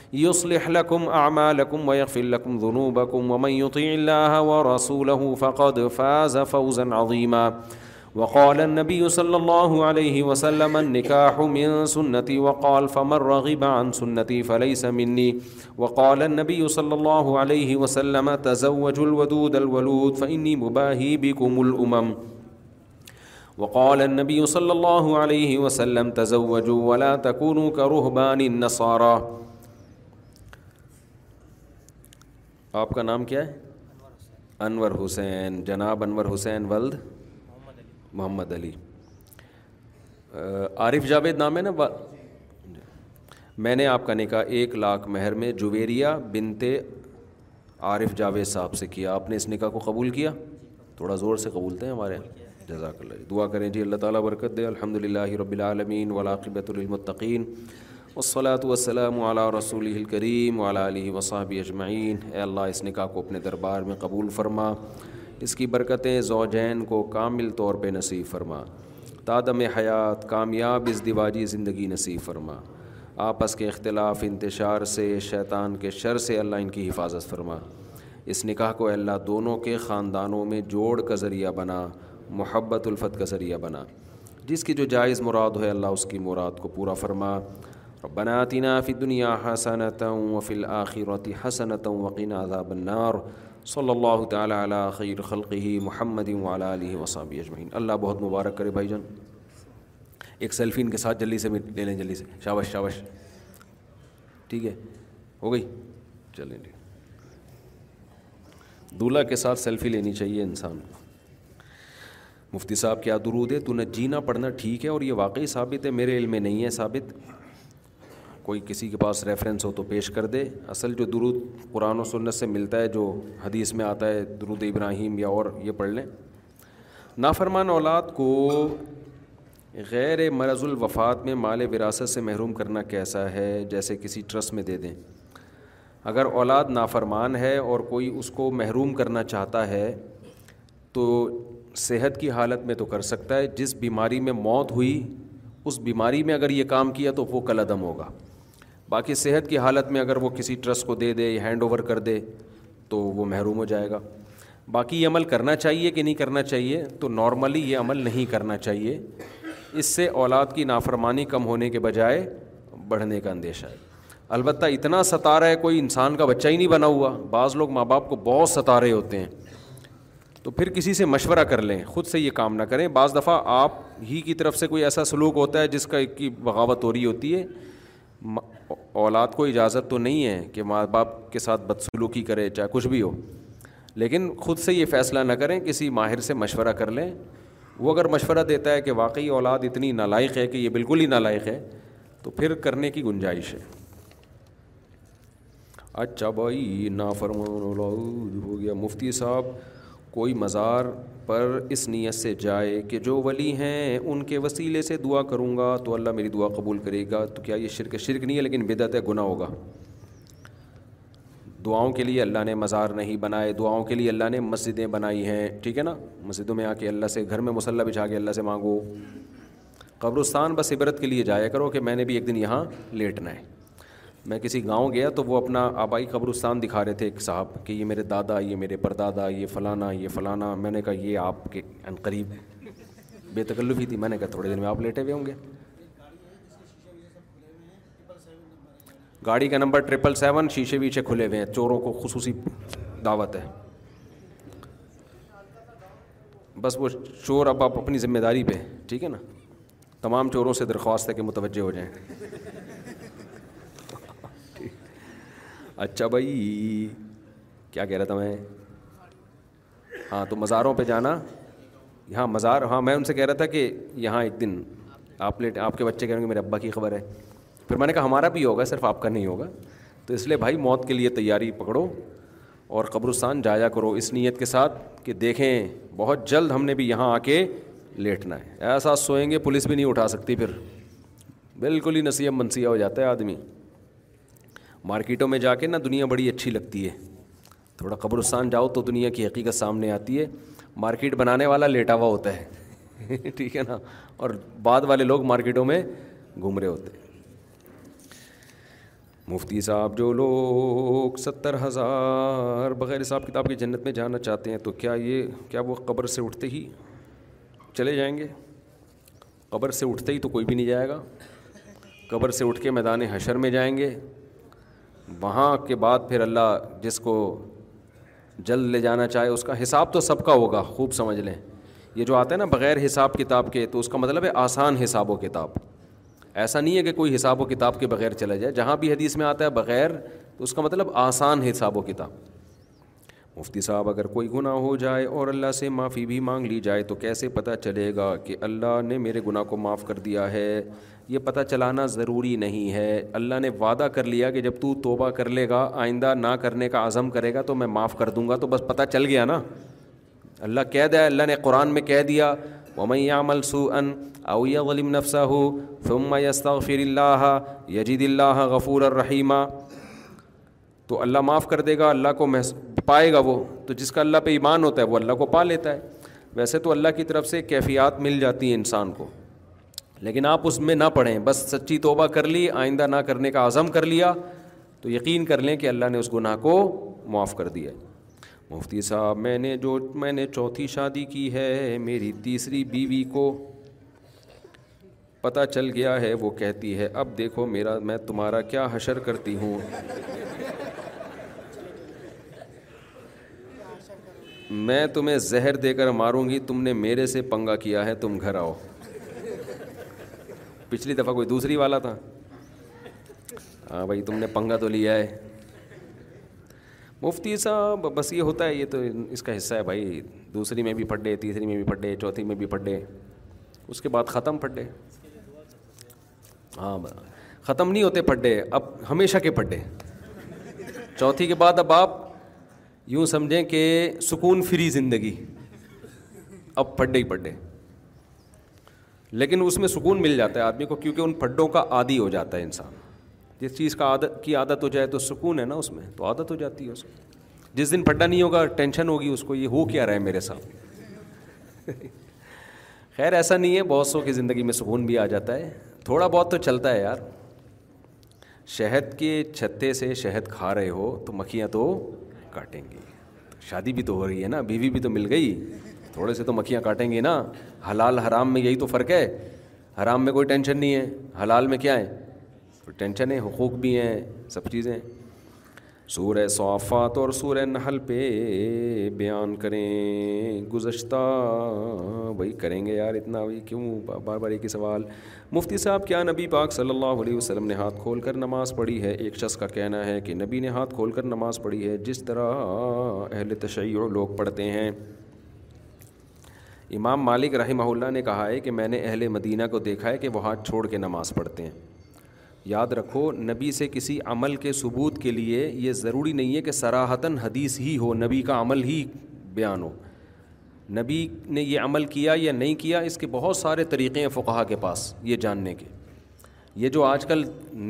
D: يصلح لكم أعمالكم ويغفر لكم ذنوبكم ومن يطيع الله ورسوله فقد فاز فوزا عظيما وقال النبي صلى الله عليه وسلم النكاح من سنتي وقال فمن رغب عن سنتي فليس مني وقال النبي صلى الله عليه وسلم تزوج الودود الولود فإني مباهي بكم الأمم وقال النبي صلى الله عليه وسلم تزوجوا ولا تكونوا كرهبان النصارى آپ کا نام کیا ہے انور حسین جناب انور حسین ولد محمد علی عارف جاوید نام ہے نا میں نے آپ کا نکاح ایک لاکھ مہر میں جویریا بنتے عارف جاوید صاحب سے کیا آپ نے اس نکاح کو قبول کیا تھوڑا زور سے قبول تھے ہمارے جزاک اللہ دعا کریں جی اللہ تعالیٰ برکت دے الحمد للہ رب العالمین ولاقبۃ المطقین والسلام وسلاۃ رسول اعلیٰ رسکریما علیہ وساب اجمعین اللہ اس نکاح کو اپنے دربار میں قبول فرما اس کی برکتیں زوجین کو کامل طور پہ نصیب فرما تادم حیات کامیاب اس دیواجی زندگی نصیب فرما آپس کے اختلاف انتشار سے شیطان کے شر سے اللہ ان کی حفاظت فرما اس نکاح کو اللہ دونوں کے خاندانوں میں جوڑ کا ذریعہ بنا محبت الفت کا ذریعہ بنا جس کی جو جائز مراد ہو اللہ اس کی مراد کو پورا فرما اور بناتینا فی دنیا حسنت و فی وقنا عذاب النار صلی اللہ تعالیٰ خیر خلقہ محمد وعلى علیہ وصحبہ اجمعین اللہ بہت مبارک کرے بھائی جان ایک سیلفین کے ساتھ جلدی سے بھی لے لیں جلدی سے شابش شابش ٹھیک ہے ہو گئی چلیں ٹھیک دلہا کے ساتھ سیلفی لینی چاہیے انسان کو مفتی صاحب کیا درود ہے تو نہ جینا پڑھنا ٹھیک ہے اور یہ واقعی ثابت ہے میرے علم میں نہیں ہے ثابت کوئی کسی کے پاس ریفرنس ہو تو پیش کر دے اصل جو درود قرآن و سنت سے ملتا ہے جو حدیث میں آتا ہے درود ابراہیم یا اور یہ پڑھ لیں نافرمان اولاد کو غیر مرض الوفات میں مال وراثت سے محروم کرنا کیسا ہے جیسے کسی ٹرسٹ میں دے دیں اگر اولاد نافرمان ہے اور کوئی اس کو محروم کرنا چاہتا ہے تو صحت کی حالت میں تو کر سکتا ہے جس بیماری میں موت ہوئی اس بیماری میں اگر یہ کام کیا تو وہ کل عدم ہوگا باقی صحت کی حالت میں اگر وہ کسی ٹرسٹ کو دے دے یا ہینڈ اوور کر دے تو وہ محروم ہو جائے گا باقی یہ عمل کرنا چاہیے کہ نہیں کرنا چاہیے تو نارملی یہ عمل نہیں کرنا چاہیے اس سے اولاد کی نافرمانی کم ہونے کے بجائے بڑھنے کا اندیشہ ہے البتہ اتنا رہا ہے کوئی انسان کا بچہ ہی نہیں بنا ہوا بعض لوگ ماں باپ کو بہت ستارے ہوتے ہیں تو پھر کسی سے مشورہ کر لیں خود سے یہ کام نہ کریں بعض دفعہ آپ ہی کی طرف سے کوئی ایسا سلوک ہوتا ہے جس کا کی بغاوت ہو رہی ہوتی ہے اولاد کو اجازت تو نہیں ہے کہ ماں باپ کے ساتھ بدسلوکی کرے چاہے کچھ بھی ہو لیکن خود سے یہ فیصلہ نہ کریں کسی ماہر سے مشورہ کر لیں وہ اگر مشورہ دیتا ہے کہ واقعی اولاد اتنی نالائق ہے کہ یہ بالکل ہی نالائق ہے تو پھر کرنے کی گنجائش ہے اچھا بھائی نا فرمود ہو گیا مفتی صاحب کوئی مزار پر اس نیت سے جائے کہ جو ولی ہیں ان کے وسیلے سے دعا کروں گا تو اللہ میری دعا قبول کرے گا تو کیا یہ شرک شرک نہیں ہے لیکن بدعت ہے گناہ ہوگا دعاؤں کے لیے اللہ نے مزار نہیں بنائے دعاؤں کے لیے اللہ نے مسجدیں بنائی ہیں ٹھیک ہے نا مسجدوں میں آ کے اللہ سے گھر میں مسلح بچھا کے اللہ سے مانگو قبرستان بس عبرت کے لیے جایا کرو کہ میں نے بھی ایک دن یہاں لیٹنا ہے میں کسی گاؤں گیا تو وہ اپنا آبائی قبرستان دکھا رہے تھے ایک صاحب کہ یہ میرے دادا یہ میرے پردادا یہ فلانا یہ فلانا میں نے کہا یہ آپ کے قریب بے تکلف ہی تھی میں نے کہا تھوڑے دن میں آپ لیٹے ہوئے ہوں گے گاڑی کا نمبر ٹرپل سیون شیشے ویشے کھلے ہوئے ہیں چوروں کو خصوصی دعوت ہے بس وہ چور اب آپ اپنی ذمہ داری پہ ٹھیک ہے نا تمام چوروں سے درخواست ہے کہ متوجہ ہو جائیں اچھا بھائی کیا کہہ رہا تھا میں ہاں تو مزاروں پہ جانا یہاں مزار ہاں میں ان سے کہہ رہا تھا کہ یہاں ایک دن آپ لیٹ آپ کے بچے کہہ رہے ہیں میرے ابا کی خبر ہے پھر میں نے کہا ہمارا بھی ہوگا صرف آپ کا نہیں ہوگا تو اس لیے بھائی موت کے لیے تیاری پکڑو اور قبرستان جایا کرو اس نیت کے ساتھ کہ دیکھیں بہت جلد ہم نے بھی یہاں آ کے لیٹنا ہے ایسا سوئیں گے پولیس بھی نہیں اٹھا سکتی پھر بالکل ہی نصیحت منسیہ ہو جاتا ہے آدمی مارکیٹوں میں جا کے نا دنیا بڑی اچھی لگتی ہے تھوڑا قبرستان جاؤ تو دنیا کی حقیقت سامنے آتی ہے مارکیٹ بنانے والا لیٹا ہوا ہوتا ہے *laughs* ٹھیک ہے نا اور بعد والے لوگ مارکیٹوں میں گھوم رہے ہوتے مفتی صاحب جو لوگ ستر ہزار بغیر حساب کتاب کی جنت میں جانا چاہتے ہیں تو کیا یہ کیا وہ قبر سے اٹھتے ہی چلے جائیں گے قبر سے اٹھتے ہی تو کوئی بھی نہیں جائے گا قبر سے اٹھ کے میدان حشر میں جائیں گے وہاں کے بعد پھر اللہ جس کو جلد لے جانا چاہے اس کا حساب تو سب کا ہوگا خوب سمجھ لیں یہ جو آتا ہے نا بغیر حساب کتاب کے تو اس کا مطلب ہے آسان حساب و کتاب ایسا نہیں ہے کہ کوئی حساب و کتاب کے بغیر چلا جائے جہاں بھی حدیث میں آتا ہے بغیر تو اس کا مطلب آسان حساب و کتاب مفتی صاحب اگر کوئی گناہ ہو جائے اور اللہ سے معافی بھی مانگ لی جائے تو کیسے پتہ چلے گا کہ اللہ نے میرے گناہ کو معاف کر دیا ہے یہ پتہ چلانا ضروری نہیں ہے اللہ نے وعدہ کر لیا کہ جب تو توبہ کر لے گا آئندہ نہ کرنے کا عزم کرے گا تو میں معاف کر دوں گا تو بس پتہ چل گیا نا اللہ کہہ دیا اللہ نے قرآن میں کہہ دیا يعمل اویہ او نفسا ہو فم يستغفر الله یجید الله غفور الرحیمہ تو اللہ معاف کر دے گا اللہ کو محس... پائے گا وہ تو جس کا اللہ پہ ایمان ہوتا ہے وہ اللہ کو پا لیتا ہے ویسے تو اللہ کی طرف سے کیفیات مل جاتی ہیں انسان کو لیکن آپ اس میں نہ پڑھیں بس سچی توبہ کر لی آئندہ نہ کرنے کا عزم کر لیا تو یقین کر لیں کہ اللہ نے اس گناہ کو معاف کر دیا مفتی صاحب میں نے جو میں نے چوتھی شادی کی ہے میری تیسری بیوی کو پتہ چل گیا ہے وہ کہتی ہے اب دیکھو میرا میں تمہارا کیا حشر کرتی ہوں میں تمہیں زہر دے کر ماروں گی تم نے میرے سے پنگا کیا ہے تم گھر آؤ پچھلی دفعہ کوئی دوسری والا تھا ہاں بھائی تم نے پنگا تو لیا ہے مفتی صاحب بس یہ ہوتا ہے یہ تو اس کا حصہ ہے بھائی دوسری میں بھی پڑھ ڈے تیسری میں بھی پھٹے چوتھی میں بھی پڑھ ڈے اس کے بعد ختم پڑھ ڈے ہاں ختم نہیں ہوتے پڑھ ڈے اب ہمیشہ کے پٹھے چوتھی کے بعد اب آپ یوں سمجھیں کہ سکون فری زندگی اب پڈے ہی پڈے لیکن اس میں سکون مل جاتا ہے آدمی کو کیونکہ ان پھڈوں کا عادی ہو جاتا ہے انسان جس چیز کا عادت کی عادت ہو جائے تو سکون ہے نا اس میں تو عادت ہو جاتی ہے اس کو جس دن پھڈا نہیں ہوگا ٹینشن ہوگی اس کو یہ ہو کیا رہا ہے میرے ساتھ *laughs* خیر ایسا نہیں ہے بہت سو کی زندگی میں سکون بھی آ جاتا ہے تھوڑا بہت تو چلتا ہے یار شہد کے چھتے سے شہد کھا رہے ہو تو مکھیاں تو کاٹیں گی شادی بھی تو ہو رہی ہے نا بیوی بھی تو مل گئی تھوڑے سے تو مکھیاں کاٹیں گی نا حلال حرام میں یہی تو فرق ہے حرام میں کوئی ٹینشن نہیں ہے حلال میں کیا ہے ٹینشن ہے حقوق بھی ہیں سب چیزیں سورہ صافات اور سورہ نحل پہ بیان کریں گزشتہ بھائی کریں گے یار اتنا وہی کیوں بار بار ایک ہی سوال مفتی صاحب کیا نبی پاک صلی اللہ علیہ وسلم نے ہاتھ کھول کر نماز پڑھی ہے ایک شخص کا کہنا ہے کہ نبی نے ہاتھ کھول کر نماز پڑھی ہے جس طرح اہل تشیع لوگ پڑھتے ہیں امام مالک رحمہ اللہ نے کہا ہے کہ میں نے اہل مدینہ کو دیکھا ہے کہ وہ ہاتھ چھوڑ کے نماز پڑھتے ہیں یاد رکھو نبی سے کسی عمل کے ثبوت کے لیے یہ ضروری نہیں ہے کہ سراہتاً حدیث ہی ہو نبی کا عمل ہی بیان ہو نبی نے یہ عمل کیا یا نہیں کیا اس کے بہت سارے طریقے ہیں فقہ کے پاس یہ جاننے کے یہ جو آج کل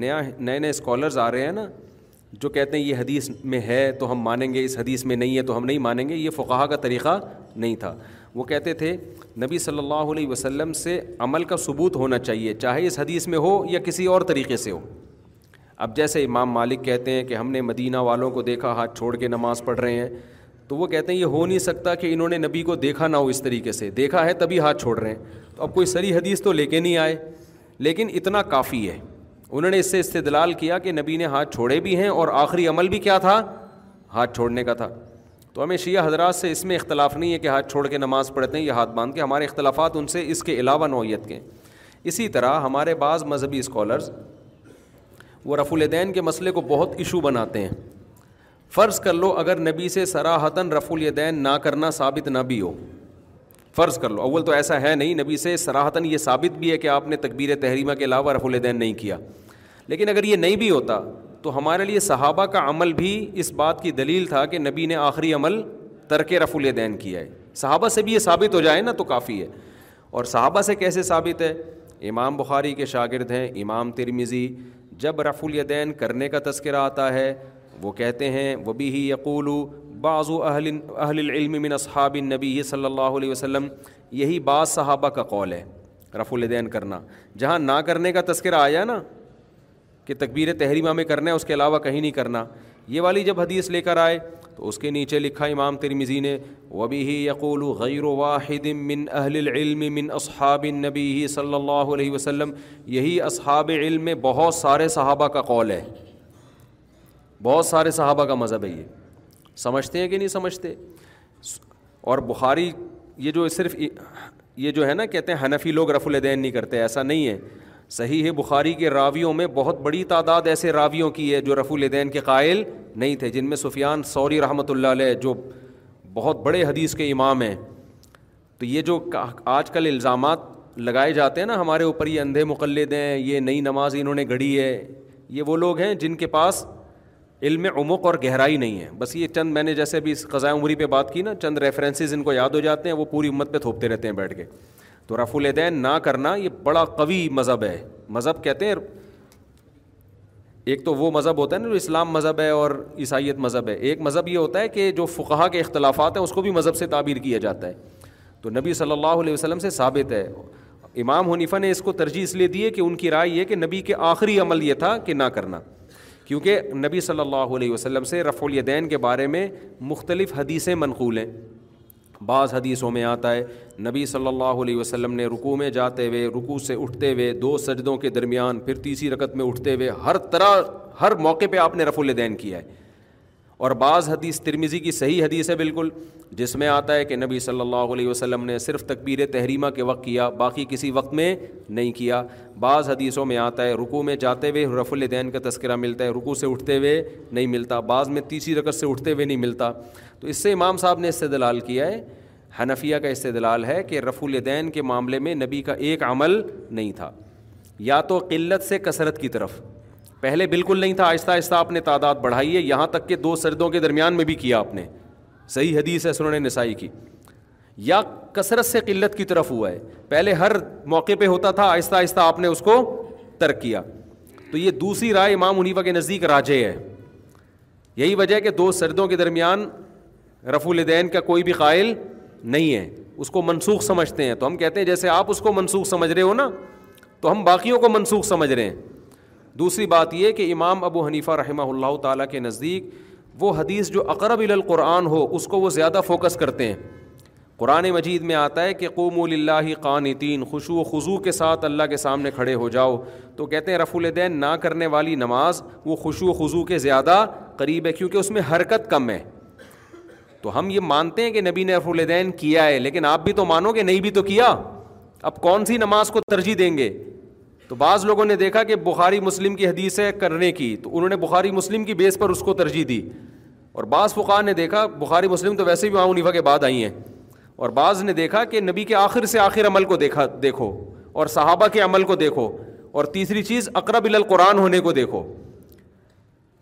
D: نیا نئے نئے اسکالرز آ رہے ہیں نا جو کہتے ہیں یہ حدیث میں ہے تو ہم مانیں گے اس حدیث میں نہیں ہے تو ہم نہیں مانیں گے یہ فقہ کا طریقہ نہیں تھا وہ کہتے تھے نبی صلی اللہ علیہ وسلم سے عمل کا ثبوت ہونا چاہیے چاہے اس حدیث میں ہو یا کسی اور طریقے سے ہو اب جیسے امام مالک کہتے ہیں کہ ہم نے مدینہ والوں کو دیکھا ہاتھ چھوڑ کے نماز پڑھ رہے ہیں تو وہ کہتے ہیں یہ ہو نہیں سکتا کہ انہوں نے نبی کو دیکھا نہ ہو اس طریقے سے دیکھا ہے تبھی ہاتھ چھوڑ رہے ہیں تو اب کوئی سری حدیث تو لے کے نہیں آئے لیکن اتنا کافی ہے انہوں نے اس سے استدلال کیا کہ نبی نے ہاتھ چھوڑے بھی ہیں اور آخری عمل بھی کیا تھا ہاتھ چھوڑنے کا تھا تو ہمیں شیعہ حضرات سے اس میں اختلاف نہیں ہے کہ ہاتھ چھوڑ کے نماز پڑھتے ہیں یا ہاتھ باندھ کے ہمارے اختلافات ان سے اس کے علاوہ نوعیت کے اسی طرح ہمارے بعض مذہبی اسکالرز وہ رف الدین کے مسئلے کو بہت ایشو بناتے ہیں فرض کر لو اگر نبی سے سراہتاً رف الدین نہ کرنا ثابت نہ بھی ہو فرض کر لو اول تو ایسا ہے نہیں نبی سے سراہتاً یہ ثابت بھی ہے کہ آپ نے تقبیر تحریمہ کے علاوہ رف الدین نہیں کیا لیکن اگر یہ نہیں بھی ہوتا تو ہمارے لیے صحابہ کا عمل بھی اس بات کی دلیل تھا کہ نبی نے آخری عمل ترک رف الدین کیا ہے صحابہ سے بھی یہ ثابت ہو جائے نا تو کافی ہے اور صحابہ سے کیسے ثابت ہے امام بخاری کے شاگرد ہیں امام ترمیزی جب رف الدین کرنے کا تذکرہ آتا ہے وہ کہتے ہیں بھی ہی یقول و بعض اہل اہل علم من اصحاب نبی صلی اللہ علیہ وسلم یہی بعض صحابہ کا قول ہے رف الدین کرنا جہاں نہ کرنے کا تذکرہ آیا نا کہ تکبیر تحریمہ میں کرنا ہے اس کے علاوہ کہیں نہیں کرنا یہ والی جب حدیث لے کر آئے تو اس کے نیچے لکھا امام ترمیزی نے وبی ہی یقول غیر واحد من اہل العلم من اصحاب نبی صلی اللہ علیہ وسلم یہی اصحاب علم میں بہت سارے صحابہ کا قول ہے بہت سارے صحابہ کا مذہب ہے یہ سمجھتے ہیں کہ نہیں سمجھتے اور بخاری یہ جو صرف یہ جو ہے نا کہتے ہیں حنفی لوگ رف الدین نہیں کرتے ایسا نہیں ہے صحیح ہے بخاری کے راویوں میں بہت بڑی تعداد ایسے راویوں کی ہے جو رفع الدین کے قائل نہیں تھے جن میں سفیان سوری رحمۃ اللہ علیہ جو بہت بڑے حدیث کے امام ہیں تو یہ جو آج کل الزامات لگائے جاتے ہیں نا ہمارے اوپر یہ اندھے مقلد ہیں یہ نئی نماز انہوں نے گھڑی ہے یہ وہ لوگ ہیں جن کے پاس علم عمق اور گہرائی نہیں ہے بس یہ چند میں نے جیسے بھی اس قضاء عمری پہ بات کی نا چند ریفرنسز ان کو یاد ہو جاتے ہیں وہ پوری امت پہ تھوپتے رہتے ہیں بیٹھ کے تو رف الدین نہ کرنا یہ بڑا قوی مذہب ہے مذہب کہتے ہیں ایک تو وہ مذہب ہوتا ہے نا جو اسلام مذہب ہے اور عیسائیت مذہب ہے ایک مذہب یہ ہوتا ہے کہ جو فقہ کے اختلافات ہیں اس کو بھی مذہب سے تعبیر کیا جاتا ہے تو نبی صلی اللہ علیہ وسلم سے ثابت ہے امام حنیفہ نے اس کو ترجیح اس لیے دی ہے کہ ان کی رائے یہ کہ نبی کے آخری عمل یہ تھا کہ نہ کرنا کیونکہ نبی صلی اللہ علیہ وسلم سے رف الدین کے بارے میں مختلف حدیثیں منقول ہیں بعض حدیثوں میں آتا ہے نبی صلی اللہ علیہ وسلم نے رکوع میں جاتے ہوئے رکوع سے اٹھتے ہوئے دو سجدوں کے درمیان پھر تیسری رکت میں اٹھتے ہوئے ہر طرح ہر موقع پہ آپ نے رف الدین کیا ہے اور بعض حدیث ترمیزی کی صحیح حدیث ہے بالکل جس میں آتا ہے کہ نبی صلی اللہ علیہ وسلم نے صرف تکبیر تحریمہ کے وقت کیا باقی کسی وقت میں نہیں کیا بعض حدیثوں میں آتا ہے رکو میں جاتے ہوئے رف الدین کا تذکرہ ملتا ہے رکو سے اٹھتے ہوئے نہیں ملتا بعض میں تیسری رقص سے اٹھتے ہوئے نہیں ملتا تو اس سے امام صاحب نے استدلال کیا ہے حنفیہ کا استدلال ہے کہ رف الدین کے معاملے میں نبی کا ایک عمل نہیں تھا یا تو قلت سے کثرت کی طرف پہلے بالکل نہیں تھا آہستہ آہستہ آپ نے تعداد بڑھائی ہے یہاں تک کہ دو سردوں کے درمیان میں بھی کیا آپ نے صحیح حدیث ہے سنن نسائی کی یا کثرت سے قلت کی طرف ہوا ہے پہلے ہر موقع پہ ہوتا تھا آہستہ آہستہ آپ نے اس کو ترک کیا تو یہ دوسری رائے امام منیفا کے نزدیک راجے ہے یہی وجہ ہے کہ دو سردوں کے درمیان رف الدین کا کوئی بھی قائل نہیں ہے اس کو منسوخ سمجھتے ہیں تو ہم کہتے ہیں جیسے آپ اس کو منسوخ سمجھ رہے ہو نا تو ہم باقیوں کو منسوخ سمجھ رہے ہیں دوسری بات یہ کہ امام ابو حنیفہ رحمہ اللہ تعالیٰ کے نزدیک وہ حدیث جو اقرب القرآن ہو اس کو وہ زیادہ فوکس کرتے ہیں قرآن مجید میں آتا ہے کہ قوم اللہ قانتین خوشو و خضو کے ساتھ اللہ کے سامنے کھڑے ہو جاؤ تو کہتے ہیں رف الدین نہ کرنے والی نماز وہ خوشو و خضو کے زیادہ قریب ہے کیونکہ اس میں حرکت کم ہے تو ہم یہ مانتے ہیں کہ نبی نے رف الدین کیا ہے لیکن آپ بھی تو مانو گے نہیں بھی تو کیا اب کون سی نماز کو ترجیح دیں گے تو بعض لوگوں نے دیکھا کہ بخاری مسلم کی حدیثیں کرنے کی تو انہوں نے بخاری مسلم کی بیس پر اس کو ترجیح دی اور بعض فقار نے دیکھا بخاری مسلم تو ویسے بھی آؤں انیفا کے بعد آئی ہیں اور بعض نے دیکھا کہ نبی کے آخر سے آخر عمل کو دیکھا دیکھو اور صحابہ کے عمل کو دیکھو اور تیسری چیز اقرب القرآن ہونے کو دیکھو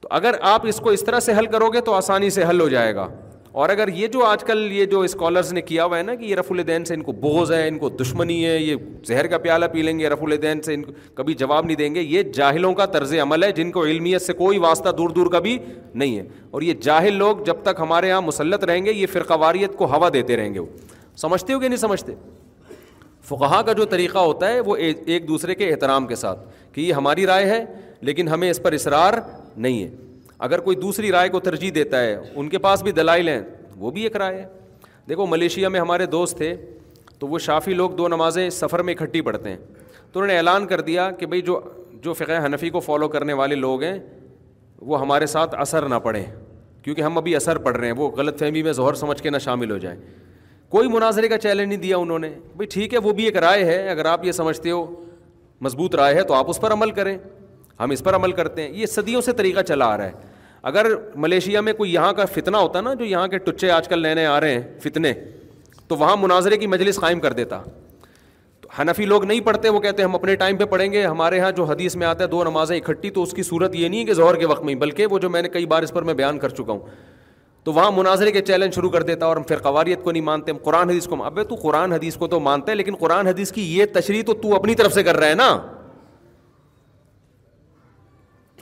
D: تو اگر آپ اس کو اس طرح سے حل کرو گے تو آسانی سے حل ہو جائے گا اور اگر یہ جو آج کل یہ جو اسکالرز نے کیا ہوا ہے نا کہ یہ رف الدین سے ان کو بوز ہے ان کو دشمنی ہے یہ زہر کا پیالہ پی لیں گے رف الدین سے ان کو کبھی جواب نہیں دیں گے یہ جاہلوں کا طرز عمل ہے جن کو علمیت سے کوئی واسطہ دور دور کا بھی نہیں ہے اور یہ جاہل لوگ جب تک ہمارے یہاں مسلط رہیں گے یہ فرقواریت کو ہوا دیتے رہیں گے وہ سمجھتے ہو کہ نہیں سمجھتے فقہا کا جو طریقہ ہوتا ہے وہ ایک دوسرے کے احترام کے ساتھ کہ یہ ہماری رائے ہے لیکن ہمیں اس پر اصرار نہیں ہے اگر کوئی دوسری رائے کو ترجیح دیتا ہے ان کے پاس بھی دلائل ہیں وہ بھی ایک رائے ہے دیکھو ملیشیا میں ہمارے دوست تھے تو وہ شافی لوگ دو نمازیں سفر میں اکٹھی پڑھتے ہیں تو انہوں نے اعلان کر دیا کہ بھائی جو جو فقہ حنفی کو فالو کرنے والے لوگ ہیں وہ ہمارے ساتھ اثر نہ پڑھیں کیونکہ ہم ابھی اثر پڑھ رہے ہیں وہ غلط فہمی میں ظہر سمجھ کے نہ شامل ہو جائیں کوئی مناظرے کا چیلنج نہیں دیا انہوں نے بھائی ٹھیک ہے وہ بھی ایک رائے ہے اگر آپ یہ سمجھتے ہو مضبوط رائے ہے تو آپ اس پر عمل کریں ہم اس پر عمل کرتے ہیں یہ صدیوں سے طریقہ چلا آ رہا ہے اگر ملیشیا میں کوئی یہاں کا فتنہ ہوتا نا جو یہاں کے ٹچے آج کل نئے نئے آ رہے ہیں فتنے تو وہاں مناظرے کی مجلس قائم کر دیتا تو حنفی لوگ نہیں پڑھتے وہ کہتے ہیں ہم اپنے ٹائم پہ پڑھیں گے ہمارے یہاں جو حدیث میں آتا ہے دو نمازیں اکٹھی تو اس کی صورت یہ نہیں ہے کہ زہر کے وقت میں بلکہ وہ جو میں نے کئی بار اس پر میں بیان کر چکا ہوں تو وہاں مناظرے کے چیلنج شروع کر دیتا اور ہم پھر قواریت کو نہیں مانتے ہم قرآن حدیث کو ابے تو قرآن حدیث کو تو مانتا ہے لیکن قرآن حدیث کی یہ تشریح تو تو اپنی طرف سے کر رہا ہے نا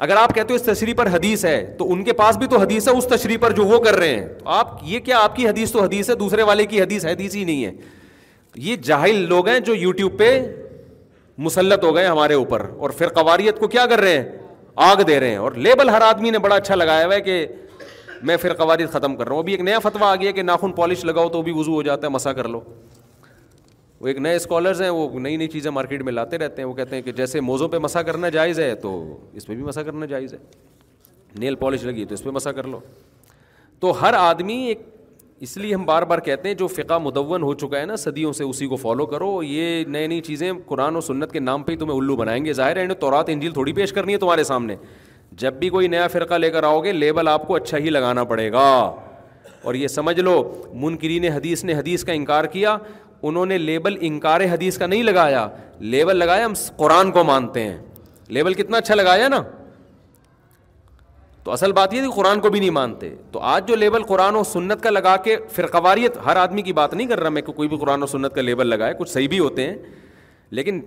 D: اگر آپ کہتے ہو اس تشریح پر حدیث ہے تو ان کے پاس بھی تو حدیث ہے اس تشریح پر جو وہ کر رہے ہیں تو آپ یہ کیا آپ کی حدیث تو حدیث ہے دوسرے والے کی حدیث حدیث ہی نہیں ہے یہ جاہل لوگ ہیں جو یوٹیوب پہ مسلط ہو گئے ہمارے اوپر اور پھر قواریت کو کیا کر رہے ہیں آگ دے رہے ہیں اور لیبل ہر آدمی نے بڑا اچھا لگایا ہوا ہے کہ میں پھر قواریت ختم کر رہا ہوں ابھی ایک نیا فتویٰ آ گیا کہ ناخن پالش لگاؤ تو بھی وضو ہو جاتا ہے مسا کر لو وہ ایک نئے اسکالرز ہیں وہ نئی نئی چیزیں مارکیٹ میں لاتے رہتے ہیں وہ کہتے ہیں کہ جیسے موزوں پہ مسا کرنا جائز ہے تو اس پہ بھی مسا کرنا جائز ہے نیل پالش لگی تو اس پہ مسا کر لو تو ہر آدمی ایک اس لیے ہم بار بار کہتے ہیں جو فقہ مدون ہو چکا ہے نا صدیوں سے اسی کو فالو کرو یہ نئی نئی چیزیں قرآن و سنت کے نام پہ ہی تمہیں الو بنائیں گے ظاہر ہے تو رات انجیل تھوڑی پیش کرنی ہے تمہارے سامنے جب بھی کوئی نیا فرقہ لے کر آؤ گے لیبل آپ کو اچھا ہی لگانا پڑے گا اور یہ سمجھ لو منکرین حدیث نے حدیث کا انکار کیا انہوں نے لیبل انکار حدیث کا نہیں لگایا لیبل لگایا ہم قرآن کو مانتے ہیں لیبل کتنا اچھا لگایا نا تو اصل بات یہ تھی قرآن کو بھی نہیں مانتے تو آج جو لیبل قرآن و سنت کا لگا کے فرقواریت ہر آدمی کی بات نہیں کر رہا میں کہ کوئی بھی قرآن و سنت کا لیبل لگائے کچھ صحیح بھی ہوتے ہیں لیکن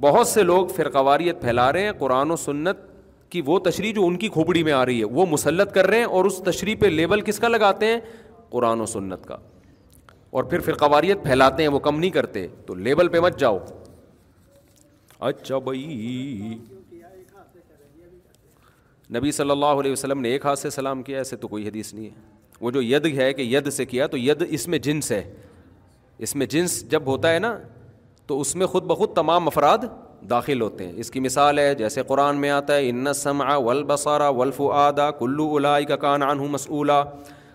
D: بہت سے لوگ فرقواریت پھیلا رہے ہیں قرآن و سنت کی وہ تشریح جو ان کی کھوپڑی میں آ رہی ہے وہ مسلط کر رہے ہیں اور اس تشریح پہ لیبل کس کا لگاتے ہیں قرآن و سنت کا اور پھر فرقہ واریت پھیلاتے ہیں وہ کم نہیں کرتے تو لیبل پہ مت جاؤ اچھا بھائی نبی صلی اللہ علیہ وسلم نے ایک ہاتھ سے سلام کیا ایسے تو کوئی حدیث نہیں ہے وہ جو ید ہے کہ ید سے کیا تو ید اس میں جنس ہے اس میں جنس جب ہوتا ہے نا تو اس میں خود بخود تمام افراد داخل ہوتے ہیں اس کی مثال ہے جیسے قرآن میں آتا ہے ان سما ولبسارا ول بسارا کلو الائی کا کان آن مس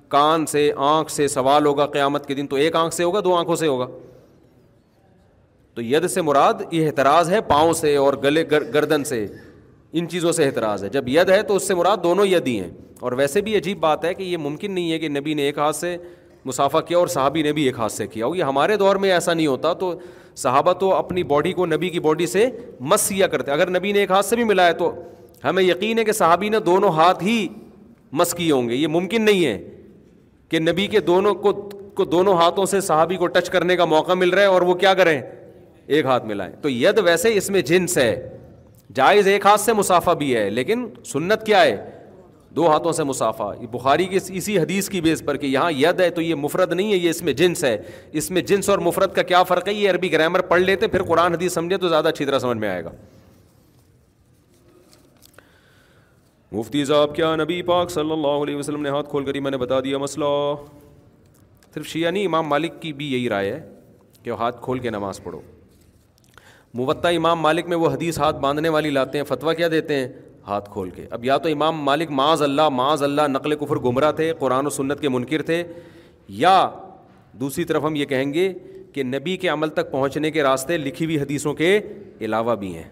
D: کان سے آنکھ سے سوال ہوگا قیامت کے دن تو ایک آنکھ سے ہوگا دو آنکھوں سے ہوگا تو ید سے مراد یہ احتراز ہے پاؤں سے اور گلے گردن سے ان چیزوں سے احتراز ہے جب ید ہے تو اس سے مراد دونوں ید ہی ہیں اور ویسے بھی عجیب بات ہے کہ یہ ممکن نہیں ہے کہ نبی نے ایک ہاتھ سے مسافہ کیا اور صحابی نے بھی ایک ہاتھ سے کیا یہ ہمارے دور میں ایسا نہیں ہوتا تو صحابہ تو اپنی باڈی کو نبی کی باڈی سے مس کیا کرتے اگر نبی نے ایک ہاتھ سے بھی ملا ہے تو ہمیں یقین ہے کہ صحابی نے دونوں ہاتھ ہی مس کیے ہوں گے یہ ممکن نہیں ہے کہ نبی کے دونوں کو کو دونوں ہاتھوں سے صحابی کو ٹچ کرنے کا موقع مل رہا ہے اور وہ کیا کریں ایک ہاتھ ملائیں تو ید ویسے اس میں جنس ہے جائز ایک ہاتھ سے مسافہ بھی ہے لیکن سنت کیا ہے دو ہاتھوں سے مسافہ بخاری کی اسی حدیث کی بیس پر کہ یہاں ید ہے تو یہ مفرد نہیں ہے یہ اس میں جنس ہے اس میں جنس اور مفرد کا کیا فرق ہے یہ عربی گرامر پڑھ لیتے پھر قرآن حدیث سمجھے تو زیادہ اچھی طرح سمجھ میں آئے گا مفتی صاحب کیا نبی پاک صلی اللہ علیہ وسلم نے ہاتھ کھول کر ہی میں نے بتا دیا مسئلہ صرف شیعہ نہیں امام مالک کی بھی یہی رائے ہے کہ وہ ہاتھ کھول کے نماز پڑھو مبتع امام مالک میں وہ حدیث ہاتھ باندھنے والی لاتے ہیں فتویٰ کیا دیتے ہیں ہاتھ کھول کے اب یا تو امام مالک معاذ اللہ معاذ اللہ نقل کفر گمراہ تھے قرآن و سنت کے منکر تھے یا دوسری طرف ہم یہ کہیں گے کہ نبی کے عمل تک پہنچنے کے راستے لکھی ہوئی حدیثوں کے علاوہ بھی ہیں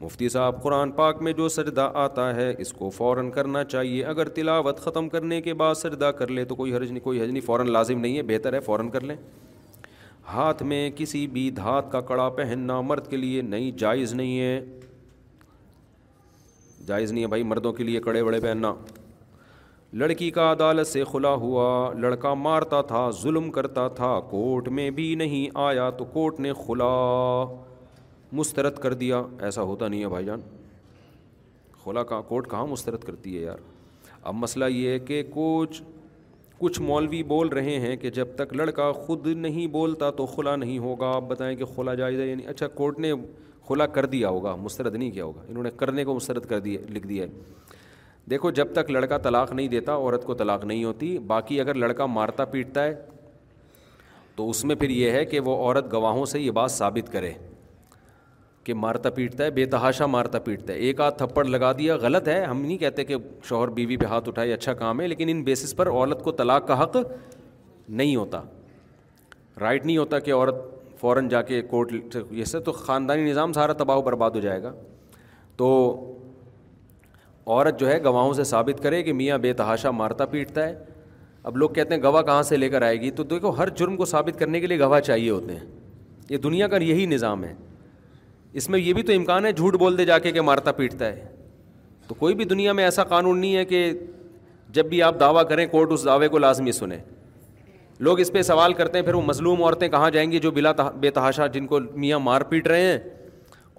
D: مفتی صاحب قرآن پاک میں جو سجدہ آتا ہے اس کو فوراً کرنا چاہیے اگر تلاوت ختم کرنے کے بعد سجدہ کر لے تو کوئی حرج نہیں کوئی حرج نہیں فوراً لازم نہیں ہے بہتر ہے فوراً کر لیں ہاتھ میں کسی بھی دھات کا کڑا پہننا مرد کے لیے نہیں جائز نہیں ہے جائز نہیں ہے بھائی مردوں کے لیے کڑے بڑے پہننا لڑکی کا عدالت سے کھلا ہوا لڑکا مارتا تھا ظلم کرتا تھا کورٹ میں بھی نہیں آیا تو کورٹ نے کھلا مسترد کر دیا ایسا ہوتا نہیں ہے بھائی جان خلا کہاں کورٹ کہاں مسترد کرتی ہے یار اب مسئلہ یہ ہے کہ کچھ کچھ مولوی بول رہے ہیں کہ جب تک لڑکا خود نہیں بولتا تو خلا نہیں ہوگا آپ بتائیں کہ جائز جائزہ یعنی اچھا کورٹ نے کھلا کر دیا ہوگا مسترد نہیں کیا ہوگا انہوں نے کرنے کو مسترد کر دیا لکھ دیا ہے دیکھو جب تک لڑکا طلاق نہیں دیتا عورت کو طلاق نہیں ہوتی باقی اگر لڑکا مارتا پیٹتا ہے تو اس میں پھر یہ ہے کہ وہ عورت گواہوں سے یہ بات ثابت کرے کہ مارتا پیٹتا ہے بے تحاشا مارتا پیٹتا ہے ایک آدھ تھپڑ لگا دیا غلط ہے ہم نہیں کہتے کہ شوہر بیوی پہ ہاتھ اٹھائے اچھا کام ہے لیکن ان بیسس پر عورت کو طلاق کا حق نہیں ہوتا رائٹ نہیں ہوتا کہ عورت فوراً جا کے کورٹ سب تو خاندانی نظام سارا تباہ و برباد ہو جائے گا تو عورت جو ہے گواہوں سے ثابت کرے کہ میاں بے تحاشا مارتا پیٹتا ہے اب لوگ کہتے ہیں گواہ کہاں سے لے کر آئے گی تو دیکھو ہر جرم کو ثابت کرنے کے لیے گواہ چاہیے ہوتے ہیں یہ دنیا کا یہی نظام ہے اس میں یہ بھی تو امکان ہے جھوٹ بول دے جا کے کہ مارتا پیٹتا ہے تو کوئی بھی دنیا میں ایسا قانون نہیں ہے کہ جب بھی آپ دعویٰ کریں کورٹ اس دعوے کو لازمی سنیں لوگ اس پہ سوال کرتے ہیں پھر وہ مظلوم عورتیں کہاں جائیں گی جو بلا بے تحاشا جن کو میاں مار پیٹ رہے ہیں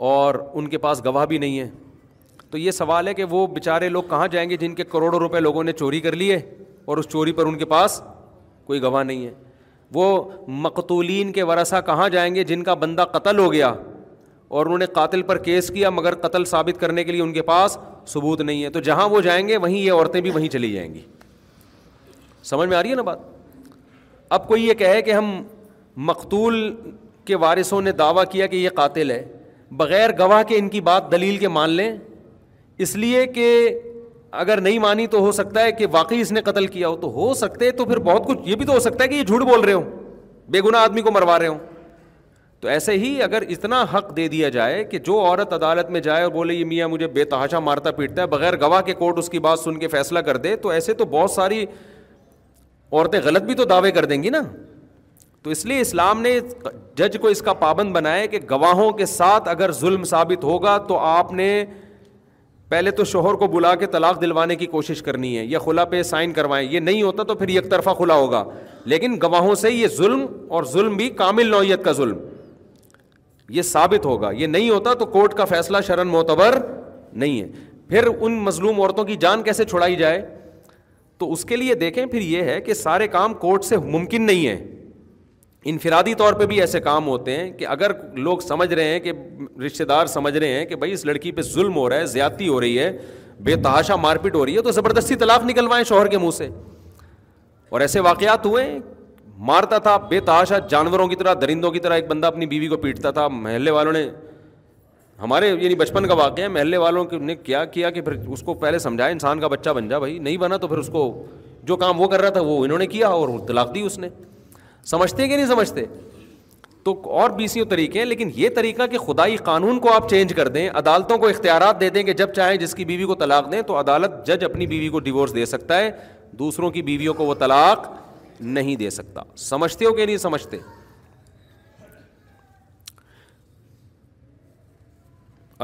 D: اور ان کے پاس گواہ بھی نہیں ہے تو یہ سوال ہے کہ وہ بیچارے لوگ کہاں جائیں گے جن کے کروڑوں روپے لوگوں نے چوری کر لیے اور اس چوری پر ان کے پاس کوئی گواہ نہیں ہے وہ مقتولین کے ورثہ کہاں جائیں گے جن کا بندہ قتل ہو گیا اور انہوں نے قاتل پر کیس کیا مگر قتل ثابت کرنے کے لیے ان کے پاس ثبوت نہیں ہے تو جہاں وہ جائیں گے وہیں یہ عورتیں بھی وہیں چلی جائیں گی سمجھ میں آ رہی ہے نا بات اب کوئی یہ کہے کہ ہم مقتول کے وارثوں نے دعویٰ کیا کہ یہ قاتل ہے بغیر گواہ کے ان کی بات دلیل کے مان لیں اس لیے کہ اگر نہیں مانی تو ہو سکتا ہے کہ واقعی اس نے قتل کیا ہو تو ہو سکتے تو پھر بہت کچھ یہ بھی تو ہو سکتا ہے کہ یہ جھوٹ بول رہے ہوں بے گناہ آدمی کو مروا رہے ہوں تو ایسے ہی اگر اتنا حق دے دیا جائے کہ جو عورت عدالت میں جائے اور بولے یہ میاں مجھے بے تحاشا مارتا پیٹتا ہے بغیر گواہ کے کورٹ اس کی بات سن کے فیصلہ کر دے تو ایسے تو بہت ساری عورتیں غلط بھی تو دعوے کر دیں گی نا تو اس لیے اسلام نے جج کو اس کا پابند بنایا کہ گواہوں کے ساتھ اگر ظلم ثابت ہوگا تو آپ نے پہلے تو شوہر کو بلا کے طلاق دلوانے کی کوشش کرنی ہے یا خلا پہ سائن کروائیں یہ نہیں ہوتا تو پھر یک طرفہ کھلا ہوگا لیکن گواہوں سے یہ ظلم اور ظلم بھی کامل نوعیت کا ظلم یہ ثابت ہوگا یہ نہیں ہوتا تو کورٹ کا فیصلہ شرن معتبر نہیں ہے پھر ان مظلوم عورتوں کی جان کیسے چھڑائی جائے تو اس کے لیے دیکھیں پھر یہ ہے کہ سارے کام کورٹ سے ممکن نہیں ہیں انفرادی طور پہ بھی ایسے کام ہوتے ہیں کہ اگر لوگ سمجھ رہے ہیں کہ رشتے دار سمجھ رہے ہیں کہ بھائی اس لڑکی پہ ظلم ہو رہا ہے زیادتی ہو رہی ہے بے تحاشا مار پیٹ ہو رہی ہے تو زبردستی طلاق نکلوائیں شوہر کے منہ سے اور ایسے واقعات ہوئے مارتا تھا بے تاشا جانوروں کی طرح درندوں کی طرح ایک بندہ اپنی بیوی کو پیٹتا تھا محلے والوں نے ہمارے یعنی بچپن کا واقعہ ہے محلے والوں نے کیا کیا کہ پھر اس کو پہلے سمجھایا انسان کا بچہ بن جا بھائی نہیں بنا تو پھر اس کو جو کام وہ کر رہا تھا وہ انہوں نے کیا اور طلاق دی اس نے سمجھتے کہ نہیں سمجھتے تو اور بی سیوں طریقے ہیں لیکن یہ طریقہ کہ خدائی قانون کو آپ چینج کر دیں عدالتوں کو اختیارات دے دیں کہ جب چاہیں جس کی بیوی کو طلاق دیں تو عدالت جج اپنی بیوی کو ڈیورس دے سکتا ہے دوسروں کی بیویوں کو وہ طلاق نہیں دے سکتا سمجھتے ہو کہ نہیں سمجھتے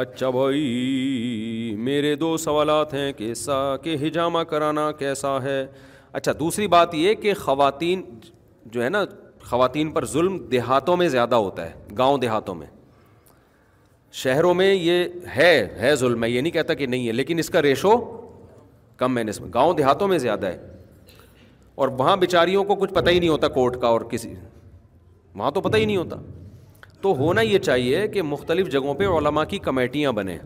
D: اچھا بھائی میرے دو سوالات ہیں کیسا کہ ہجامہ کرانا کیسا ہے اچھا دوسری بات یہ کہ خواتین جو ہے نا خواتین پر ظلم دیہاتوں میں زیادہ ہوتا ہے گاؤں دیہاتوں میں شہروں میں یہ ہے ہے ظلم میں یہ نہیں کہتا کہ نہیں ہے لیکن اس کا ریشو کم ہے نسبت گاؤں دیہاتوں میں زیادہ ہے اور وہاں بیچاریوں کو کچھ پتہ ہی نہیں ہوتا کورٹ کا اور کسی وہاں تو پتہ ہی نہیں ہوتا تو ہونا یہ چاہیے کہ مختلف جگہوں پہ علماء کی کمیٹیاں بنیں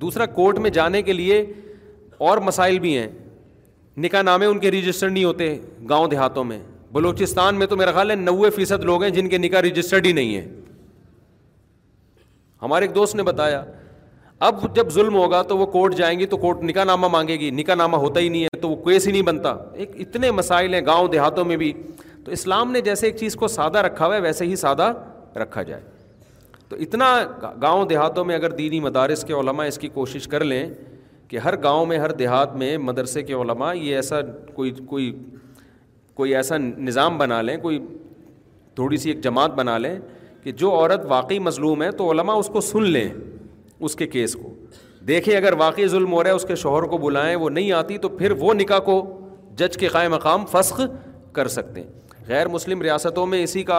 D: دوسرا کورٹ میں جانے کے لیے اور مسائل بھی ہیں نکاح نامے ان کے رجسٹر نہیں ہوتے گاؤں دیہاتوں میں بلوچستان میں تو میرا خیال ہے نوے فیصد لوگ ہیں جن کے نکاح رجسٹرڈ ہی نہیں ہیں ہمارے ایک دوست نے بتایا اب جب ظلم ہوگا تو وہ کورٹ جائیں گی تو کورٹ نکاح نامہ مانگے گی نکاح نامہ ہوتا ہی نہیں ہے تو وہ کیس ہی نہیں بنتا ایک اتنے مسائل ہیں گاؤں دیہاتوں میں بھی تو اسلام نے جیسے ایک چیز کو سادہ رکھا ہوا ہے ویسے ہی سادہ رکھا جائے تو اتنا گاؤں دیہاتوں میں اگر دینی مدارس کے علماء اس کی کوشش کر لیں کہ ہر گاؤں میں ہر دیہات میں مدرسے کے علماء یہ ایسا کوئی کوئی کوئی ایسا نظام بنا لیں کوئی تھوڑی سی ایک جماعت بنا لیں کہ جو عورت واقعی مظلوم ہے تو علماء اس کو سن لیں اس کے کیس کو دیکھیں اگر واقعی ظلم ہو رہا ہے اس کے شوہر کو بلائیں وہ نہیں آتی تو پھر وہ نکاح کو جج کے قائم مقام فسخ کر سکتے ہیں غیر مسلم ریاستوں میں اسی کا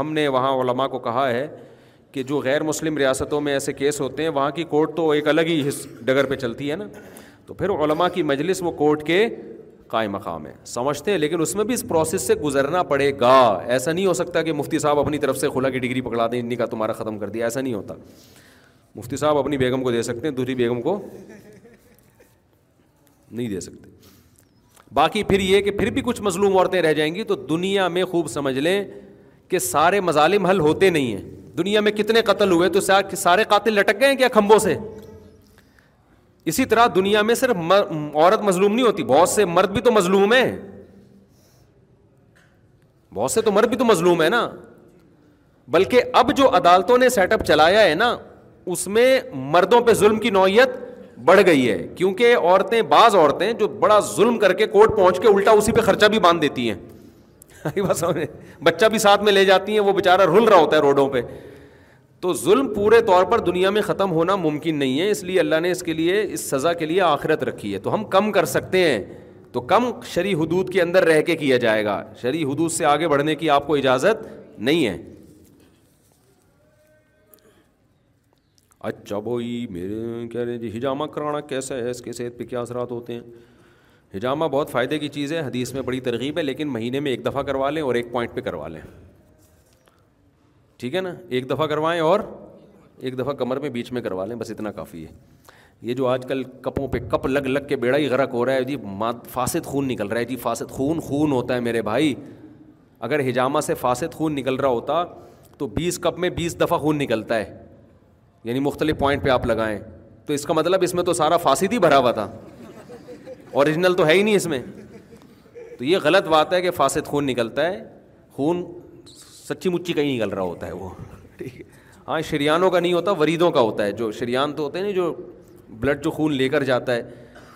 D: ہم نے وہاں علماء کو کہا ہے کہ جو غیر مسلم ریاستوں میں ایسے کیس ہوتے ہیں وہاں کی کورٹ تو ایک الگ ہی ڈگر پہ چلتی ہے نا تو پھر علماء کی مجلس وہ کورٹ کے قائم مقام ہے سمجھتے ہیں لیکن اس میں بھی اس پروسیس سے گزرنا پڑے گا ایسا نہیں ہو سکتا کہ مفتی صاحب اپنی طرف سے کھلا کی ڈگری پکڑا دیں نکاح تمہارا ختم کر دیا ایسا نہیں ہوتا مفتی صاحب اپنی بیگم کو دے سکتے ہیں دوسری بیگم کو نہیں دے سکتے باقی پھر یہ کہ پھر بھی کچھ مظلوم عورتیں رہ جائیں گی تو دنیا میں خوب سمجھ لیں کہ سارے مظالم حل ہوتے نہیں ہیں دنیا میں کتنے قتل ہوئے تو سارے قاتل لٹک گئے ہیں کیا کھمبوں سے اسی طرح دنیا میں صرف عورت مظلوم نہیں ہوتی بہت سے مرد بھی تو مظلوم ہیں بہت سے تو مرد بھی تو مظلوم ہے نا بلکہ اب جو عدالتوں نے سیٹ اپ چلایا ہے نا اس میں مردوں پہ ظلم کی نوعیت بڑھ گئی ہے کیونکہ عورتیں بعض عورتیں جو بڑا ظلم کر کے کورٹ پہنچ کے الٹا اسی پہ خرچہ بھی باندھ دیتی ہیں *laughs* بچہ بھی ساتھ میں لے جاتی ہیں وہ بیچارہ رل رہا ہوتا ہے روڈوں پہ تو ظلم پورے طور پر دنیا میں ختم ہونا ممکن نہیں ہے اس لیے اللہ نے اس کے لیے اس سزا کے لیے آخرت رکھی ہے تو ہم کم کر سکتے ہیں تو کم شرح حدود کے اندر رہ کے کیا جائے گا شرح حدود سے آگے بڑھنے کی آپ کو اجازت نہیں ہے اچھا بھائی میرے کہہ رہے ہیں جی ہجامہ کرانا کیسا ہے اس کے صحت پہ کیا اثرات ہوتے ہیں ہجامہ بہت فائدے کی چیز ہے حدیث میں بڑی ترغیب ہے لیکن مہینے میں ایک دفعہ کروا لیں اور ایک پوائنٹ پہ کروا لیں ٹھیک ہے نا ایک دفعہ کروائیں اور ایک دفعہ کمر میں بیچ میں کروا لیں بس اتنا کافی ہے یہ جو آج کل کپوں پہ کپ لگ لگ کے بیڑا ہی غرق ہو رہا ہے جی فاسد خون نکل رہا ہے جی فاسد خون خون ہوتا ہے میرے بھائی اگر ہجامہ سے فاسد خون نکل رہا ہوتا تو بیس کپ میں بیس دفعہ خون نکلتا ہے یعنی مختلف پوائنٹ پہ آپ لگائیں تو اس کا مطلب اس میں تو سارا فاسد ہی بھرا ہوا تھا اوریجنل تو ہے ہی نہیں اس میں تو یہ غلط بات ہے کہ فاسد خون نکلتا ہے خون سچی مچی کہیں نکل رہا ہوتا ہے وہ ٹھیک ہے ہاں شریانوں کا نہیں ہوتا وریدوں کا ہوتا ہے جو شریان تو ہوتے ہیں نا جو بلڈ جو خون لے کر جاتا ہے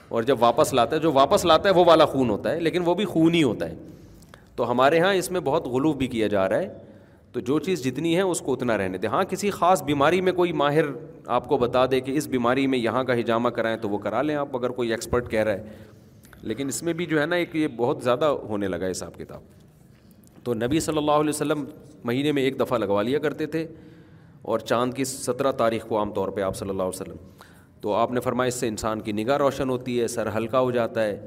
D: اور جب واپس لاتا ہے جو واپس لاتا ہے وہ والا خون ہوتا ہے لیکن وہ بھی خون ہی ہوتا ہے تو ہمارے یہاں اس میں بہت غلوف بھی کیا جا رہا ہے تو جو چیز جتنی ہے اس کو اتنا رہنے دیں ہاں کسی خاص بیماری میں کوئی ماہر آپ کو بتا دے کہ اس بیماری میں یہاں کا ہجامہ کرائیں تو وہ کرا لیں آپ اگر کوئی ایکسپرٹ کہہ رہا ہے لیکن اس میں بھی جو ہے نا ایک یہ بہت زیادہ ہونے لگا ہے حساب کتاب تو نبی صلی اللہ علیہ وسلم مہینے میں ایک دفعہ لگوا لیا کرتے تھے اور چاند کی سترہ تاریخ کو عام طور پہ آپ صلی اللہ علیہ وسلم تو آپ نے فرمایا اس سے انسان کی نگاہ روشن ہوتی ہے سر ہلکا ہو جاتا ہے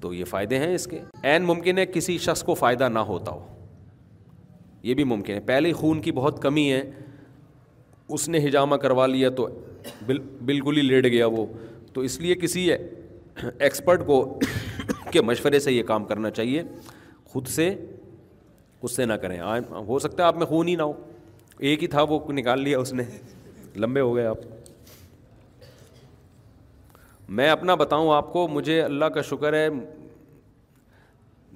D: تو یہ فائدے ہیں اس کے عین ممکن ہے کسی شخص کو فائدہ نہ ہوتا ہو یہ بھی ممکن ہے پہلے ہی خون کی بہت کمی ہے اس نے ہجامہ کروا لیا تو بالکل ہی لیٹ گیا وہ تو اس لیے کسی ایکسپرٹ کو کے مشورے سے یہ کام کرنا چاہیے خود سے خود سے نہ کریں ہو سکتا ہے آپ میں خون ہی نہ ہو ایک ہی تھا وہ نکال لیا اس نے لمبے ہو گئے آپ میں اپنا بتاؤں آپ کو مجھے اللہ کا شکر ہے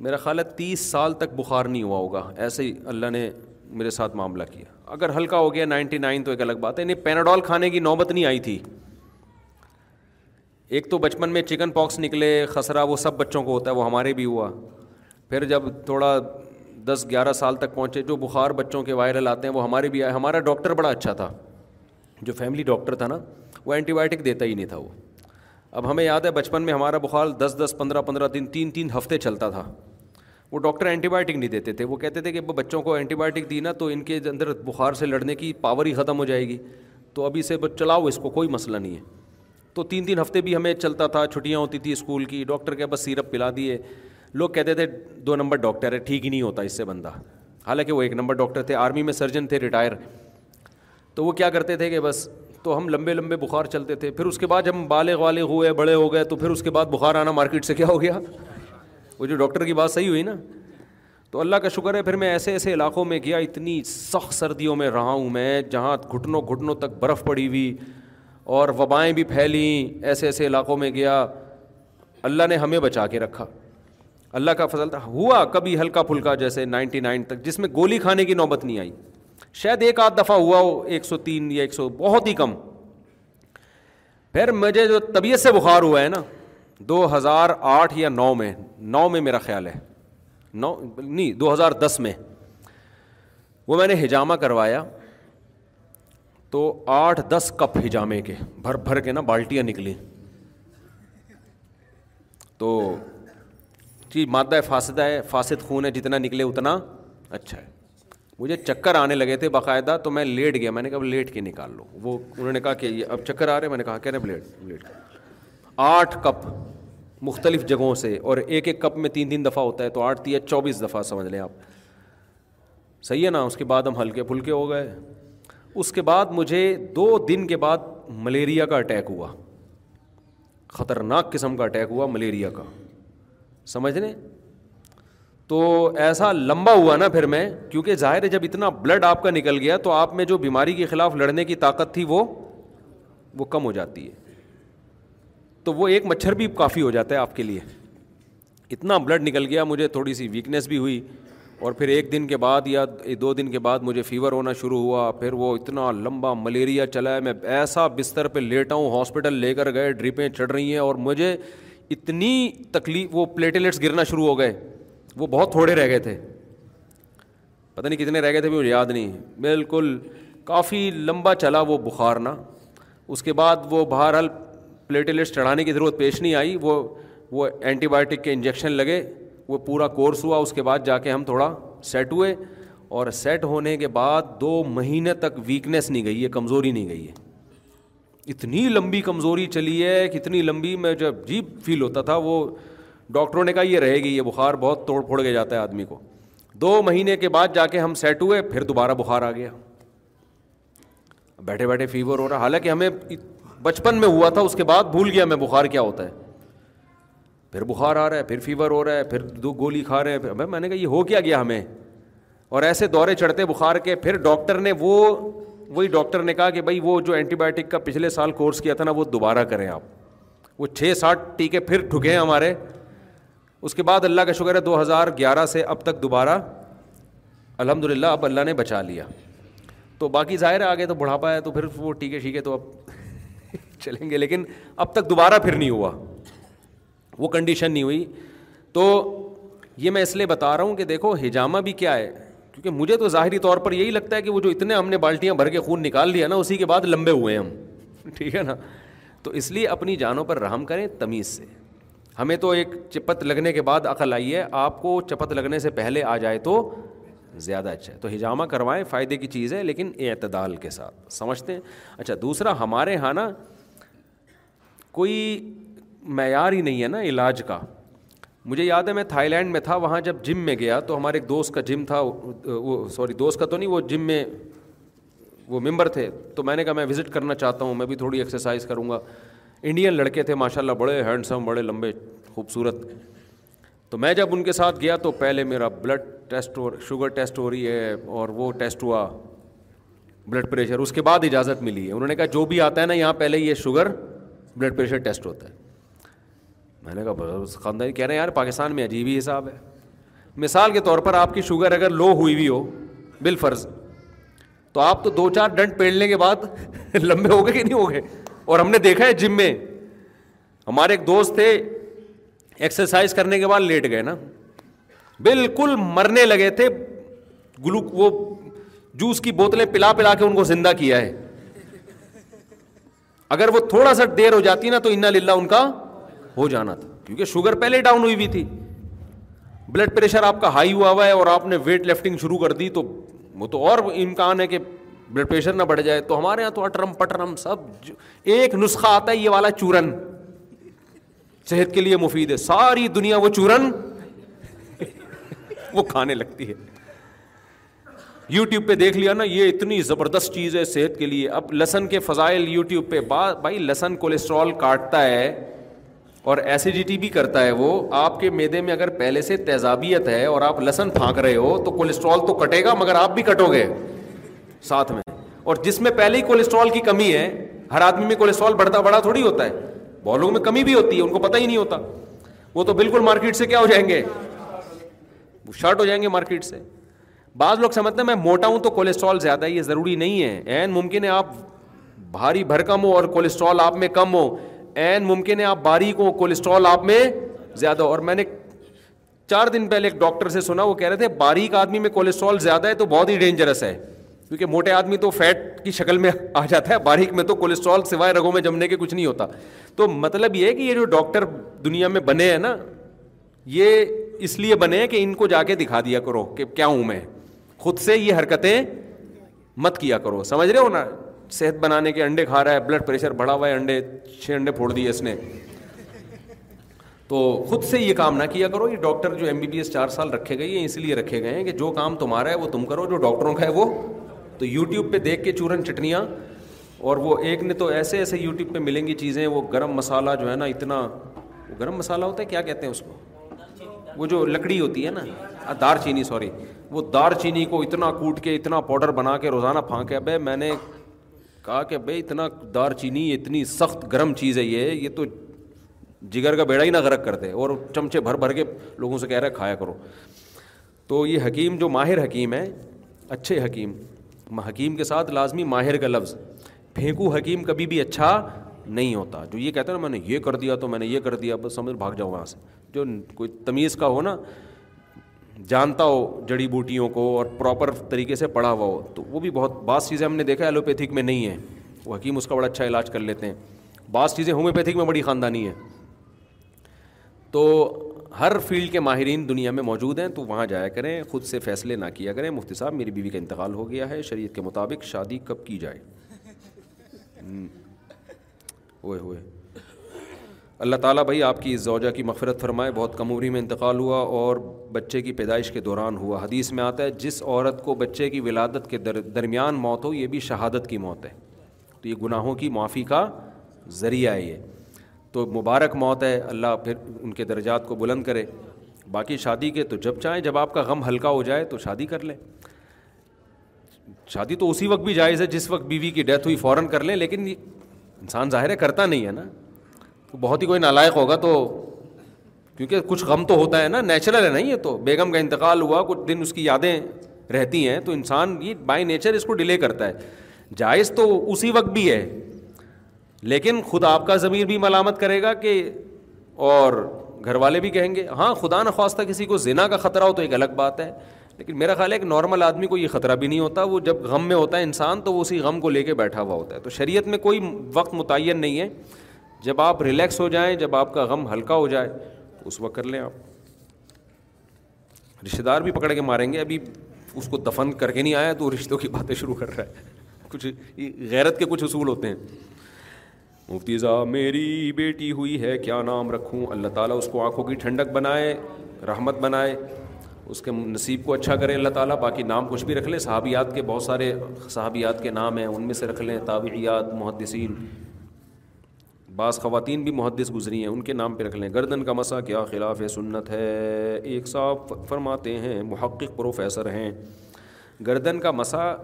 D: میرا خیال ہے تیس سال تک بخار نہیں ہوا ہوگا ایسے ہی اللہ نے میرے ساتھ معاملہ کیا اگر ہلکا ہو گیا نائنٹی نائن تو ایک الگ بات ہے یعنی پیناڈول کھانے کی نوبت نہیں آئی تھی ایک تو بچپن میں چکن پاکس نکلے خسرا وہ سب بچوں کو ہوتا ہے وہ ہمارے بھی ہوا پھر جب تھوڑا دس گیارہ سال تک پہنچے جو بخار بچوں کے وائرل آتے ہیں وہ ہمارے بھی آئے ہمارا ڈاکٹر بڑا اچھا تھا جو فیملی ڈاکٹر تھا نا وہ اینٹی بائیوٹک دیتا ہی نہیں تھا وہ اب ہمیں یاد ہے بچپن میں ہمارا بخار دس دس پندرہ پندرہ دن تین تین ہفتے چلتا تھا وہ ڈاکٹر اینٹی بایوٹک نہیں دیتے تھے وہ کہتے تھے کہ بچوں کو اینٹی بائیوٹک دی نا تو ان کے اندر بخار سے لڑنے کی پاور ہی ختم ہو جائے گی تو ابھی سے بس چلاؤ اس کو کوئی مسئلہ نہیں ہے تو تین تین ہفتے بھی ہمیں چلتا تھا چھٹیاں ہوتی تھیں اسکول کی ڈاکٹر کہ بس سیرپ پلا دیے لوگ کہتے تھے دو نمبر ڈاکٹر ہے ٹھیک ہی نہیں ہوتا اس سے بندہ حالانکہ وہ ایک نمبر ڈاکٹر تھے آرمی میں سرجن تھے ریٹائر تو وہ کیا کرتے تھے کہ بس تو ہم لمبے لمبے بخار چلتے تھے پھر اس کے بعد جب ہم بالغ والے ہوئے بڑے ہو گئے تو پھر اس کے بعد بخار آنا مارکیٹ سے کیا ہو گیا وہ جو ڈاکٹر کی بات صحیح ہوئی نا تو اللہ کا شکر ہے پھر میں ایسے ایسے علاقوں میں گیا اتنی سخت سردیوں میں رہا ہوں میں جہاں گھٹنوں گھٹنوں تک برف پڑی ہوئی اور وبائیں بھی پھیلیں ایسے ایسے علاقوں میں گیا اللہ نے ہمیں بچا کے رکھا اللہ کا فضل تھا ہوا کبھی ہلکا پھلکا جیسے نائنٹی نائن تک جس میں گولی کھانے کی نوبت نہیں آئی شاید ایک آدھ دفعہ ہوا ہو ایک سو تین یا ایک سو بہت ہی کم پھر مجھے جو طبیعت سے بخار ہوا ہے نا دو ہزار آٹھ یا نو میں نو میں میرا خیال ہے نو نہیں دو ہزار دس میں وہ میں نے ہجامہ کروایا تو آٹھ دس کپ ہجامے کے بھر بھر کے نا بالٹیاں نکلیں تو جی مادہ ہے فاصد ہے فاسد خون ہے جتنا نکلے اتنا اچھا ہے مجھے چکر آنے لگے تھے باقاعدہ تو میں لیٹ گیا میں نے کہا لیٹ کے نکال لو وہ انہوں نے کہا کہ یہ اب چکر آ رہے میں نے کہا کہ لیٹ آٹھ کپ مختلف جگہوں سے اور ایک ایک کپ میں تین تین دفعہ ہوتا ہے تو آٹھ یا چوبیس دفعہ سمجھ لیں آپ صحیح ہے نا اس کے بعد ہم ہلکے پھلکے ہو گئے اس کے بعد مجھے دو دن کے بعد ملیریا کا اٹیک ہوا خطرناک قسم کا اٹیک ہوا ملیریا کا سمجھ لیں تو ایسا لمبا ہوا نا پھر میں کیونکہ ظاہر ہے جب اتنا بلڈ آپ کا نکل گیا تو آپ میں جو بیماری کے خلاف لڑنے کی طاقت تھی وہ وہ کم ہو جاتی ہے تو وہ ایک مچھر بھی کافی ہو جاتا ہے آپ کے لیے اتنا بلڈ نکل گیا مجھے تھوڑی سی ویکنیس بھی ہوئی اور پھر ایک دن کے بعد یا دو دن کے بعد مجھے فیور ہونا شروع ہوا پھر وہ اتنا لمبا ملیریا چلا ہے میں ایسا بستر پہ لیٹا ہوں ہاسپٹل لے کر گئے ڈرپیں چڑھ رہی ہیں اور مجھے اتنی تکلیف وہ پلیٹلیٹس گرنا شروع ہو گئے وہ بہت تھوڑے رہ گئے تھے پتہ نہیں کتنے رہ گئے تھے مجھے یاد نہیں بالکل کافی لمبا چلا وہ بخار نا اس کے بعد وہ بہرحال پلیٹلیٹس چڑھانے کی ضرورت پیش نہیں آئی وہ وہ اینٹی بایوٹک کے انجیکشن لگے وہ پورا کورس ہوا اس کے بعد جا کے ہم تھوڑا سیٹ ہوئے اور سیٹ ہونے کے بعد دو مہینے تک ویکنیس نہیں گئی ہے کمزوری نہیں گئی ہے اتنی لمبی کمزوری چلی ہے کہ اتنی لمبی میں جب جیپ فیل ہوتا تھا وہ ڈاکٹروں نے کہا یہ رہے گی یہ بخار بہت توڑ پھوڑ کے جاتا ہے آدمی کو دو مہینے کے بعد جا کے ہم سیٹ ہوئے پھر دوبارہ بخار آ گیا بیٹھے بیٹھے فیور ہو رہا حالانکہ ہمیں بچپن میں ہوا تھا اس کے بعد بھول گیا میں بخار کیا ہوتا ہے پھر بخار آ رہا ہے پھر فیور ہو رہا ہے پھر دو گولی کھا رہے ہیں پھر میں نے کہا یہ ہو کیا گیا ہمیں اور ایسے دورے چڑھتے بخار کے پھر ڈاکٹر نے وہ وہی ڈاکٹر نے کہا کہ بھائی وہ جو اینٹی بایوٹک کا پچھلے سال کورس کیا تھا نا وہ دوبارہ کریں آپ وہ چھ ساٹھ ٹیکے پھر ٹھکے ہیں ہمارے اس کے بعد اللہ کا شکر ہے دو ہزار گیارہ سے اب تک دوبارہ الحمد للہ اب اللہ نے بچا لیا تو باقی ظاہر ہے آگے تو بڑھاپا ہے تو پھر وہ ٹیکے شیکے تو اب *laughs* چلیں گے لیکن اب تک دوبارہ پھر نہیں ہوا وہ کنڈیشن نہیں ہوئی تو یہ میں اس لیے بتا رہا ہوں کہ دیکھو ہجامہ بھی کیا ہے کیونکہ مجھے تو ظاہری طور پر یہی لگتا ہے کہ وہ جو اتنے ہم نے بالٹیاں بھر کے خون نکال لیا نا اسی کے بعد لمبے ہوئے ہم *laughs* ٹھیک ہے نا تو اس لیے اپنی جانوں پر رحم کریں تمیز سے ہمیں تو ایک چپت لگنے کے بعد عقل آئی ہے آپ کو چپت لگنے سے پہلے آ جائے تو زیادہ اچھا ہے تو ہجامہ کروائیں فائدے کی چیز ہے لیکن اعتدال کے ساتھ سمجھتے ہیں اچھا دوسرا ہمارے یہاں نا کوئی معیار ہی نہیں ہے نا علاج کا مجھے یاد ہے میں تھائی لینڈ میں تھا وہاں جب جم میں گیا تو ہمارے ایک دوست کا جم تھا وہ سوری دوست کا تو نہیں وہ جم میں وہ ممبر تھے تو میں نے کہا میں وزٹ کرنا چاہتا ہوں میں بھی تھوڑی ایکسرسائز کروں گا انڈین لڑکے تھے ماشاء اللہ بڑے ہینڈسم بڑے لمبے خوبصورت تو میں جب ان کے ساتھ گیا تو پہلے میرا بلڈ ٹیسٹ ہو شوگر ٹیسٹ ہو رہی ہے اور وہ ٹیسٹ ہوا بلڈ پریشر اس کے بعد اجازت ملی ہے انہوں نے کہا جو بھی آتا ہے نا یہاں پہلے یہ شوگر بلڈ پریشر ٹیسٹ ہوتا ہے میں نے کہا خاندانی کہہ رہے ہیں یار پاکستان میں عجیب ہی حساب ہے مثال کے طور پر آپ کی شوگر اگر لو ہوئی ہوئی ہو بالفرض تو آپ تو دو چار ڈنٹ پیڑنے کے بعد *laughs* لمبے ہو گئے کہ نہیں ہو گئے اور ہم نے دیکھا ہے جم میں ہمارے ایک دوست تھے ایکسرسائز کرنے کے بعد لیٹ گئے نا بالکل مرنے لگے تھے گلوک وہ جوس کی بوتلیں پلا پلا کے ان کو زندہ کیا ہے اگر وہ تھوڑا سا دیر ہو جاتی نا تو ان للہ ان کا ہو جانا تھا کیونکہ شوگر پہلے ڈاؤن ہوئی ہوئی تھی بلڈ پریشر آپ کا ہائی ہوا ہوا ہے اور آپ نے ویٹ لفٹنگ شروع کر دی تو وہ تو اور امکان ہے کہ بلڈ پریشر نہ بڑھ جائے تو ہمارے یہاں تو اٹرم پٹرم سب ایک نسخہ آتا ہے یہ والا چورن صحت کے لیے مفید ہے ساری دنیا وہ چورن وہ کھانے لگتی ہے یو ٹیوب پہ دیکھ لیا نا یہ اتنی زبردست چیز ہے صحت کے لیے اب لسن کے فضائل یو ٹیوب پہ بھائی لسن کولیسٹرول کاٹتا ہے اور ایسیڈیٹی بھی کرتا ہے وہ آپ کے میدے میں اگر پہلے سے تیزابیت ہے اور آپ لسن پھانک رہے ہو تو کولیسٹرول تو کٹے گا مگر آپ بھی کٹو گے ساتھ میں اور جس میں پہلے ہی کولیسٹرول کی کمی ہے ہر آدمی میں کولیسٹرول بڑھتا بڑا تھوڑی ہوتا ہے بالوں میں کمی بھی ہوتی ہے ان کو پتہ ہی نہیں ہوتا وہ تو بالکل مارکیٹ سے کیا ہو جائیں گے وہ شارٹ ہو جائیں گے مارکیٹ سے بعض لوگ سمجھتے ہیں میں موٹا ہوں تو کولیسٹرول زیادہ ہے یہ ضروری نہیں ہے ممکن ہے آپ بھاری بھرکم ہو اور کولیسٹرول آپ میں کم ہو این ممکن ہے آپ باریک ہو کولیسٹرول آپ میں زیادہ ہو اور میں نے چار دن پہلے ایک ڈاکٹر سے سنا وہ کہہ رہے تھے باریک آدمی میں کولیسٹرول زیادہ ہے تو بہت ہی ڈینجرس ہے کیونکہ موٹے آدمی تو فیٹ کی شکل میں آ جاتا ہے باریک میں تو کولیسٹرول سوائے رگوں میں جمنے کے کچھ نہیں ہوتا تو مطلب یہ ہے کہ یہ جو ڈاکٹر دنیا میں بنے ہیں نا یہ اس لیے بنے کہ ان کو جا کے دکھا دیا کرو کہ کیا ہوں میں خود سے یہ حرکتیں مت کیا کرو سمجھ رہے ہو نا صحت بنانے کے انڈے کھا رہا ہے بلڈ پریشر بڑھا ہوا ہے انڈے چھ انڈے پھوڑ دیے اس نے تو خود سے یہ کام نہ کیا کرو یہ ڈاکٹر جو ایم بی بی ایس چار سال رکھے گئے ہیں اس لیے رکھے گئے ہیں کہ جو کام تمہارا ہے وہ تم کرو جو ڈاکٹروں کا ہے وہ تو یوٹیوب پہ دیکھ کے چورن چٹنیاں اور وہ ایک نے تو ایسے ایسے یوٹیوب پہ ملیں گی چیزیں وہ گرم مسالہ جو ہے نا اتنا گرم مسالہ ہوتا ہے کیا کہتے ہیں اس کو وہ جو لکڑی ہوتی ہے نا دار چینی سوری وہ دار چینی کو اتنا کوٹ کے اتنا پاؤڈر بنا کے روزانہ پھانکے ابے میں نے کہا کہ بھائی اتنا دار چینی اتنی سخت گرم چیز ہے یہ یہ تو جگر کا بیڑا ہی نہ غرق کر دے اور چمچے بھر بھر کے لوگوں سے کہہ رہے کھایا کرو تو یہ حکیم جو ماہر حکیم ہے اچھے حکیم حکیم کے ساتھ لازمی ماہر کا لفظ پھینکو حکیم کبھی بھی اچھا نہیں ہوتا جو یہ کہتا ہے نا میں نے یہ کر دیا تو میں نے یہ کر دیا بس سمجھ بھاگ جاؤں وہاں سے جو کوئی تمیز کا ہو نا جانتا ہو جڑی بوٹیوں کو اور پراپر طریقے سے پڑھا ہوا ہو تو وہ بھی بہت بعض چیزیں ہم نے دیکھا ہے ایلوپیتھک میں نہیں ہیں وہ حکیم اس کا بڑا اچھا علاج کر لیتے ہیں بعض چیزیں ہومیوپیتھک میں بڑی خاندانی ہے تو ہر فیلڈ کے ماہرین دنیا میں موجود ہیں تو وہاں جایا کریں خود سے فیصلے نہ کیا کریں مفتی صاحب میری بیوی کا انتقال ہو گیا ہے شریعت کے مطابق شادی کب کی جائے ہوئے ہوئے اللہ تعالیٰ بھائی آپ کی اس کی مغفرت فرمائے بہت کم عمری میں انتقال ہوا اور بچے کی پیدائش کے دوران ہوا حدیث میں آتا ہے جس عورت کو بچے کی ولادت کے در درمیان موت ہو یہ بھی شہادت کی موت ہے تو یہ گناہوں کی معافی کا ذریعہ ہے یہ تو مبارک موت ہے اللہ پھر ان کے درجات کو بلند کرے باقی شادی کے تو جب چاہیں جب آپ کا غم ہلکا ہو جائے تو شادی کر لیں شادی تو اسی وقت بھی جائز ہے جس وقت بیوی کی ڈیتھ ہوئی فوراً کر لیں لیکن انسان ظاہر ہے کرتا نہیں ہے نا تو بہت ہی کوئی نالائق ہوگا تو کیونکہ کچھ غم تو ہوتا ہے نا نیچرل ہے نہیں یہ تو بیگم کا انتقال ہوا کچھ دن اس کی یادیں رہتی ہیں تو انسان یہ بائی نیچر اس کو ڈیلے کرتا ہے جائز تو اسی وقت بھی ہے لیکن خود آپ کا ضمیر بھی ملامت کرے گا کہ اور گھر والے بھی کہیں گے ہاں خدا نخواستہ کسی کو زنا کا خطرہ ہو تو ایک الگ بات ہے لیکن میرا خیال ہے ایک نارمل آدمی کو یہ خطرہ بھی نہیں ہوتا وہ جب غم میں ہوتا ہے انسان تو وہ اسی غم کو لے کے بیٹھا ہوا ہوتا ہے تو شریعت میں کوئی وقت متعین نہیں ہے جب آپ ریلیکس ہو جائیں جب آپ کا غم ہلکا ہو جائے تو اس وقت کر لیں آپ رشتے دار بھی پکڑ کے ماریں گے ابھی اس کو دفن کر کے نہیں آیا تو رشتوں کی باتیں شروع کر رہا ہے کچھ غیرت کے کچھ اصول ہوتے ہیں مفتی صاحب میری بیٹی ہوئی ہے کیا نام رکھوں اللہ تعالیٰ اس کو آنکھوں کی ٹھنڈک بنائے رحمت بنائے اس کے نصیب کو اچھا کرے اللہ تعالیٰ باقی نام کچھ بھی رکھ لیں صحابیات کے بہت سارے صحابیات کے نام ہیں ان میں سے رکھ لیں تابعیات محدثین بعض خواتین بھی محدث گزری ہیں ان کے نام پہ رکھ لیں گردن کا مسئلہ کیا خلاف سنت ہے ایک صاحب فرماتے ہیں محقق پروفیسر ہیں گردن کا مسئلہ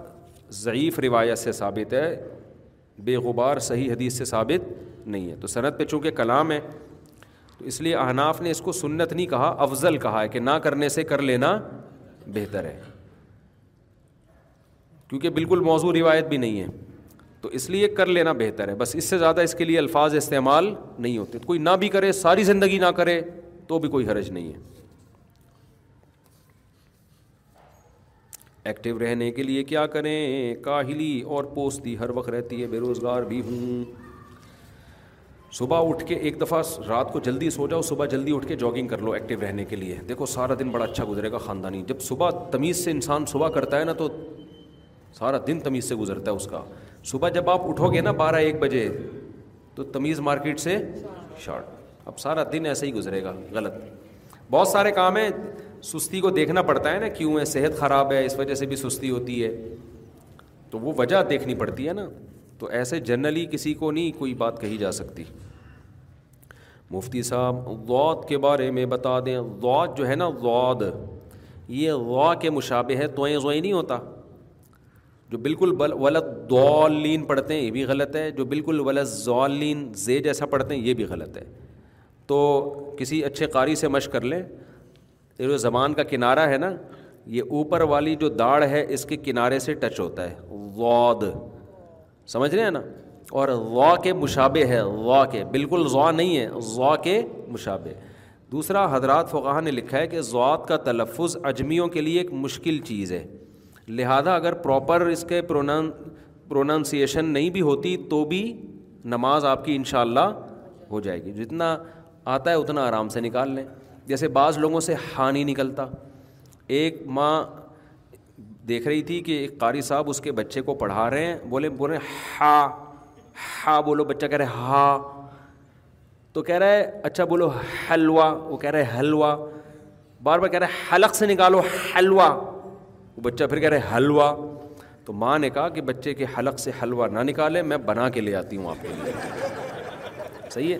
D: ضعیف روایت سے ثابت ہے بے غبار صحیح حدیث سے ثابت نہیں ہے تو صنعت پہ چونکہ کلام ہے تو اس لیے احناف نے اس کو سنت نہیں کہا افضل کہا ہے کہ نہ کرنے سے کر لینا بہتر ہے کیونکہ بالکل موضوع روایت بھی نہیں ہے تو اس لیے کر لینا بہتر ہے بس اس سے زیادہ اس کے لیے الفاظ استعمال نہیں ہوتے کوئی نہ بھی کرے ساری زندگی نہ کرے تو بھی کوئی حرج نہیں ہے ایکٹیو رہنے کے لیے کیا کریں کاہلی اور پوستی ہر وقت رہتی ہے بے روزگار بھی ہوں صبح اٹھ کے ایک دفعہ رات کو جلدی سو جاؤ صبح جلدی اٹھ کے جاگنگ کر لو ایکٹیو رہنے کے لیے دیکھو سارا دن بڑا اچھا گزرے گا خاندانی جب صبح تمیز سے انسان صبح کرتا ہے نا تو سارا دن تمیز سے گزرتا ہے اس کا صبح جب آپ اٹھو گے نا بارہ ایک بجے تو تمیز مارکیٹ سے شارٹ اب سارا دن ایسے ہی گزرے گا غلط بہت سارے کام ہیں سستی کو دیکھنا پڑتا ہے نا کیوں ہے صحت خراب ہے اس وجہ سے بھی سستی ہوتی ہے تو وہ وجہ دیکھنی پڑتی ہے نا تو ایسے جنرلی کسی کو نہیں کوئی بات کہی جا سکتی مفتی صاحب غوت کے بارے میں بتا دیں غوت جو ہے نا وعد یہ غا کے مشابے ہے توئیں زوئیں نہیں ہوتا جو بالکل ولت دولین پڑھتے ہیں یہ بھی غلط ہے جو بالکل ولت ذالین زے جیسا پڑھتے ہیں یہ بھی غلط ہے تو کسی اچھے قاری سے مشق کر لیں یہ جو زبان کا کنارہ ہے نا یہ اوپر والی جو داڑھ ہے اس کے کنارے سے ٹچ ہوتا ہے واد سمجھ رہے ہیں نا اور وا کے مشابے ہے وا کے بالکل ذا نہیں ہے ذا کے مشابے دوسرا حضرات فقاہ نے لکھا ہے کہ زعات کا تلفظ اجمیوں کے لیے ایک مشکل چیز ہے لہذا اگر پراپر اس کے پرونن پروننسیشن نہیں بھی ہوتی تو بھی نماز آپ کی انشاءاللہ ہو جائے گی جتنا آتا ہے اتنا آرام سے نکال لیں جیسے بعض لوگوں سے ہاں نہیں نکلتا ایک ماں دیکھ رہی تھی کہ ایک قاری صاحب اس کے بچے کو پڑھا رہے ہیں بولے بول رہے ہا ہا بولو بچہ کہہ رہے ہا تو کہہ رہا ہے اچھا بولو حلوہ وہ کہہ رہے حلوہ بار بار کہہ رہے حلق سے نکالو حلوہ وہ بچہ پھر کہہ رہے حلوہ تو ماں نے کہا کہ بچے کے حلق سے حلوہ نہ نکالے میں بنا کے لے آتی ہوں آپ کے لیے صحیح ہے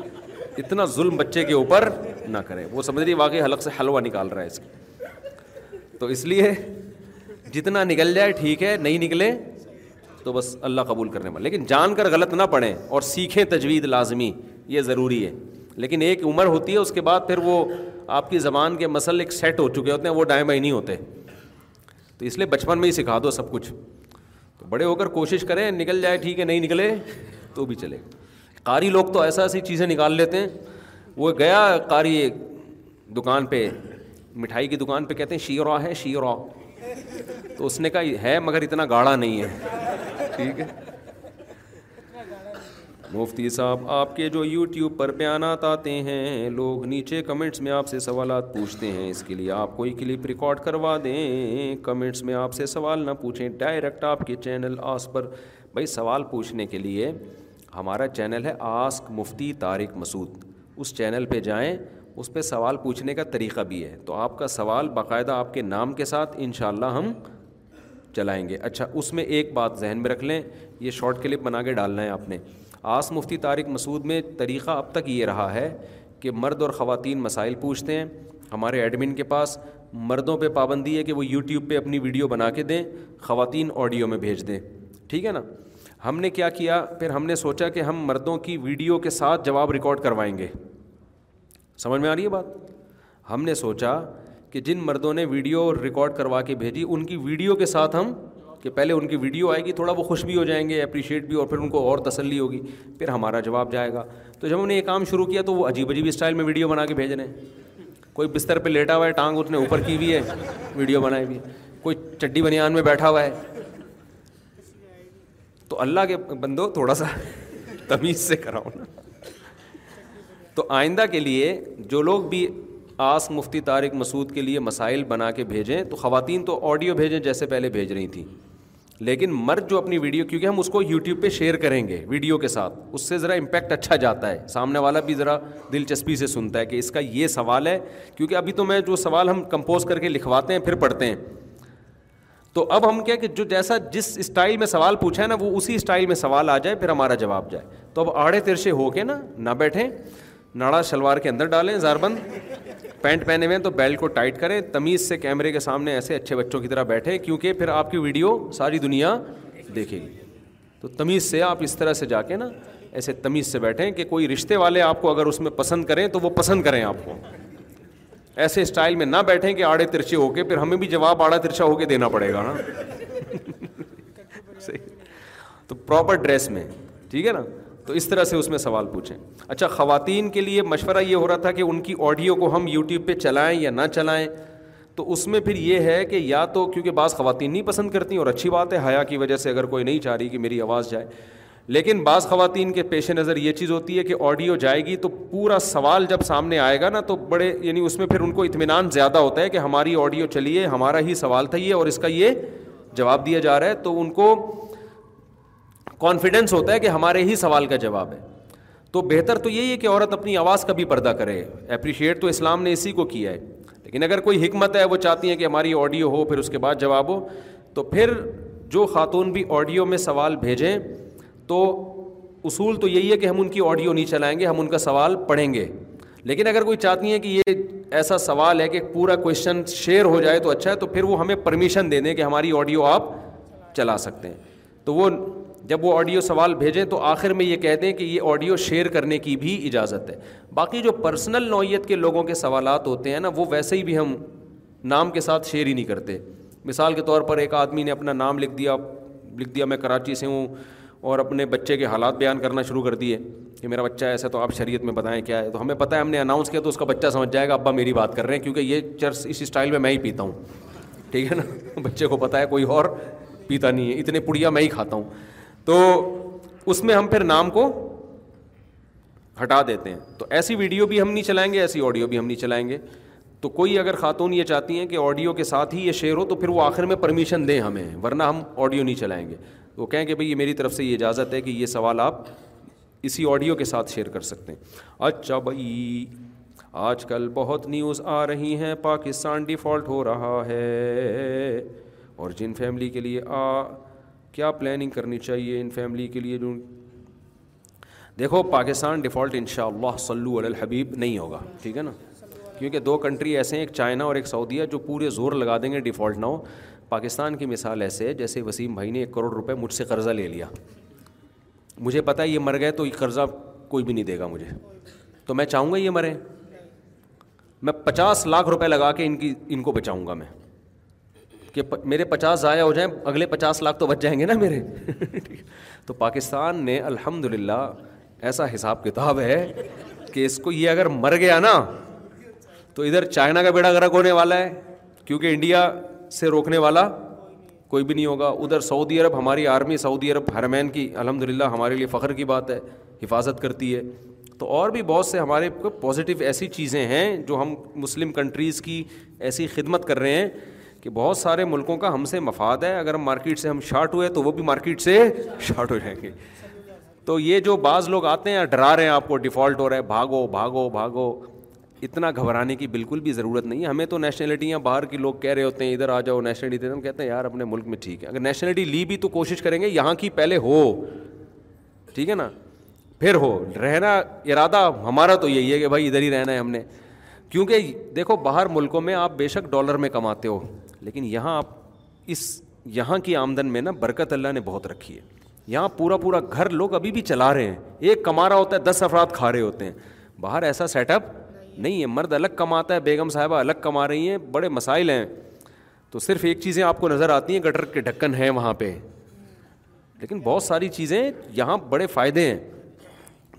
D: اتنا ظلم بچے کے اوپر نہ کریں وہ سمجھ رہی واقعی حلق سے حلوہ نکال رہا ہے اس کی تو اس لیے جتنا نکل جائے ٹھیک ہے نہیں نکلے تو بس اللہ قبول کرنے والے لیکن جان کر غلط نہ پڑھیں اور سیکھیں تجوید لازمی یہ ضروری ہے لیکن ایک عمر ہوتی ہے اس کے بعد پھر وہ آپ کی زبان کے مسل ایک سیٹ ہو چکے ہوتے ہیں وہ ڈائم ہی نہیں ہوتے تو اس لیے بچپن میں ہی سکھا دو سب کچھ تو بڑے ہو کر کوشش کریں نکل جائے ٹھیک ہے نہیں نکلے تو بھی چلے قاری لوگ تو ایسا ایسی چیزیں نکال لیتے ہیں وہ گیا قاری دکان پہ مٹھائی کی دکان پہ کہتے ہیں شیرا ہے شیرا تو اس نے کہا ہے مگر اتنا گاڑھا نہیں ہے ٹھیک ہے مفتی صاحب آپ کے جو یوٹیوب پر بیانات آتے ہیں لوگ نیچے کمنٹس میں آپ سے سوالات پوچھتے ہیں اس کے لیے آپ کوئی کلپ ریکارڈ کروا دیں کمنٹس میں آپ سے سوال نہ پوچھیں ڈائریکٹ آپ کے چینل آس پر بھائی سوال پوچھنے کے لیے ہمارا چینل ہے آسک مفتی طارق مسعود اس چینل پہ جائیں اس پہ سوال پوچھنے کا طریقہ بھی ہے تو آپ کا سوال باقاعدہ آپ کے نام کے ساتھ ان شاء اللہ ہم چلائیں گے اچھا اس میں ایک بات ذہن میں رکھ لیں یہ شارٹ کلپ بنا کے ڈالنا ہے آپ نے آس مفتی طارق مسعود میں طریقہ اب تک یہ رہا ہے کہ مرد اور خواتین مسائل پوچھتے ہیں ہمارے ایڈمن کے پاس مردوں پہ پابندی ہے کہ وہ یوٹیوب پہ اپنی ویڈیو بنا کے دیں خواتین آڈیو میں بھیج دیں ٹھیک ہے نا ہم نے کیا کیا پھر ہم نے سوچا کہ ہم مردوں کی ویڈیو کے ساتھ جواب ریکارڈ کروائیں گے سمجھ میں آ رہی ہے بات ہم نے سوچا کہ جن مردوں نے ویڈیو ریکارڈ کروا کے بھیجی ان کی ویڈیو کے ساتھ ہم کہ پہلے ان کی ویڈیو آئے گی تھوڑا وہ خوش بھی ہو جائیں گے اپریشیٹ بھی اور پھر ان کو اور تسلی ہوگی پھر ہمارا جواب جائے گا تو جب ہم نے یہ کام شروع کیا تو وہ عجیب عجیب اسٹائل میں ویڈیو بنا کے بھیج رہے ہیں کوئی بستر پہ لیٹا ہوا ہے ٹانگ اس نے اوپر کی ہوئی ہے ویڈیو بنائی ہوئی ہے کوئی چڈی بنیان میں بیٹھا ہوا ہے تو اللہ کے بندو تھوڑا سا تمیز سے کراؤ نا تو آئندہ کے لیے جو لوگ بھی آس مفتی طارق مسعود کے لیے مسائل بنا کے بھیجیں تو خواتین تو آڈیو بھیجیں جیسے پہلے بھیج رہی تھیں لیکن مرد جو اپنی ویڈیو کیونکہ ہم اس کو یوٹیوب پہ شیئر کریں گے ویڈیو کے ساتھ اس سے ذرا امپیکٹ اچھا جاتا ہے سامنے والا بھی ذرا دلچسپی سے سنتا ہے کہ اس کا یہ سوال ہے کیونکہ ابھی تو میں جو سوال ہم کمپوز کر کے لکھواتے ہیں پھر پڑھتے ہیں تو اب ہم کیا کہ جو جیسا جس اسٹائل میں سوال پوچھا ہے نا وہ اسی اسٹائل میں سوال آ جائے پھر ہمارا جواب جائے تو اب آڑے ترشے ہو کے نا نہ بیٹھیں ناڑا شلوار کے اندر ڈالیں زار بند پینٹ پہنے ہوئے ہیں تو بیلٹ کو ٹائٹ کریں تمیز سے کیمرے کے سامنے ایسے اچھے بچوں کی طرح بیٹھیں کیونکہ پھر آپ کی ویڈیو ساری دنیا دیکھے گی تو تمیز سے آپ اس طرح سے جا کے نا ایسے تمیز سے بیٹھیں کہ کوئی رشتے والے آپ کو اگر اس میں پسند کریں تو وہ پسند کریں آپ کو ایسے اسٹائل میں نہ بیٹھے کہ آڑے ترچے ہو کے پھر ہمیں بھی جواب آڑا ترچا ہو کے دینا پڑے گا نا تو پراپر ڈریس میں ٹھیک ہے نا تو اس طرح سے اس میں سوال پوچھیں اچھا خواتین کے لیے مشورہ یہ ہو رہا تھا کہ ان کی آڈیو کو ہم یوٹیوب پہ چلائیں یا نہ چلائیں تو اس میں پھر یہ ہے کہ یا تو کیونکہ بعض خواتین نہیں پسند کرتی اور اچھی بات ہے حیا کی وجہ سے اگر کوئی نہیں چاہ رہی کہ میری آواز جائے لیکن بعض خواتین کے پیش نظر یہ چیز ہوتی ہے کہ آڈیو جائے گی تو پورا سوال جب سامنے آئے گا نا تو بڑے یعنی اس میں پھر ان کو اطمینان زیادہ ہوتا ہے کہ ہماری آڈیو چلی ہے ہمارا ہی سوال تھا یہ اور اس کا یہ جواب دیا جا رہا ہے تو ان کو کانفیڈینس ہوتا ہے کہ ہمارے ہی سوال کا جواب ہے تو بہتر تو یہی ہے کہ عورت اپنی آواز کبھی پردہ کرے اپریشیٹ تو اسلام نے اسی کو کیا ہے لیکن اگر کوئی حکمت ہے وہ چاہتی ہیں کہ ہماری آڈیو ہو پھر اس کے بعد جواب ہو تو پھر جو خاتون بھی آڈیو میں سوال بھیجیں تو اصول تو یہی ہے کہ ہم ان کی آڈیو نہیں چلائیں گے ہم ان کا سوال پڑھیں گے لیکن اگر کوئی چاہتی ہیں کہ یہ ایسا سوال ہے کہ پورا کوشچن شیئر ہو جائے تو اچھا ہے تو پھر وہ ہمیں پرمیشن دے دیں کہ ہماری آڈیو آپ چلا سکتے ہیں تو وہ جب وہ آڈیو سوال بھیجیں تو آخر میں یہ کہہ دیں کہ یہ آڈیو شیئر کرنے کی بھی اجازت ہے باقی جو پرسنل نوعیت کے لوگوں کے سوالات ہوتے ہیں نا وہ ویسے ہی بھی ہم نام کے ساتھ شیئر ہی نہیں کرتے مثال کے طور پر ایک آدمی نے اپنا نام لکھ دیا لکھ دیا میں کراچی سے ہوں اور اپنے بچے کے حالات بیان کرنا شروع کر دیے کہ میرا بچہ ایسا تو آپ شریعت میں بتائیں کیا ہے تو ہمیں پتہ ہے ہم نے اناؤنس کیا تو اس کا بچہ سمجھ جائے گا ابا میری بات کر رہے ہیں کیونکہ یہ چرس اس اسٹائل میں میں ہی پیتا ہوں ٹھیک ہے نا *laughs* بچے کو پتہ ہے کوئی اور پیتا نہیں ہے اتنے پڑیا میں ہی کھاتا ہوں تو اس میں ہم پھر نام کو ہٹا دیتے ہیں تو ایسی ویڈیو بھی ہم نہیں چلائیں گے ایسی آڈیو بھی ہم نہیں چلائیں گے تو کوئی اگر خاتون یہ چاہتی ہیں کہ آڈیو کے ساتھ ہی یہ شیئر ہو تو پھر وہ آخر میں پرمیشن دیں ہمیں ورنہ ہم آڈیو نہیں چلائیں گے تو کہیں بھئی بھائی میری طرف سے یہ اجازت ہے کہ یہ سوال آپ اسی آڈیو کے ساتھ شیئر کر سکتے ہیں اچھا بھائی آج کل بہت نیوز آ رہی ہیں پاکستان ڈیفالٹ ہو رہا ہے اور جن فیملی کے لیے آ کیا پلاننگ کرنی چاہیے ان فیملی کے لیے جو دیکھو پاکستان ڈیفالٹ ان شاء اللہ الحبیب نہیں ہوگا ٹھیک ہے نا کیونکہ دو کنٹری ایسے ہیں ایک چائنا اور ایک سعودیہ جو پورے زور لگا دیں گے ڈیفالٹ نہ ہو پاکستان کی مثال ایسے ہے جیسے وسیم بھائی نے ایک کروڑ روپے مجھ سے قرضہ لے لیا مجھے پتا ہے یہ مر گئے تو یہ قرضہ کوئی بھی نہیں دے گا مجھے تو میں چاہوں گا یہ مریں میں پچاس لاکھ روپے لگا کے ان کی ان کو بچاؤں گا میں کہ میرے پچاس ضائع ہو جائیں اگلے پچاس لاکھ تو بچ جائیں گے نا میرے تو پاکستان نے الحمد للہ ایسا حساب کتاب ہے کہ اس کو یہ اگر مر گیا نا تو ادھر چائنا کا بیڑا گرگ ہونے والا ہے کیونکہ انڈیا سے روکنے والا کوئی بھی نہیں ہوگا ادھر سعودی عرب ہماری آرمی سعودی عرب حرمین کی الحمد للہ ہمارے لیے فخر کی بات ہے حفاظت کرتی ہے تو اور بھی بہت سے ہمارے پازیٹیو ایسی چیزیں ہیں جو ہم مسلم کنٹریز کی ایسی خدمت کر رہے ہیں کہ بہت سارے ملکوں کا ہم سے مفاد ہے اگر ہم مارکیٹ سے ہم شارٹ ہوئے تو وہ بھی مارکیٹ سے شارٹ ہو جائیں گے تو یہ جو بعض لوگ آتے ہیں ڈرا رہے ہیں آپ کو ڈیفالٹ ہو رہا ہے بھاگو بھاگو بھاگو اتنا گھبرانے کی بالکل بھی ضرورت نہیں ہے ہمیں تو نیشنلٹی باہر کے لوگ کہہ رہے ہوتے ہیں ادھر آ جاؤ نیشنلٹی ہم کہتے ہیں یار اپنے ملک میں ٹھیک ہے اگر نیشنلٹی لی بھی تو کوشش کریں گے یہاں کی پہلے ہو ٹھیک ہے نا پھر ہو رہنا ارادہ ہمارا تو یہی ہے کہ بھائی ادھر ہی رہنا ہے ہم نے کیونکہ دیکھو باہر ملکوں میں آپ بے شک ڈالر میں کماتے ہو لیکن یہاں آپ اس یہاں کی آمدن میں نا برکت اللہ نے بہت رکھی ہے یہاں پورا پورا گھر لوگ ابھی بھی چلا رہے ہیں ایک کما رہا ہوتا ہے دس افراد کھا رہے ہوتے ہیں باہر ایسا سیٹ اپ نہیں ہے مرد الگ کماتا ہے بیگم صاحبہ الگ کما رہی ہیں بڑے مسائل ہیں تو صرف ایک چیزیں آپ کو نظر آتی ہیں گٹر کے ڈھکن ہیں وہاں پہ لیکن بہت ساری چیزیں یہاں بڑے فائدے ہیں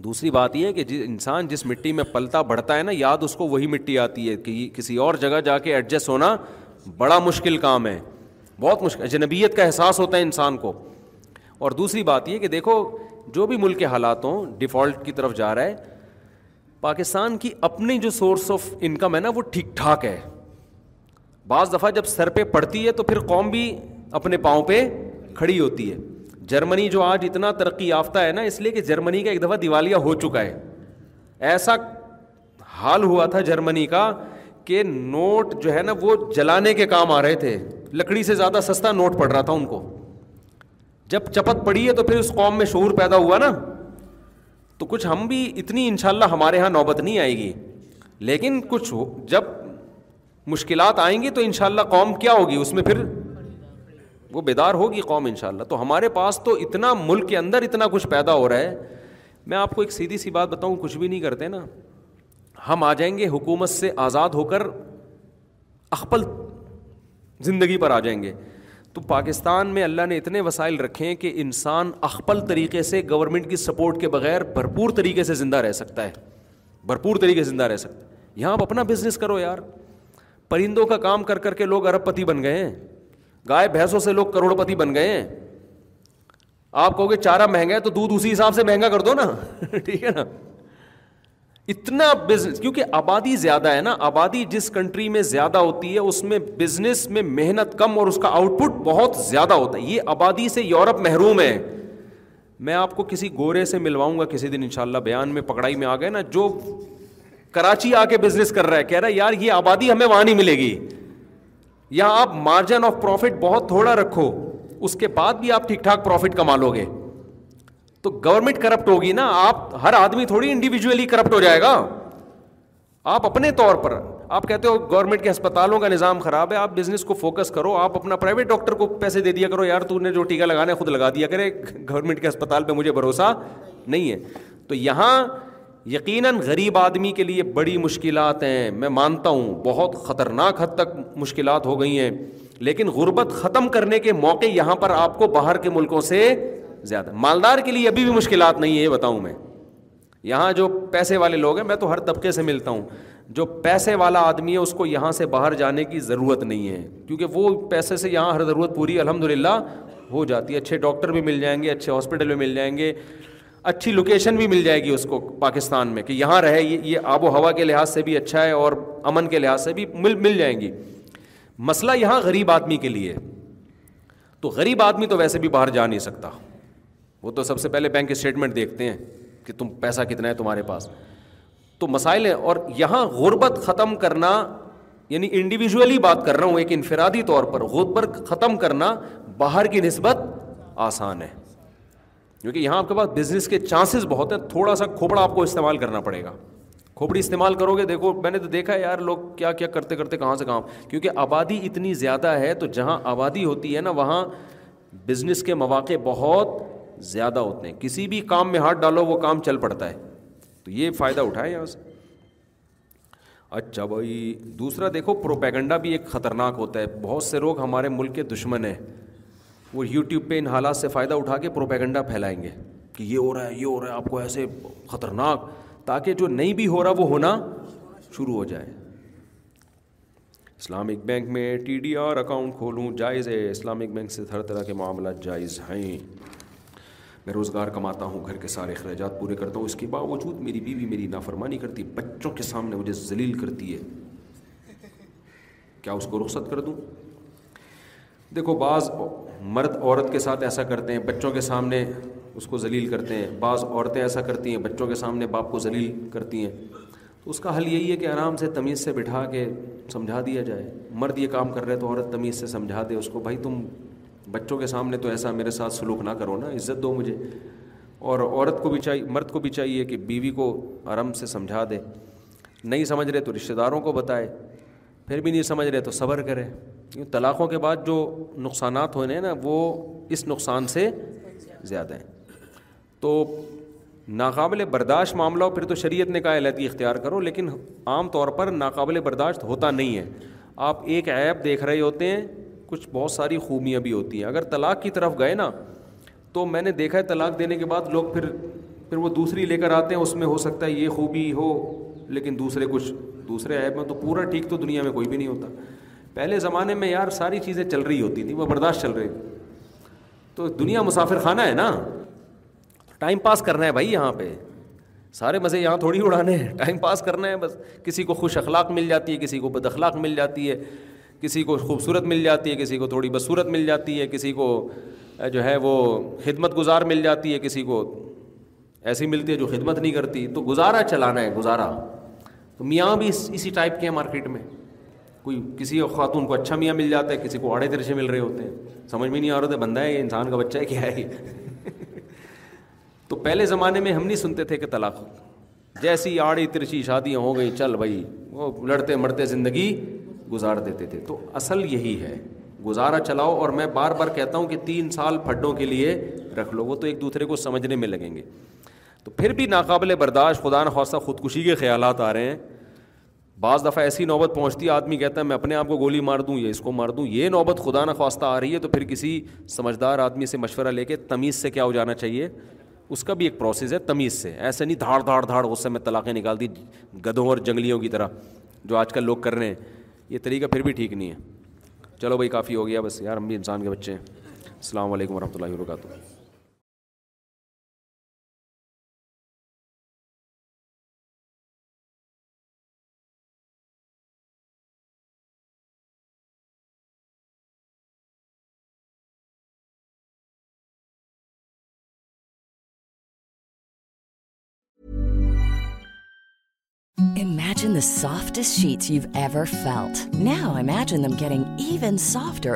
D: دوسری بات یہ ہے کہ جس انسان جس مٹی میں پلتا بڑھتا ہے نا یاد اس کو وہی مٹی آتی ہے کہ کسی اور جگہ جا کے ایڈجسٹ ہونا بڑا مشکل کام ہے بہت مشکل اجنبیت کا احساس ہوتا ہے انسان کو اور دوسری بات یہ کہ دیکھو جو بھی ملک کے حالاتوں ڈیفالٹ کی طرف جا رہا ہے پاکستان کی اپنی جو سورس آف انکم ہے نا وہ ٹھیک ٹھاک ہے بعض دفعہ جب سر پہ پڑتی ہے تو پھر قوم بھی اپنے پاؤں پہ کھڑی ہوتی ہے جرمنی جو آج اتنا ترقی یافتہ ہے نا اس لیے کہ جرمنی کا ایک دفعہ دیوالیہ ہو چکا ہے ایسا حال ہوا تھا جرمنی کا کہ نوٹ جو ہے نا وہ جلانے کے کام آ رہے تھے لکڑی سے زیادہ سستا نوٹ پڑ رہا تھا ان کو جب چپت پڑی ہے تو پھر اس قوم میں شعور پیدا ہوا نا تو کچھ ہم بھی اتنی ان شاء اللہ ہمارے یہاں نوبت نہیں آئے گی لیکن کچھ جب مشکلات آئیں گی تو ان شاء اللہ قوم کیا ہوگی اس میں پھر وہ بیدار ہوگی قوم ان شاء اللہ تو ہمارے پاس تو اتنا ملک کے اندر اتنا کچھ پیدا ہو رہا ہے میں آپ کو ایک سیدھی سی بات بتاؤں کچھ بھی نہیں کرتے نا ہم آ جائیں گے حکومت سے آزاد ہو کر اخپل زندگی پر آ جائیں گے تو پاکستان میں اللہ نے اتنے وسائل رکھے ہیں کہ انسان اخپل طریقے سے گورنمنٹ کی سپورٹ کے بغیر بھرپور طریقے سے زندہ رہ سکتا ہے بھرپور طریقے سے زندہ رہ سکتا ہے یہاں آپ اپنا بزنس کرو یار پرندوں کا کام کر کر کے لوگ ارب پتی بن گئے ہیں گائے بھینسوں سے لوگ کروڑ پتی بن گئے ہیں آپ کہو گے چارہ مہنگا ہے تو دودھ اسی حساب سے مہنگا کر دو نا *laughs* ٹھیک ہے نا اتنا بزنس کیونکہ آبادی زیادہ ہے نا آبادی جس کنٹری میں زیادہ ہوتی ہے اس میں بزنس میں محنت کم اور اس کا آؤٹ پٹ بہت زیادہ ہوتا ہے یہ آبادی سے یورپ محروم ہے میں آپ کو کسی گورے سے ملواؤں گا کسی دن ان شاء اللہ بیان میں پکڑائی میں آ گئے نا جو کراچی آ کے بزنس کر رہا ہے کہہ رہا ہے یار یہ آبادی ہمیں وہاں نہیں ملے گی یا آپ مارجن آف پروفٹ بہت تھوڑا رکھو اس کے بعد بھی آپ ٹھیک ٹھاک پروفٹ کما لو گے تو گورنمنٹ کرپٹ ہوگی نا آپ ہر آدمی تھوڑی انڈیویجلی کرپٹ ہو جائے گا آپ اپنے طور پر آپ کہتے ہو گورنمنٹ کے ہسپتالوں کا نظام خراب ہے آپ بزنس کو فوکس کرو آپ اپنا پرائیویٹ ڈاکٹر کو پیسے دے دیا کرو یار تو نے جو خود لگا دیا کرے گورنمنٹ کے ہسپتال پہ مجھے بھروسہ نہیں ہے تو یہاں یقیناً غریب آدمی کے لیے بڑی مشکلات ہیں میں مانتا ہوں بہت خطرناک حد تک مشکلات ہو گئی ہیں لیکن غربت ختم کرنے کے موقع یہاں پر آپ کو باہر کے ملکوں سے زیادہ مالدار کے لیے ابھی بھی مشکلات نہیں ہے یہ بتاؤں میں یہاں جو پیسے والے لوگ ہیں میں تو ہر طبقے سے ملتا ہوں جو پیسے والا آدمی ہے اس کو یہاں سے باہر جانے کی ضرورت نہیں ہے کیونکہ وہ پیسے سے یہاں ہر ضرورت پوری الحمد للہ ہو جاتی ہے اچھے ڈاکٹر بھی مل جائیں گے اچھے ہاسپٹل بھی مل جائیں گے اچھی لوکیشن بھی مل جائے گی اس کو پاکستان میں کہ یہاں رہے یہ آب و ہوا کے لحاظ سے بھی اچھا ہے اور امن کے لحاظ سے بھی مل مل جائیں گی مسئلہ یہاں غریب آدمی کے لیے تو غریب آدمی تو ویسے بھی باہر جا نہیں سکتا وہ تو سب سے پہلے بینک اسٹیٹمنٹ دیکھتے ہیں کہ تم پیسہ کتنا ہے تمہارے پاس تو مسائل ہیں اور یہاں غربت ختم کرنا یعنی انڈیویجولی بات کر رہا ہوں ایک انفرادی طور پر غربت ختم کرنا باہر کی نسبت آسان ہے کیونکہ یہاں آپ کے پاس بزنس کے چانسز بہت ہیں تھوڑا سا کھوپڑا آپ کو استعمال کرنا پڑے گا کھوپڑی استعمال کرو گے دیکھو میں نے تو دیکھا یار لوگ کیا کیا کرتے کرتے کہاں سے کہاں کیونکہ آبادی اتنی زیادہ ہے تو جہاں آبادی ہوتی ہے نا وہاں بزنس کے مواقع بہت زیادہ ہوتے ہیں کسی بھی کام میں ہاتھ ڈالو وہ کام چل پڑتا ہے تو یہ فائدہ اٹھائے یہاں سے اچھا بھائی دوسرا دیکھو پروپیگنڈا بھی ایک خطرناک ہوتا ہے بہت سے لوگ ہمارے ملک کے دشمن ہیں وہ یوٹیوب پہ ان حالات سے فائدہ اٹھا کے پروپیگنڈا پھیلائیں گے کہ یہ ہو رہا ہے یہ ہو رہا ہے آپ کو ایسے خطرناک تاکہ جو نہیں بھی ہو رہا وہ ہونا شروع ہو جائے اسلامک بینک میں ٹی ڈی آر اکاؤنٹ کھولوں جائز ہے اسلامک بینک سے ہر طرح کے معاملات جائز ہیں میں روزگار کماتا ہوں گھر کے سارے اخراجات پورے کرتا ہوں اس کے باوجود میری بیوی میری نافرمانی کرتی ہے بچوں کے سامنے مجھے ذلیل کرتی ہے کیا اس کو رخصت کر دوں دیکھو بعض مرد عورت کے ساتھ ایسا کرتے ہیں بچوں کے سامنے اس کو ذلیل کرتے ہیں بعض عورتیں ایسا کرتی ہیں بچوں کے سامنے باپ کو ذلیل کرتی ہیں تو اس کا حل یہی ہے کہ آرام سے تمیز سے بٹھا کے سمجھا دیا جائے مرد یہ کام کر رہے تو عورت تمیز سے سمجھا دے اس کو بھائی تم بچوں کے سامنے تو ایسا میرے ساتھ سلوک نہ کرو نا عزت دو مجھے اور عورت کو بھی چاہیے مرد کو بھی چاہیے کہ بیوی کو آرام سے سمجھا دے نہیں سمجھ رہے تو رشتہ داروں کو بتائے پھر بھی نہیں سمجھ رہے تو صبر کرے طلاقوں کے بعد جو نقصانات ہونے نا وہ اس نقصان سے زیادہ ہیں تو ناقابل برداشت معاملہ ہو پھر تو شریعت نے کہا علیحدگی اختیار کرو لیکن عام طور پر ناقابل برداشت ہوتا نہیں ہے آپ ایک عیب دیکھ رہے ہوتے ہیں کچھ بہت ساری خوبیاں بھی ہوتی ہیں اگر طلاق کی طرف گئے نا تو میں نے دیکھا ہے طلاق دینے کے بعد لوگ پھر پھر وہ دوسری لے کر آتے ہیں اس میں ہو سکتا ہے یہ خوبی ہو لیکن دوسرے کچھ دوسرے ایپ میں تو پورا ٹھیک تو دنیا میں کوئی بھی نہیں ہوتا پہلے زمانے میں یار ساری چیزیں چل رہی ہوتی تھیں وہ برداشت چل رہی تھی تو دنیا مسافر خانہ ہے نا ٹائم پاس کرنا ہے بھائی یہاں پہ سارے مزے یہاں تھوڑی اڑانے ہیں *laughs* ٹائم پاس کرنا ہے بس کسی کو خوش اخلاق مل جاتی ہے کسی کو بد اخلاق مل جاتی ہے کسی کو خوبصورت مل جاتی ہے کسی کو تھوڑی بصورت مل جاتی ہے کسی کو جو ہے وہ خدمت گزار مل جاتی ہے کسی کو ایسی ملتی ہے جو خدمت نہیں کرتی تو گزارا چلانا ہے گزارا تو میاں بھی اس اسی ٹائپ کے ہیں مارکیٹ میں کوئی کسی خاتون کو اچھا میاں مل جاتا ہے کسی کو آڑے درشے مل رہے ہوتے ہیں سمجھ میں نہیں آ رہا تھا بندہ ہے یہ انسان کا بچہ ہے کیا ہے *laughs* تو پہلے زمانے میں ہم نہیں سنتے تھے کہ طلاق جیسی آڑی ترچی شادیاں ہو گئی چل بھائی وہ لڑتے مرتے زندگی گزار دیتے تھے تو اصل یہی ہے گزارا چلاؤ اور میں بار بار کہتا ہوں کہ تین سال پھڈوں کے لیے رکھ لو وہ تو ایک دوسرے کو سمجھنے میں لگیں گے تو پھر بھی ناقابل برداشت نہ خواصہ خودکشی کے خیالات آ رہے ہیں بعض دفعہ ایسی نوبت پہنچتی ہے آدمی کہتا ہے میں اپنے آپ کو گولی مار دوں یا اس کو مار دوں یہ نوبت نہ خواستہ آ رہی ہے تو پھر کسی سمجھدار آدمی سے مشورہ لے کے تمیز سے کیا ہو جانا چاہیے اس کا بھی ایک پروسیس ہے تمیز سے ایسے نہیں دھاڑ دھاڑ دھاڑ غصے میں طلاقیں نکال دی گدھوں اور جنگلیوں کی طرح جو آج کل لوگ کر رہے ہیں یہ طریقہ پھر بھی ٹھیک نہیں ہے چلو بھائی کافی ہو گیا بس یار ہم بھی انسان کے بچے ہیں السلام علیکم ورحمۃ اللہ وبرکاتہ
F: softest sheet you ever felt now amazing even softer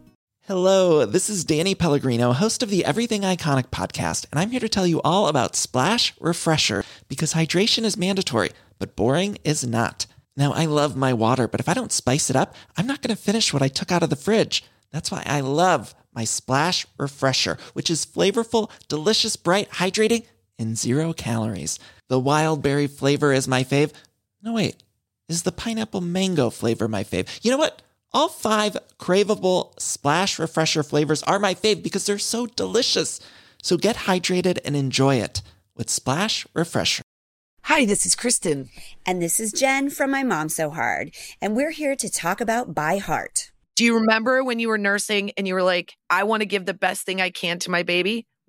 G: Hello this is Daniel new has to be every I cans all about or made with but boring
H: is not new love
I: my water finish why the fridge my splash fresher which is flavourful brightening zeros while berry flavour
H: is my fave is fine apple mango flavour my fave so Gatorade enjoyed by harder when you are nursing the best my baby